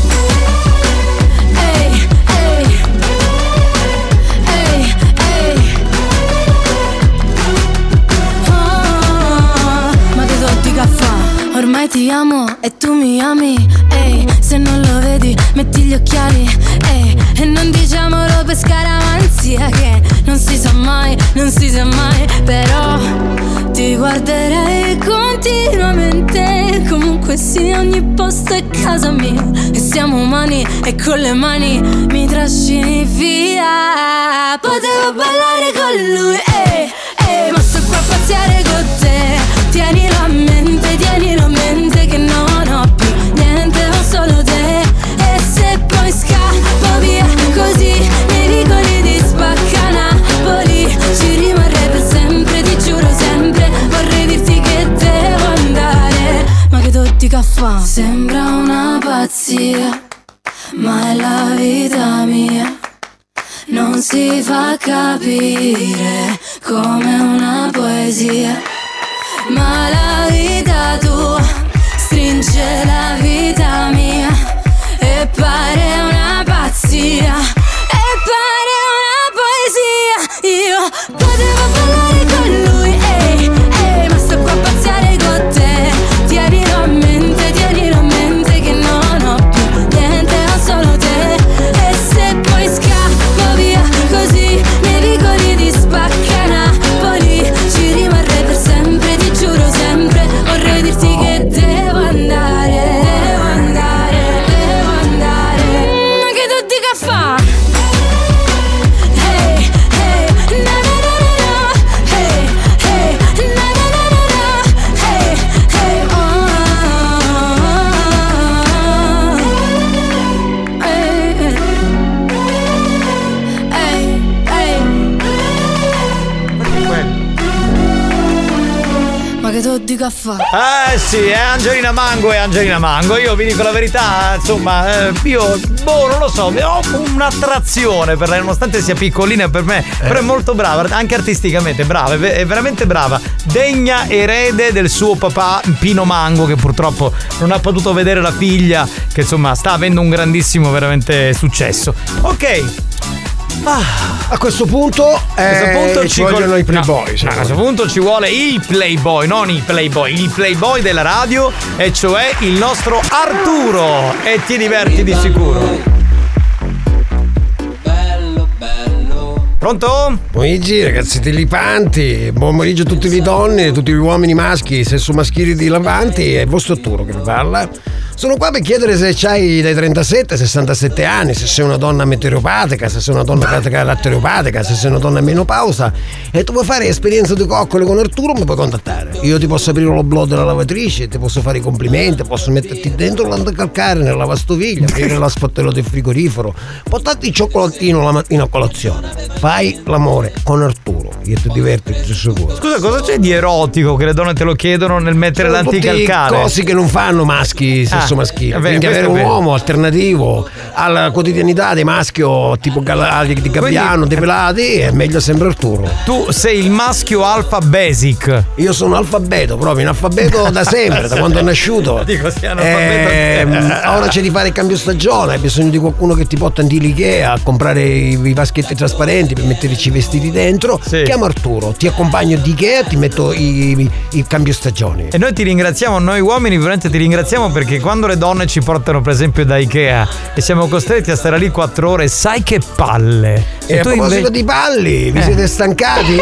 Amo e tu mi ami. Ehi, se non lo vedi, metti gli occhiali. Ehi, e non diciamolo per scaramanzia che non si sa mai, non si sa mai. Però ti guarderei continuamente. Comunque sia, ogni posto è casa mia. E siamo umani e con le mani mi trascini via. Potevo ballare con lui, ehi, ehi, ma sto qua a pazziare con te. Tienilo a mente, fa? Sembra una pazzia, ma è la vita mia. Non si fa capire come una poesia. Ma la vita tua stringe la vita mia e pare una pazzia, e pare una poesia. Io potevo Dica fa? Eh sì, è Angelina Mango e Angelina Mango. Io vi dico la verità, insomma, eh, io, boh, non lo so, ho un'attrazione per lei, nonostante sia piccolina per me, però è molto brava, anche artisticamente brava, è veramente brava. Degna erede del suo papà Pino Mango, che purtroppo non ha potuto vedere la figlia, che insomma sta avendo un grandissimo veramente successo. Ok. A questo punto, A questo eh, punto ci col- vogliono i playboy. No, a questo punto ci vuole il playboy, non il playboy, il playboy della radio, e cioè il nostro Arturo. E ti diverti di sicuro. Pronto? Pomeriggio ragazzi tilipanti, buon pomeriggio a tutte le donne, a tutti gli uomini maschi, sesso maschili di Lavanti, è il vostro Arturo che vi parla. Sono qua per chiedere se c'hai dai 37 ai 67 anni, se sei una donna meteoropatica, se sei una donna caratteropatica, se sei una donna in menopausa e tu vuoi fare esperienza di coccole con Arturo mi puoi contattare. Io ti posso aprire lo blog della lavatrice, ti posso fare i complimenti, posso metterti dentro l'antacalcare nella lavastoviglie, aprire la sportello del frigorifero, portarti il cioccolatino la mattina a colazione. Fai l'amore con Arturo, io ti diverti, ti sicuro. Scusa, cosa c'è di erotico che le donne te lo chiedono nel mettere l'anticalcare? cose che non fanno maschi, sesso Ah, maschile. vabbè, Quindi avere un vero. uomo alternativo alla quotidianità dei maschio tipo gal- di gabbiano, depilati, è meglio sempre Arturo. Tu sei il maschio alfa basic. Io sono alfabeto, proprio in alfabeto da sempre, da quando è nasciuto. Dico, sei analfabeto Ehm, anche- ora c'è di fare il cambio stagione, hai bisogno di qualcuno che ti porta in Ikea a comprare i, vaschetti trasparenti per metterci i vestiti dentro. Chiamo Arturo, ti accompagno di Ikea, ti metto il cambio stagione. E noi ti ringraziamo, noi uomini veramente ti ringraziamo perché quando le donne ci portano per esempio da Ikea e siamo costretti a stare lì quattro ore, sai che palle. E a proposito inve- di palli, vi Eh. siete stancati?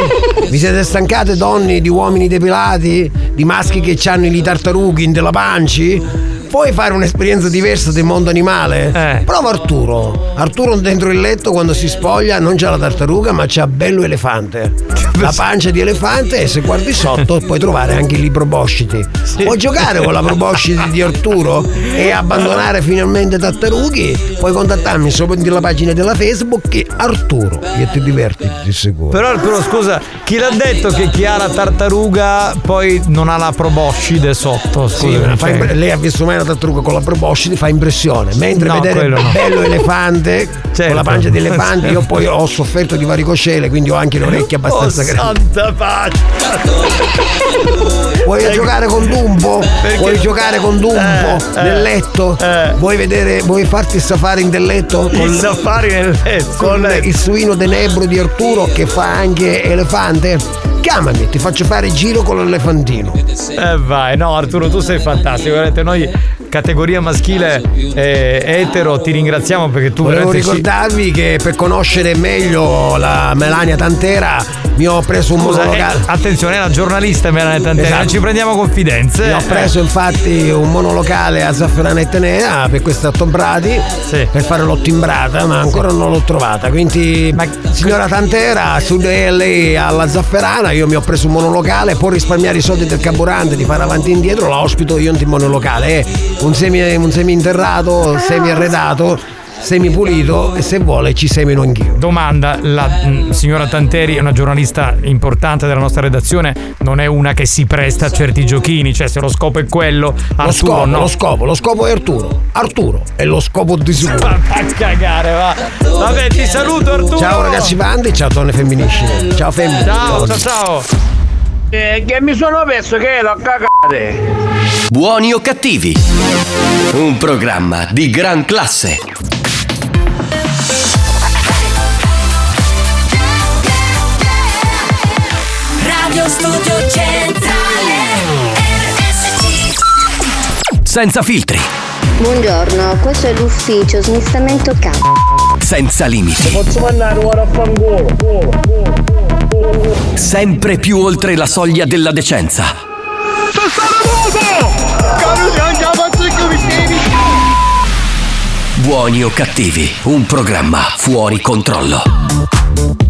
vi siete stancate donne di uomini depilati? Di maschi che hanno i tartarughi in della panci? Puoi fare un'esperienza diversa del mondo animale? Eh. Prova Arturo. Arturo dentro il letto quando si spoglia non c'ha la tartaruga ma c'ha bello elefante. La pancia di elefante e se guardi sotto puoi trovare anche i librobosciti. Puoi giocare con la probosciti di Arturo e abbandonare finalmente tartarughi? Puoi contattarmi sopra la pagina della Facebook che Arturo e ti diverti di sicuro. Però Arturo scusa, chi l'ha detto che chi ha la tartaruga poi non ha la proboscide sotto? Sì, Scusa, ma fai- lei ha visto mai banana da trucco con la proboscide fa impressione. Mentre No, vedere quello no. bello elefante con Certo. la pancia di elefante, io poi ho sofferto di varicocele, quindi ho anche le orecchie abbastanza Oh, grandi. santa pace. Vuoi giocare con Dumbo? Vuoi giocare con Dumbo Eh, nel letto? Vuoi vedere, vuoi farti il safari in del letto? Il safari nel letto. Con il suino tenebro di Arturo che fa anche elefante? Chiamami, ti faccio fare il giro con l'elefantino. Eh vai, no Arturo tu sei fantastico, veramente noi categoria maschile eh, etero ti ringraziamo perché tu Volevo veramente ci- ricordarvi che per conoscere meglio la Melania Tantera mi ho preso un Scusa, monolocale. eh, attenzione, la giornalista Melania Tantera, Esatto. non ci prendiamo confidenze. Mi ho preso infatti un monolocale a Zafferana e Tenea per questa Tombrati per fare l'ottimbrata, ma ancora non l'ho trovata. Quindi, signora Tantera, su lei alla Zafferana, io mi ho preso un monolocale, può risparmiare i soldi del carburante, di fare avanti e indietro, la ospito io in monolocale. È un semi, un semi interrato, semi arredato, semi pulito e se vuole ci semino anch'io. Domanda, la mh, signora Tanteri è una giornalista importante della nostra redazione, non è una che si presta a certi giochini, cioè se lo scopo è quello, Lo Arturo scopo, no. lo scopo, lo scopo è Arturo. Arturo è lo scopo di suo. Va a cagare, va. Vabbè, ti saluto Arturo. Ciao ragazzi bandi, ciao donne femminicide. Ciao femmine. Ciao, ciao, ciao. Eh, che mi sono perso che l'ho cagate. Buoni o cattivi? Un programma di gran classe. Radio Studio Centrale RSC Senza filtri, Buongiorno, questo è l'ufficio smistamento capo. senza limiti, Posso mandare ora a fangolo. Sempre più oltre la soglia della decenza. Buoni o cattivi? Un programma fuori controllo.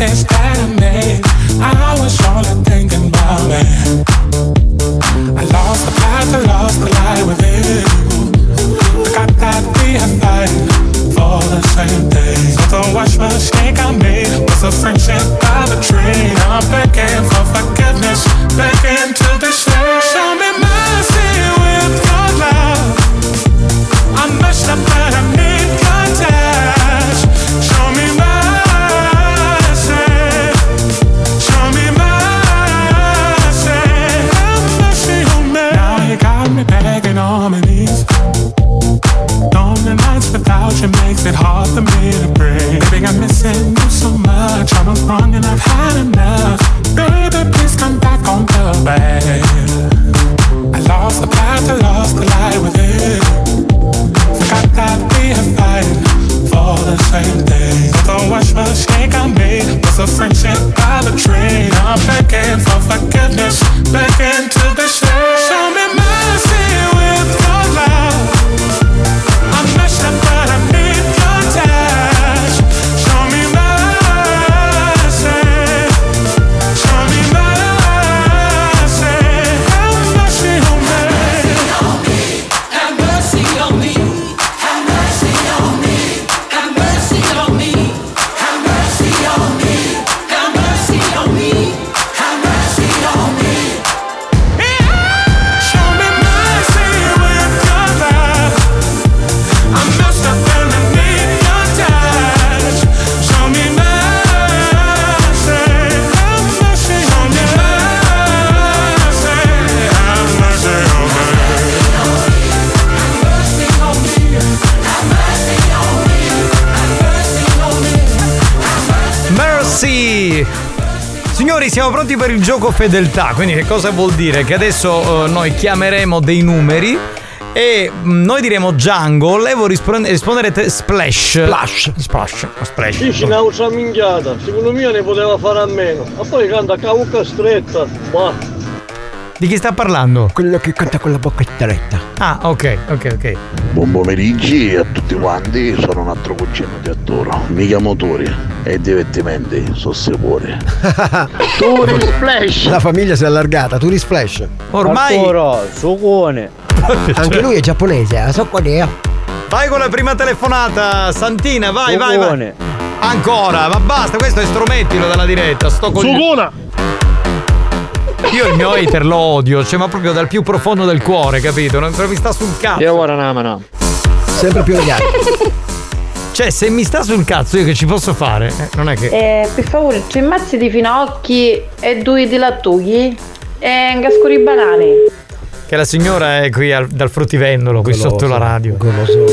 Choices that I made. I was only thinking about me. I lost the path, I lost the light within you. Forgot that we for the same thing. So don't watch my mistake I made was a friendship Signori, siamo pronti per il gioco fedeltà. Quindi, che cosa vuol dire? Che adesso eh, noi chiameremo dei numeri e mm, noi diremo Django. Lei vuole rispondere, risponderete Splash. Splash. Splash. Splash. Dici un'altra minchiata, secondo me ne poteva fare a meno. Ma poi canta cavucca stretta, ma Di chi sta parlando? Quello che canta con la bocca stretta. Ah, ok, ok, ok. Buon pomeriggio a tutti quanti, sono un altro cugino di Arturo. Mi chiamo Tori e divertimenti sono sicuri. Turi Splash. La famiglia si è allargata, Turi Splash. Ormai- Arturo, sucone. Anche lui è giapponese, eh, so qual è. Vai con la prima telefonata, Santina, vai, vai, vai. Sucone. Ancora, ma basta, questo estromettilo dalla diretta. Sto con Sucona. Io il mio hater lo odio, cioè ma proprio dal più profondo del cuore, capito? Non mi sta sul cazzo. Io ora no, ma no. Sempre più legale. Cioè, se mi sta sul cazzo, io che ci posso fare? Eh, non è che. Eh, per favore, tre mazzi di finocchi e due di lattughi e un casco di banane. Che la signora è qui al- dal fruttivendolo, qui sotto la radio. Golosona.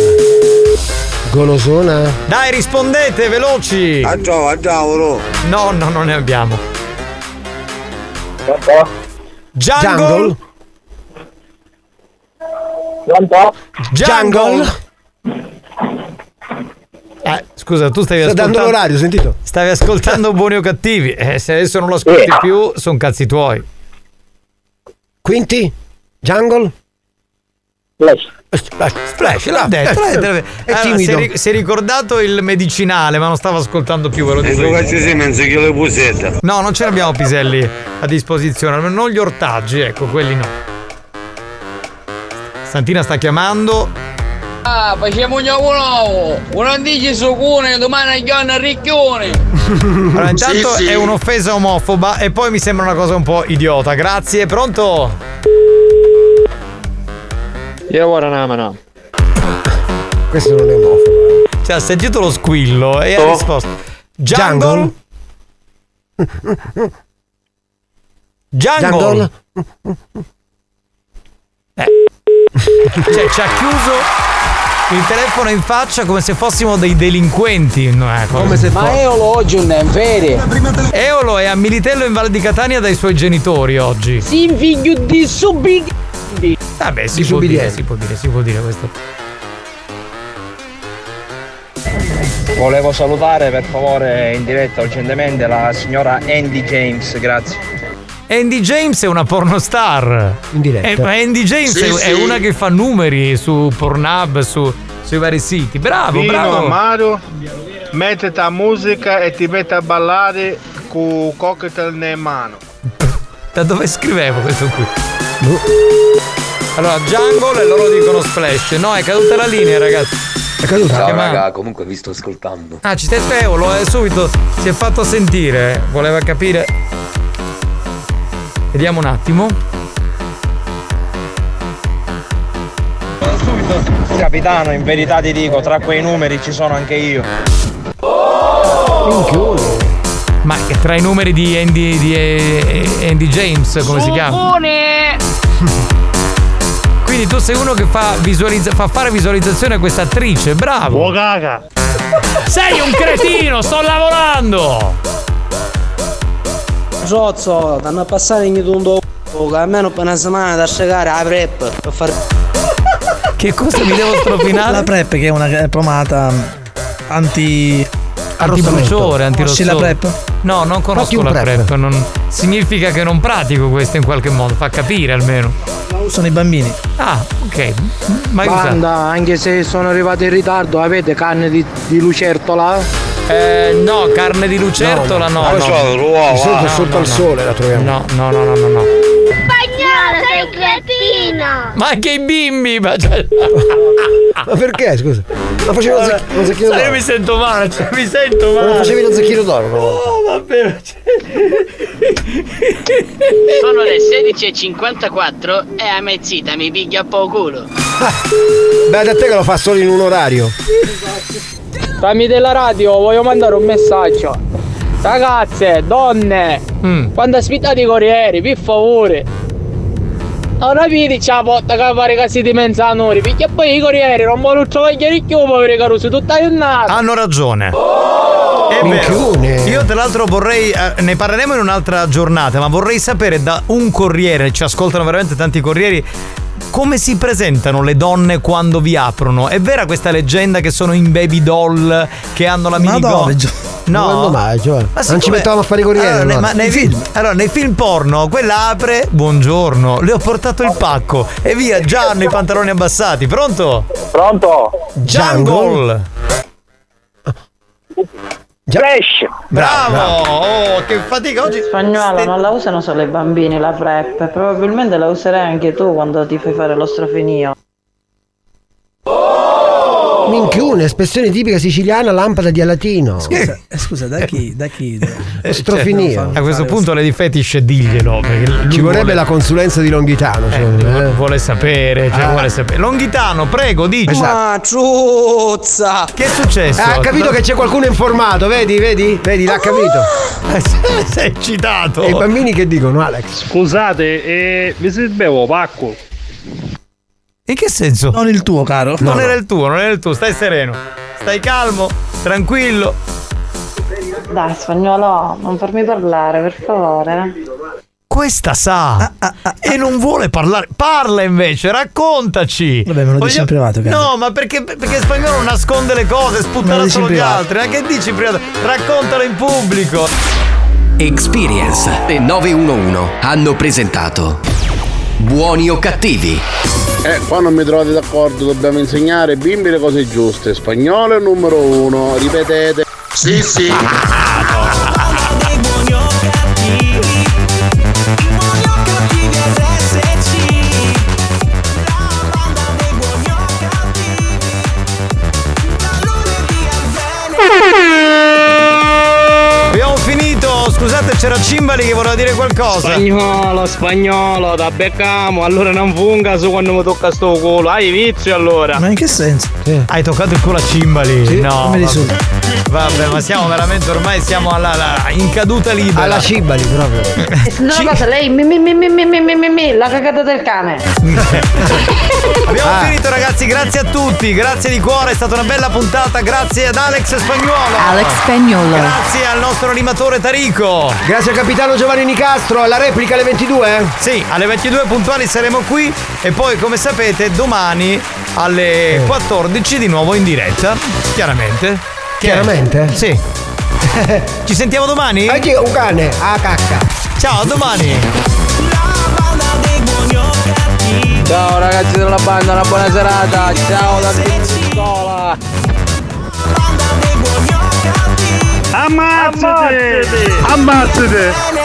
Golosona? Dai, rispondete, veloci! Andiamo, andiamo. No, no, non ne abbiamo. Jungle? Jungle? Eh, scusa, tu stavi Sta ascoltando. dando l'orario, sentito? Stavi ascoltando buoni o cattivi. Eh, se adesso non lo ascolti più, sono cazzi tuoi. Quinti? Jungle? Splash. Splash, splash, là. L'ha detto, l'ha detto. È Allora, si, è ri- si è ricordato il medicinale, ma non stava ascoltando più, ve lo dico. pusette. No, non ce ne abbiamo piselli a disposizione, almeno non gli ortaggi, ecco, quelli no. Santina sta chiamando. Ah, facciamo un nuovo, un dici sucune, domani giorno ricchione. Allora, intanto è un'offesa omofoba e poi mi sembra una cosa un po' idiota. Grazie, pronto? Io ora no, ma no. Questo non è omofobo. Cioè, ha sentito lo squillo e ha risposto. Jungle? Jungle? Jungle? Eh. Cioè, ci ha chiuso il telefono in faccia come se fossimo dei delinquenti. No, eh, come se Ma io lo oggi non è in ferie. Eolo è a Militello in Val di Catania dai suoi genitori oggi. Si figlio di subidi. Vabbè, si Di può dire, si può dire, si può dire questo. Volevo salutare per favore in diretta urgentemente la signora Andy James, grazie. Andy James è una pornostar. In diretta. Eh, ma Andy James Sì, è, è sì. una che fa numeri su Pornhub, su, sui vari siti. Bravo, Vino bravo. Amaro, mettete a musica e ti metti a ballare con cocktail in mano. Da dove scrivevo questo qui? Allora, Jungle e loro dicono splash. No, è caduta la linea, ragazzi. È caduta? Ciao ma- raga, comunque vi sto ascoltando. Ah, ci stai Eolo, è subito si è fatto sentire. Voleva capire. Vediamo un attimo. Capitano, in verità ti dico, tra quei numeri ci sono anche io. Ma tra i numeri di Andy, di eh, Andy James, come si chiama? Quindi tu sei uno che fa, visualizza- fa fare visualizzazione a questa attrice, bravo! Oh caga! Sei un cretino, sto lavorando! Zozzo, danno a passare ogni tondo che almeno per una settimana da segare la prep per fare. Che cosa mi devo strofinare? La PrEP che è una pomata anti Antibruciore, Conosci antirossore. la PrEP? No, non conosco la prep. PrEP. non- significa che non pratico questo in qualche modo, fa capire almeno. La usano i bambini. Ah, ok. Mai usato. Banda, anche se sono arrivato in ritardo, avete carne di, di lucertola? Eh, no, carne di lucertola no. no, Di solito sotto al sole la troviamo. No, no, no, no, no. no. Spagnolo, sei cretina! Ma anche i bimbi! Ma, cioè- Ma perché, scusa? Ma facevi lo, zac- lo zacchino Sai, io d'oro? mi sento male, cioè, mi sento Ma male. non facevi lo zacchino d'oro volta? Oh, vabbè. Sono le 16.54 e a mezzita mi piglia un po' culo. Beh, da te che lo fa solo in un orario. Tramite la radio voglio mandare un messaggio. Ragazze, donne, Mm. quando aspettate i corrieri, per favore. Non capite c'è la porta che fare casi di mezzanori, perché poi i corrieri non vogliono trovare più poveri carusi tutta giornata. Hanno ragione. È Minchione. Io tra l'altro vorrei, eh, ne parleremo in un'altra giornata, ma vorrei sapere da un corriere, ci ascoltano veramente tanti corrieri, come si presentano le donne quando vi aprono? È vera questa leggenda che sono in baby doll, che hanno la dove? Gio- No. Mai, cioè? Ma non ci mettevamo a fare i corrieri. Allora, allora. ne- ma nei film, allora, nei film porno, quella apre, buongiorno, le ho portato il pacco e via, già hanno i pantaloni abbassati. Pronto? Pronto? Jungle. Flash. Bravo! Oh, che fatica oggi. Spagnola non la usano solo i bambini la PrEP, probabilmente la userai anche tu quando ti fai fare lo strofinio. Minchione, espressione tipica siciliana, lampada di alatino. Scusa, eh, scusa, da chi? Da chi? Eh, Strofinio. cioè, a questo punto Lady Fetish diglielo. Ci vorrebbe vuole- la consulenza di Longhitano. me, eh. Vuole sapere, cioè Ah. vuole sapere. Longhitano, prego, dici. Esatto. Ciuzza! Che è successo? Ah, ha capito che c'è qualcuno informato, vedi, vedi? Vedi, l'ha capito. Sei eccitato. E i bambini che dicono, Alex? Scusate, eh, vi servevo pacco? In che senso? Non il tuo, caro. Non era il tuo, non era il tuo, stai sereno. Stai calmo, tranquillo. Dai, spagnolo, non farmi parlare, per favore. Questa sa e non vuole parlare. Parla invece, raccontaci. Vabbè, me lo dici in privato, caro. No, ma perché, perché spagnolo nasconde le cose, dici solo gli privato. altri. Ma che dici in privato? Raccontalo in pubblico. Experience e 911 hanno presentato Buoni o cattivi? Eh, qua non mi trovate d'accordo, dobbiamo insegnare ai bimbi le cose giuste. Spagnolo è numero uno, ripetete. Sì, sì. C'era Cimbali che voleva dire qualcosa. Spagnolo, spagnolo, da beccamo, allora non funga su quando mi tocca sto culo. Hai vizio allora. Ma in che senso? Hai toccato il culo a Cimbali? No. come risulta? Vabbè. Vabbè, ma siamo veramente ormai siamo alla, alla- in caduta libera. Alla Cimbali proprio. E se una cosa, lei mi mi mi mi mi mi mi mi, la cagata del cane. Abbiamo Ah. finito ragazzi, grazie a tutti, grazie di cuore, è stata una bella puntata, grazie ad Alex Spagnuolo. Alex Spagnuolo. Grazie al nostro animatore Tarico. Grazie al capitano Giovanni Nicastro, la replica alle 22? Sì, alle 22 puntuali saremo qui e poi come sapete domani alle 14 di nuovo in diretta, chiaramente. Chiaramente? Sì. Ci sentiamo domani? Anche un cane, a cacca. Ciao, a domani. Ciao ragazzi della banda, una buona serata. Ciao da Pizzola. Ammazzate! Ammazzate!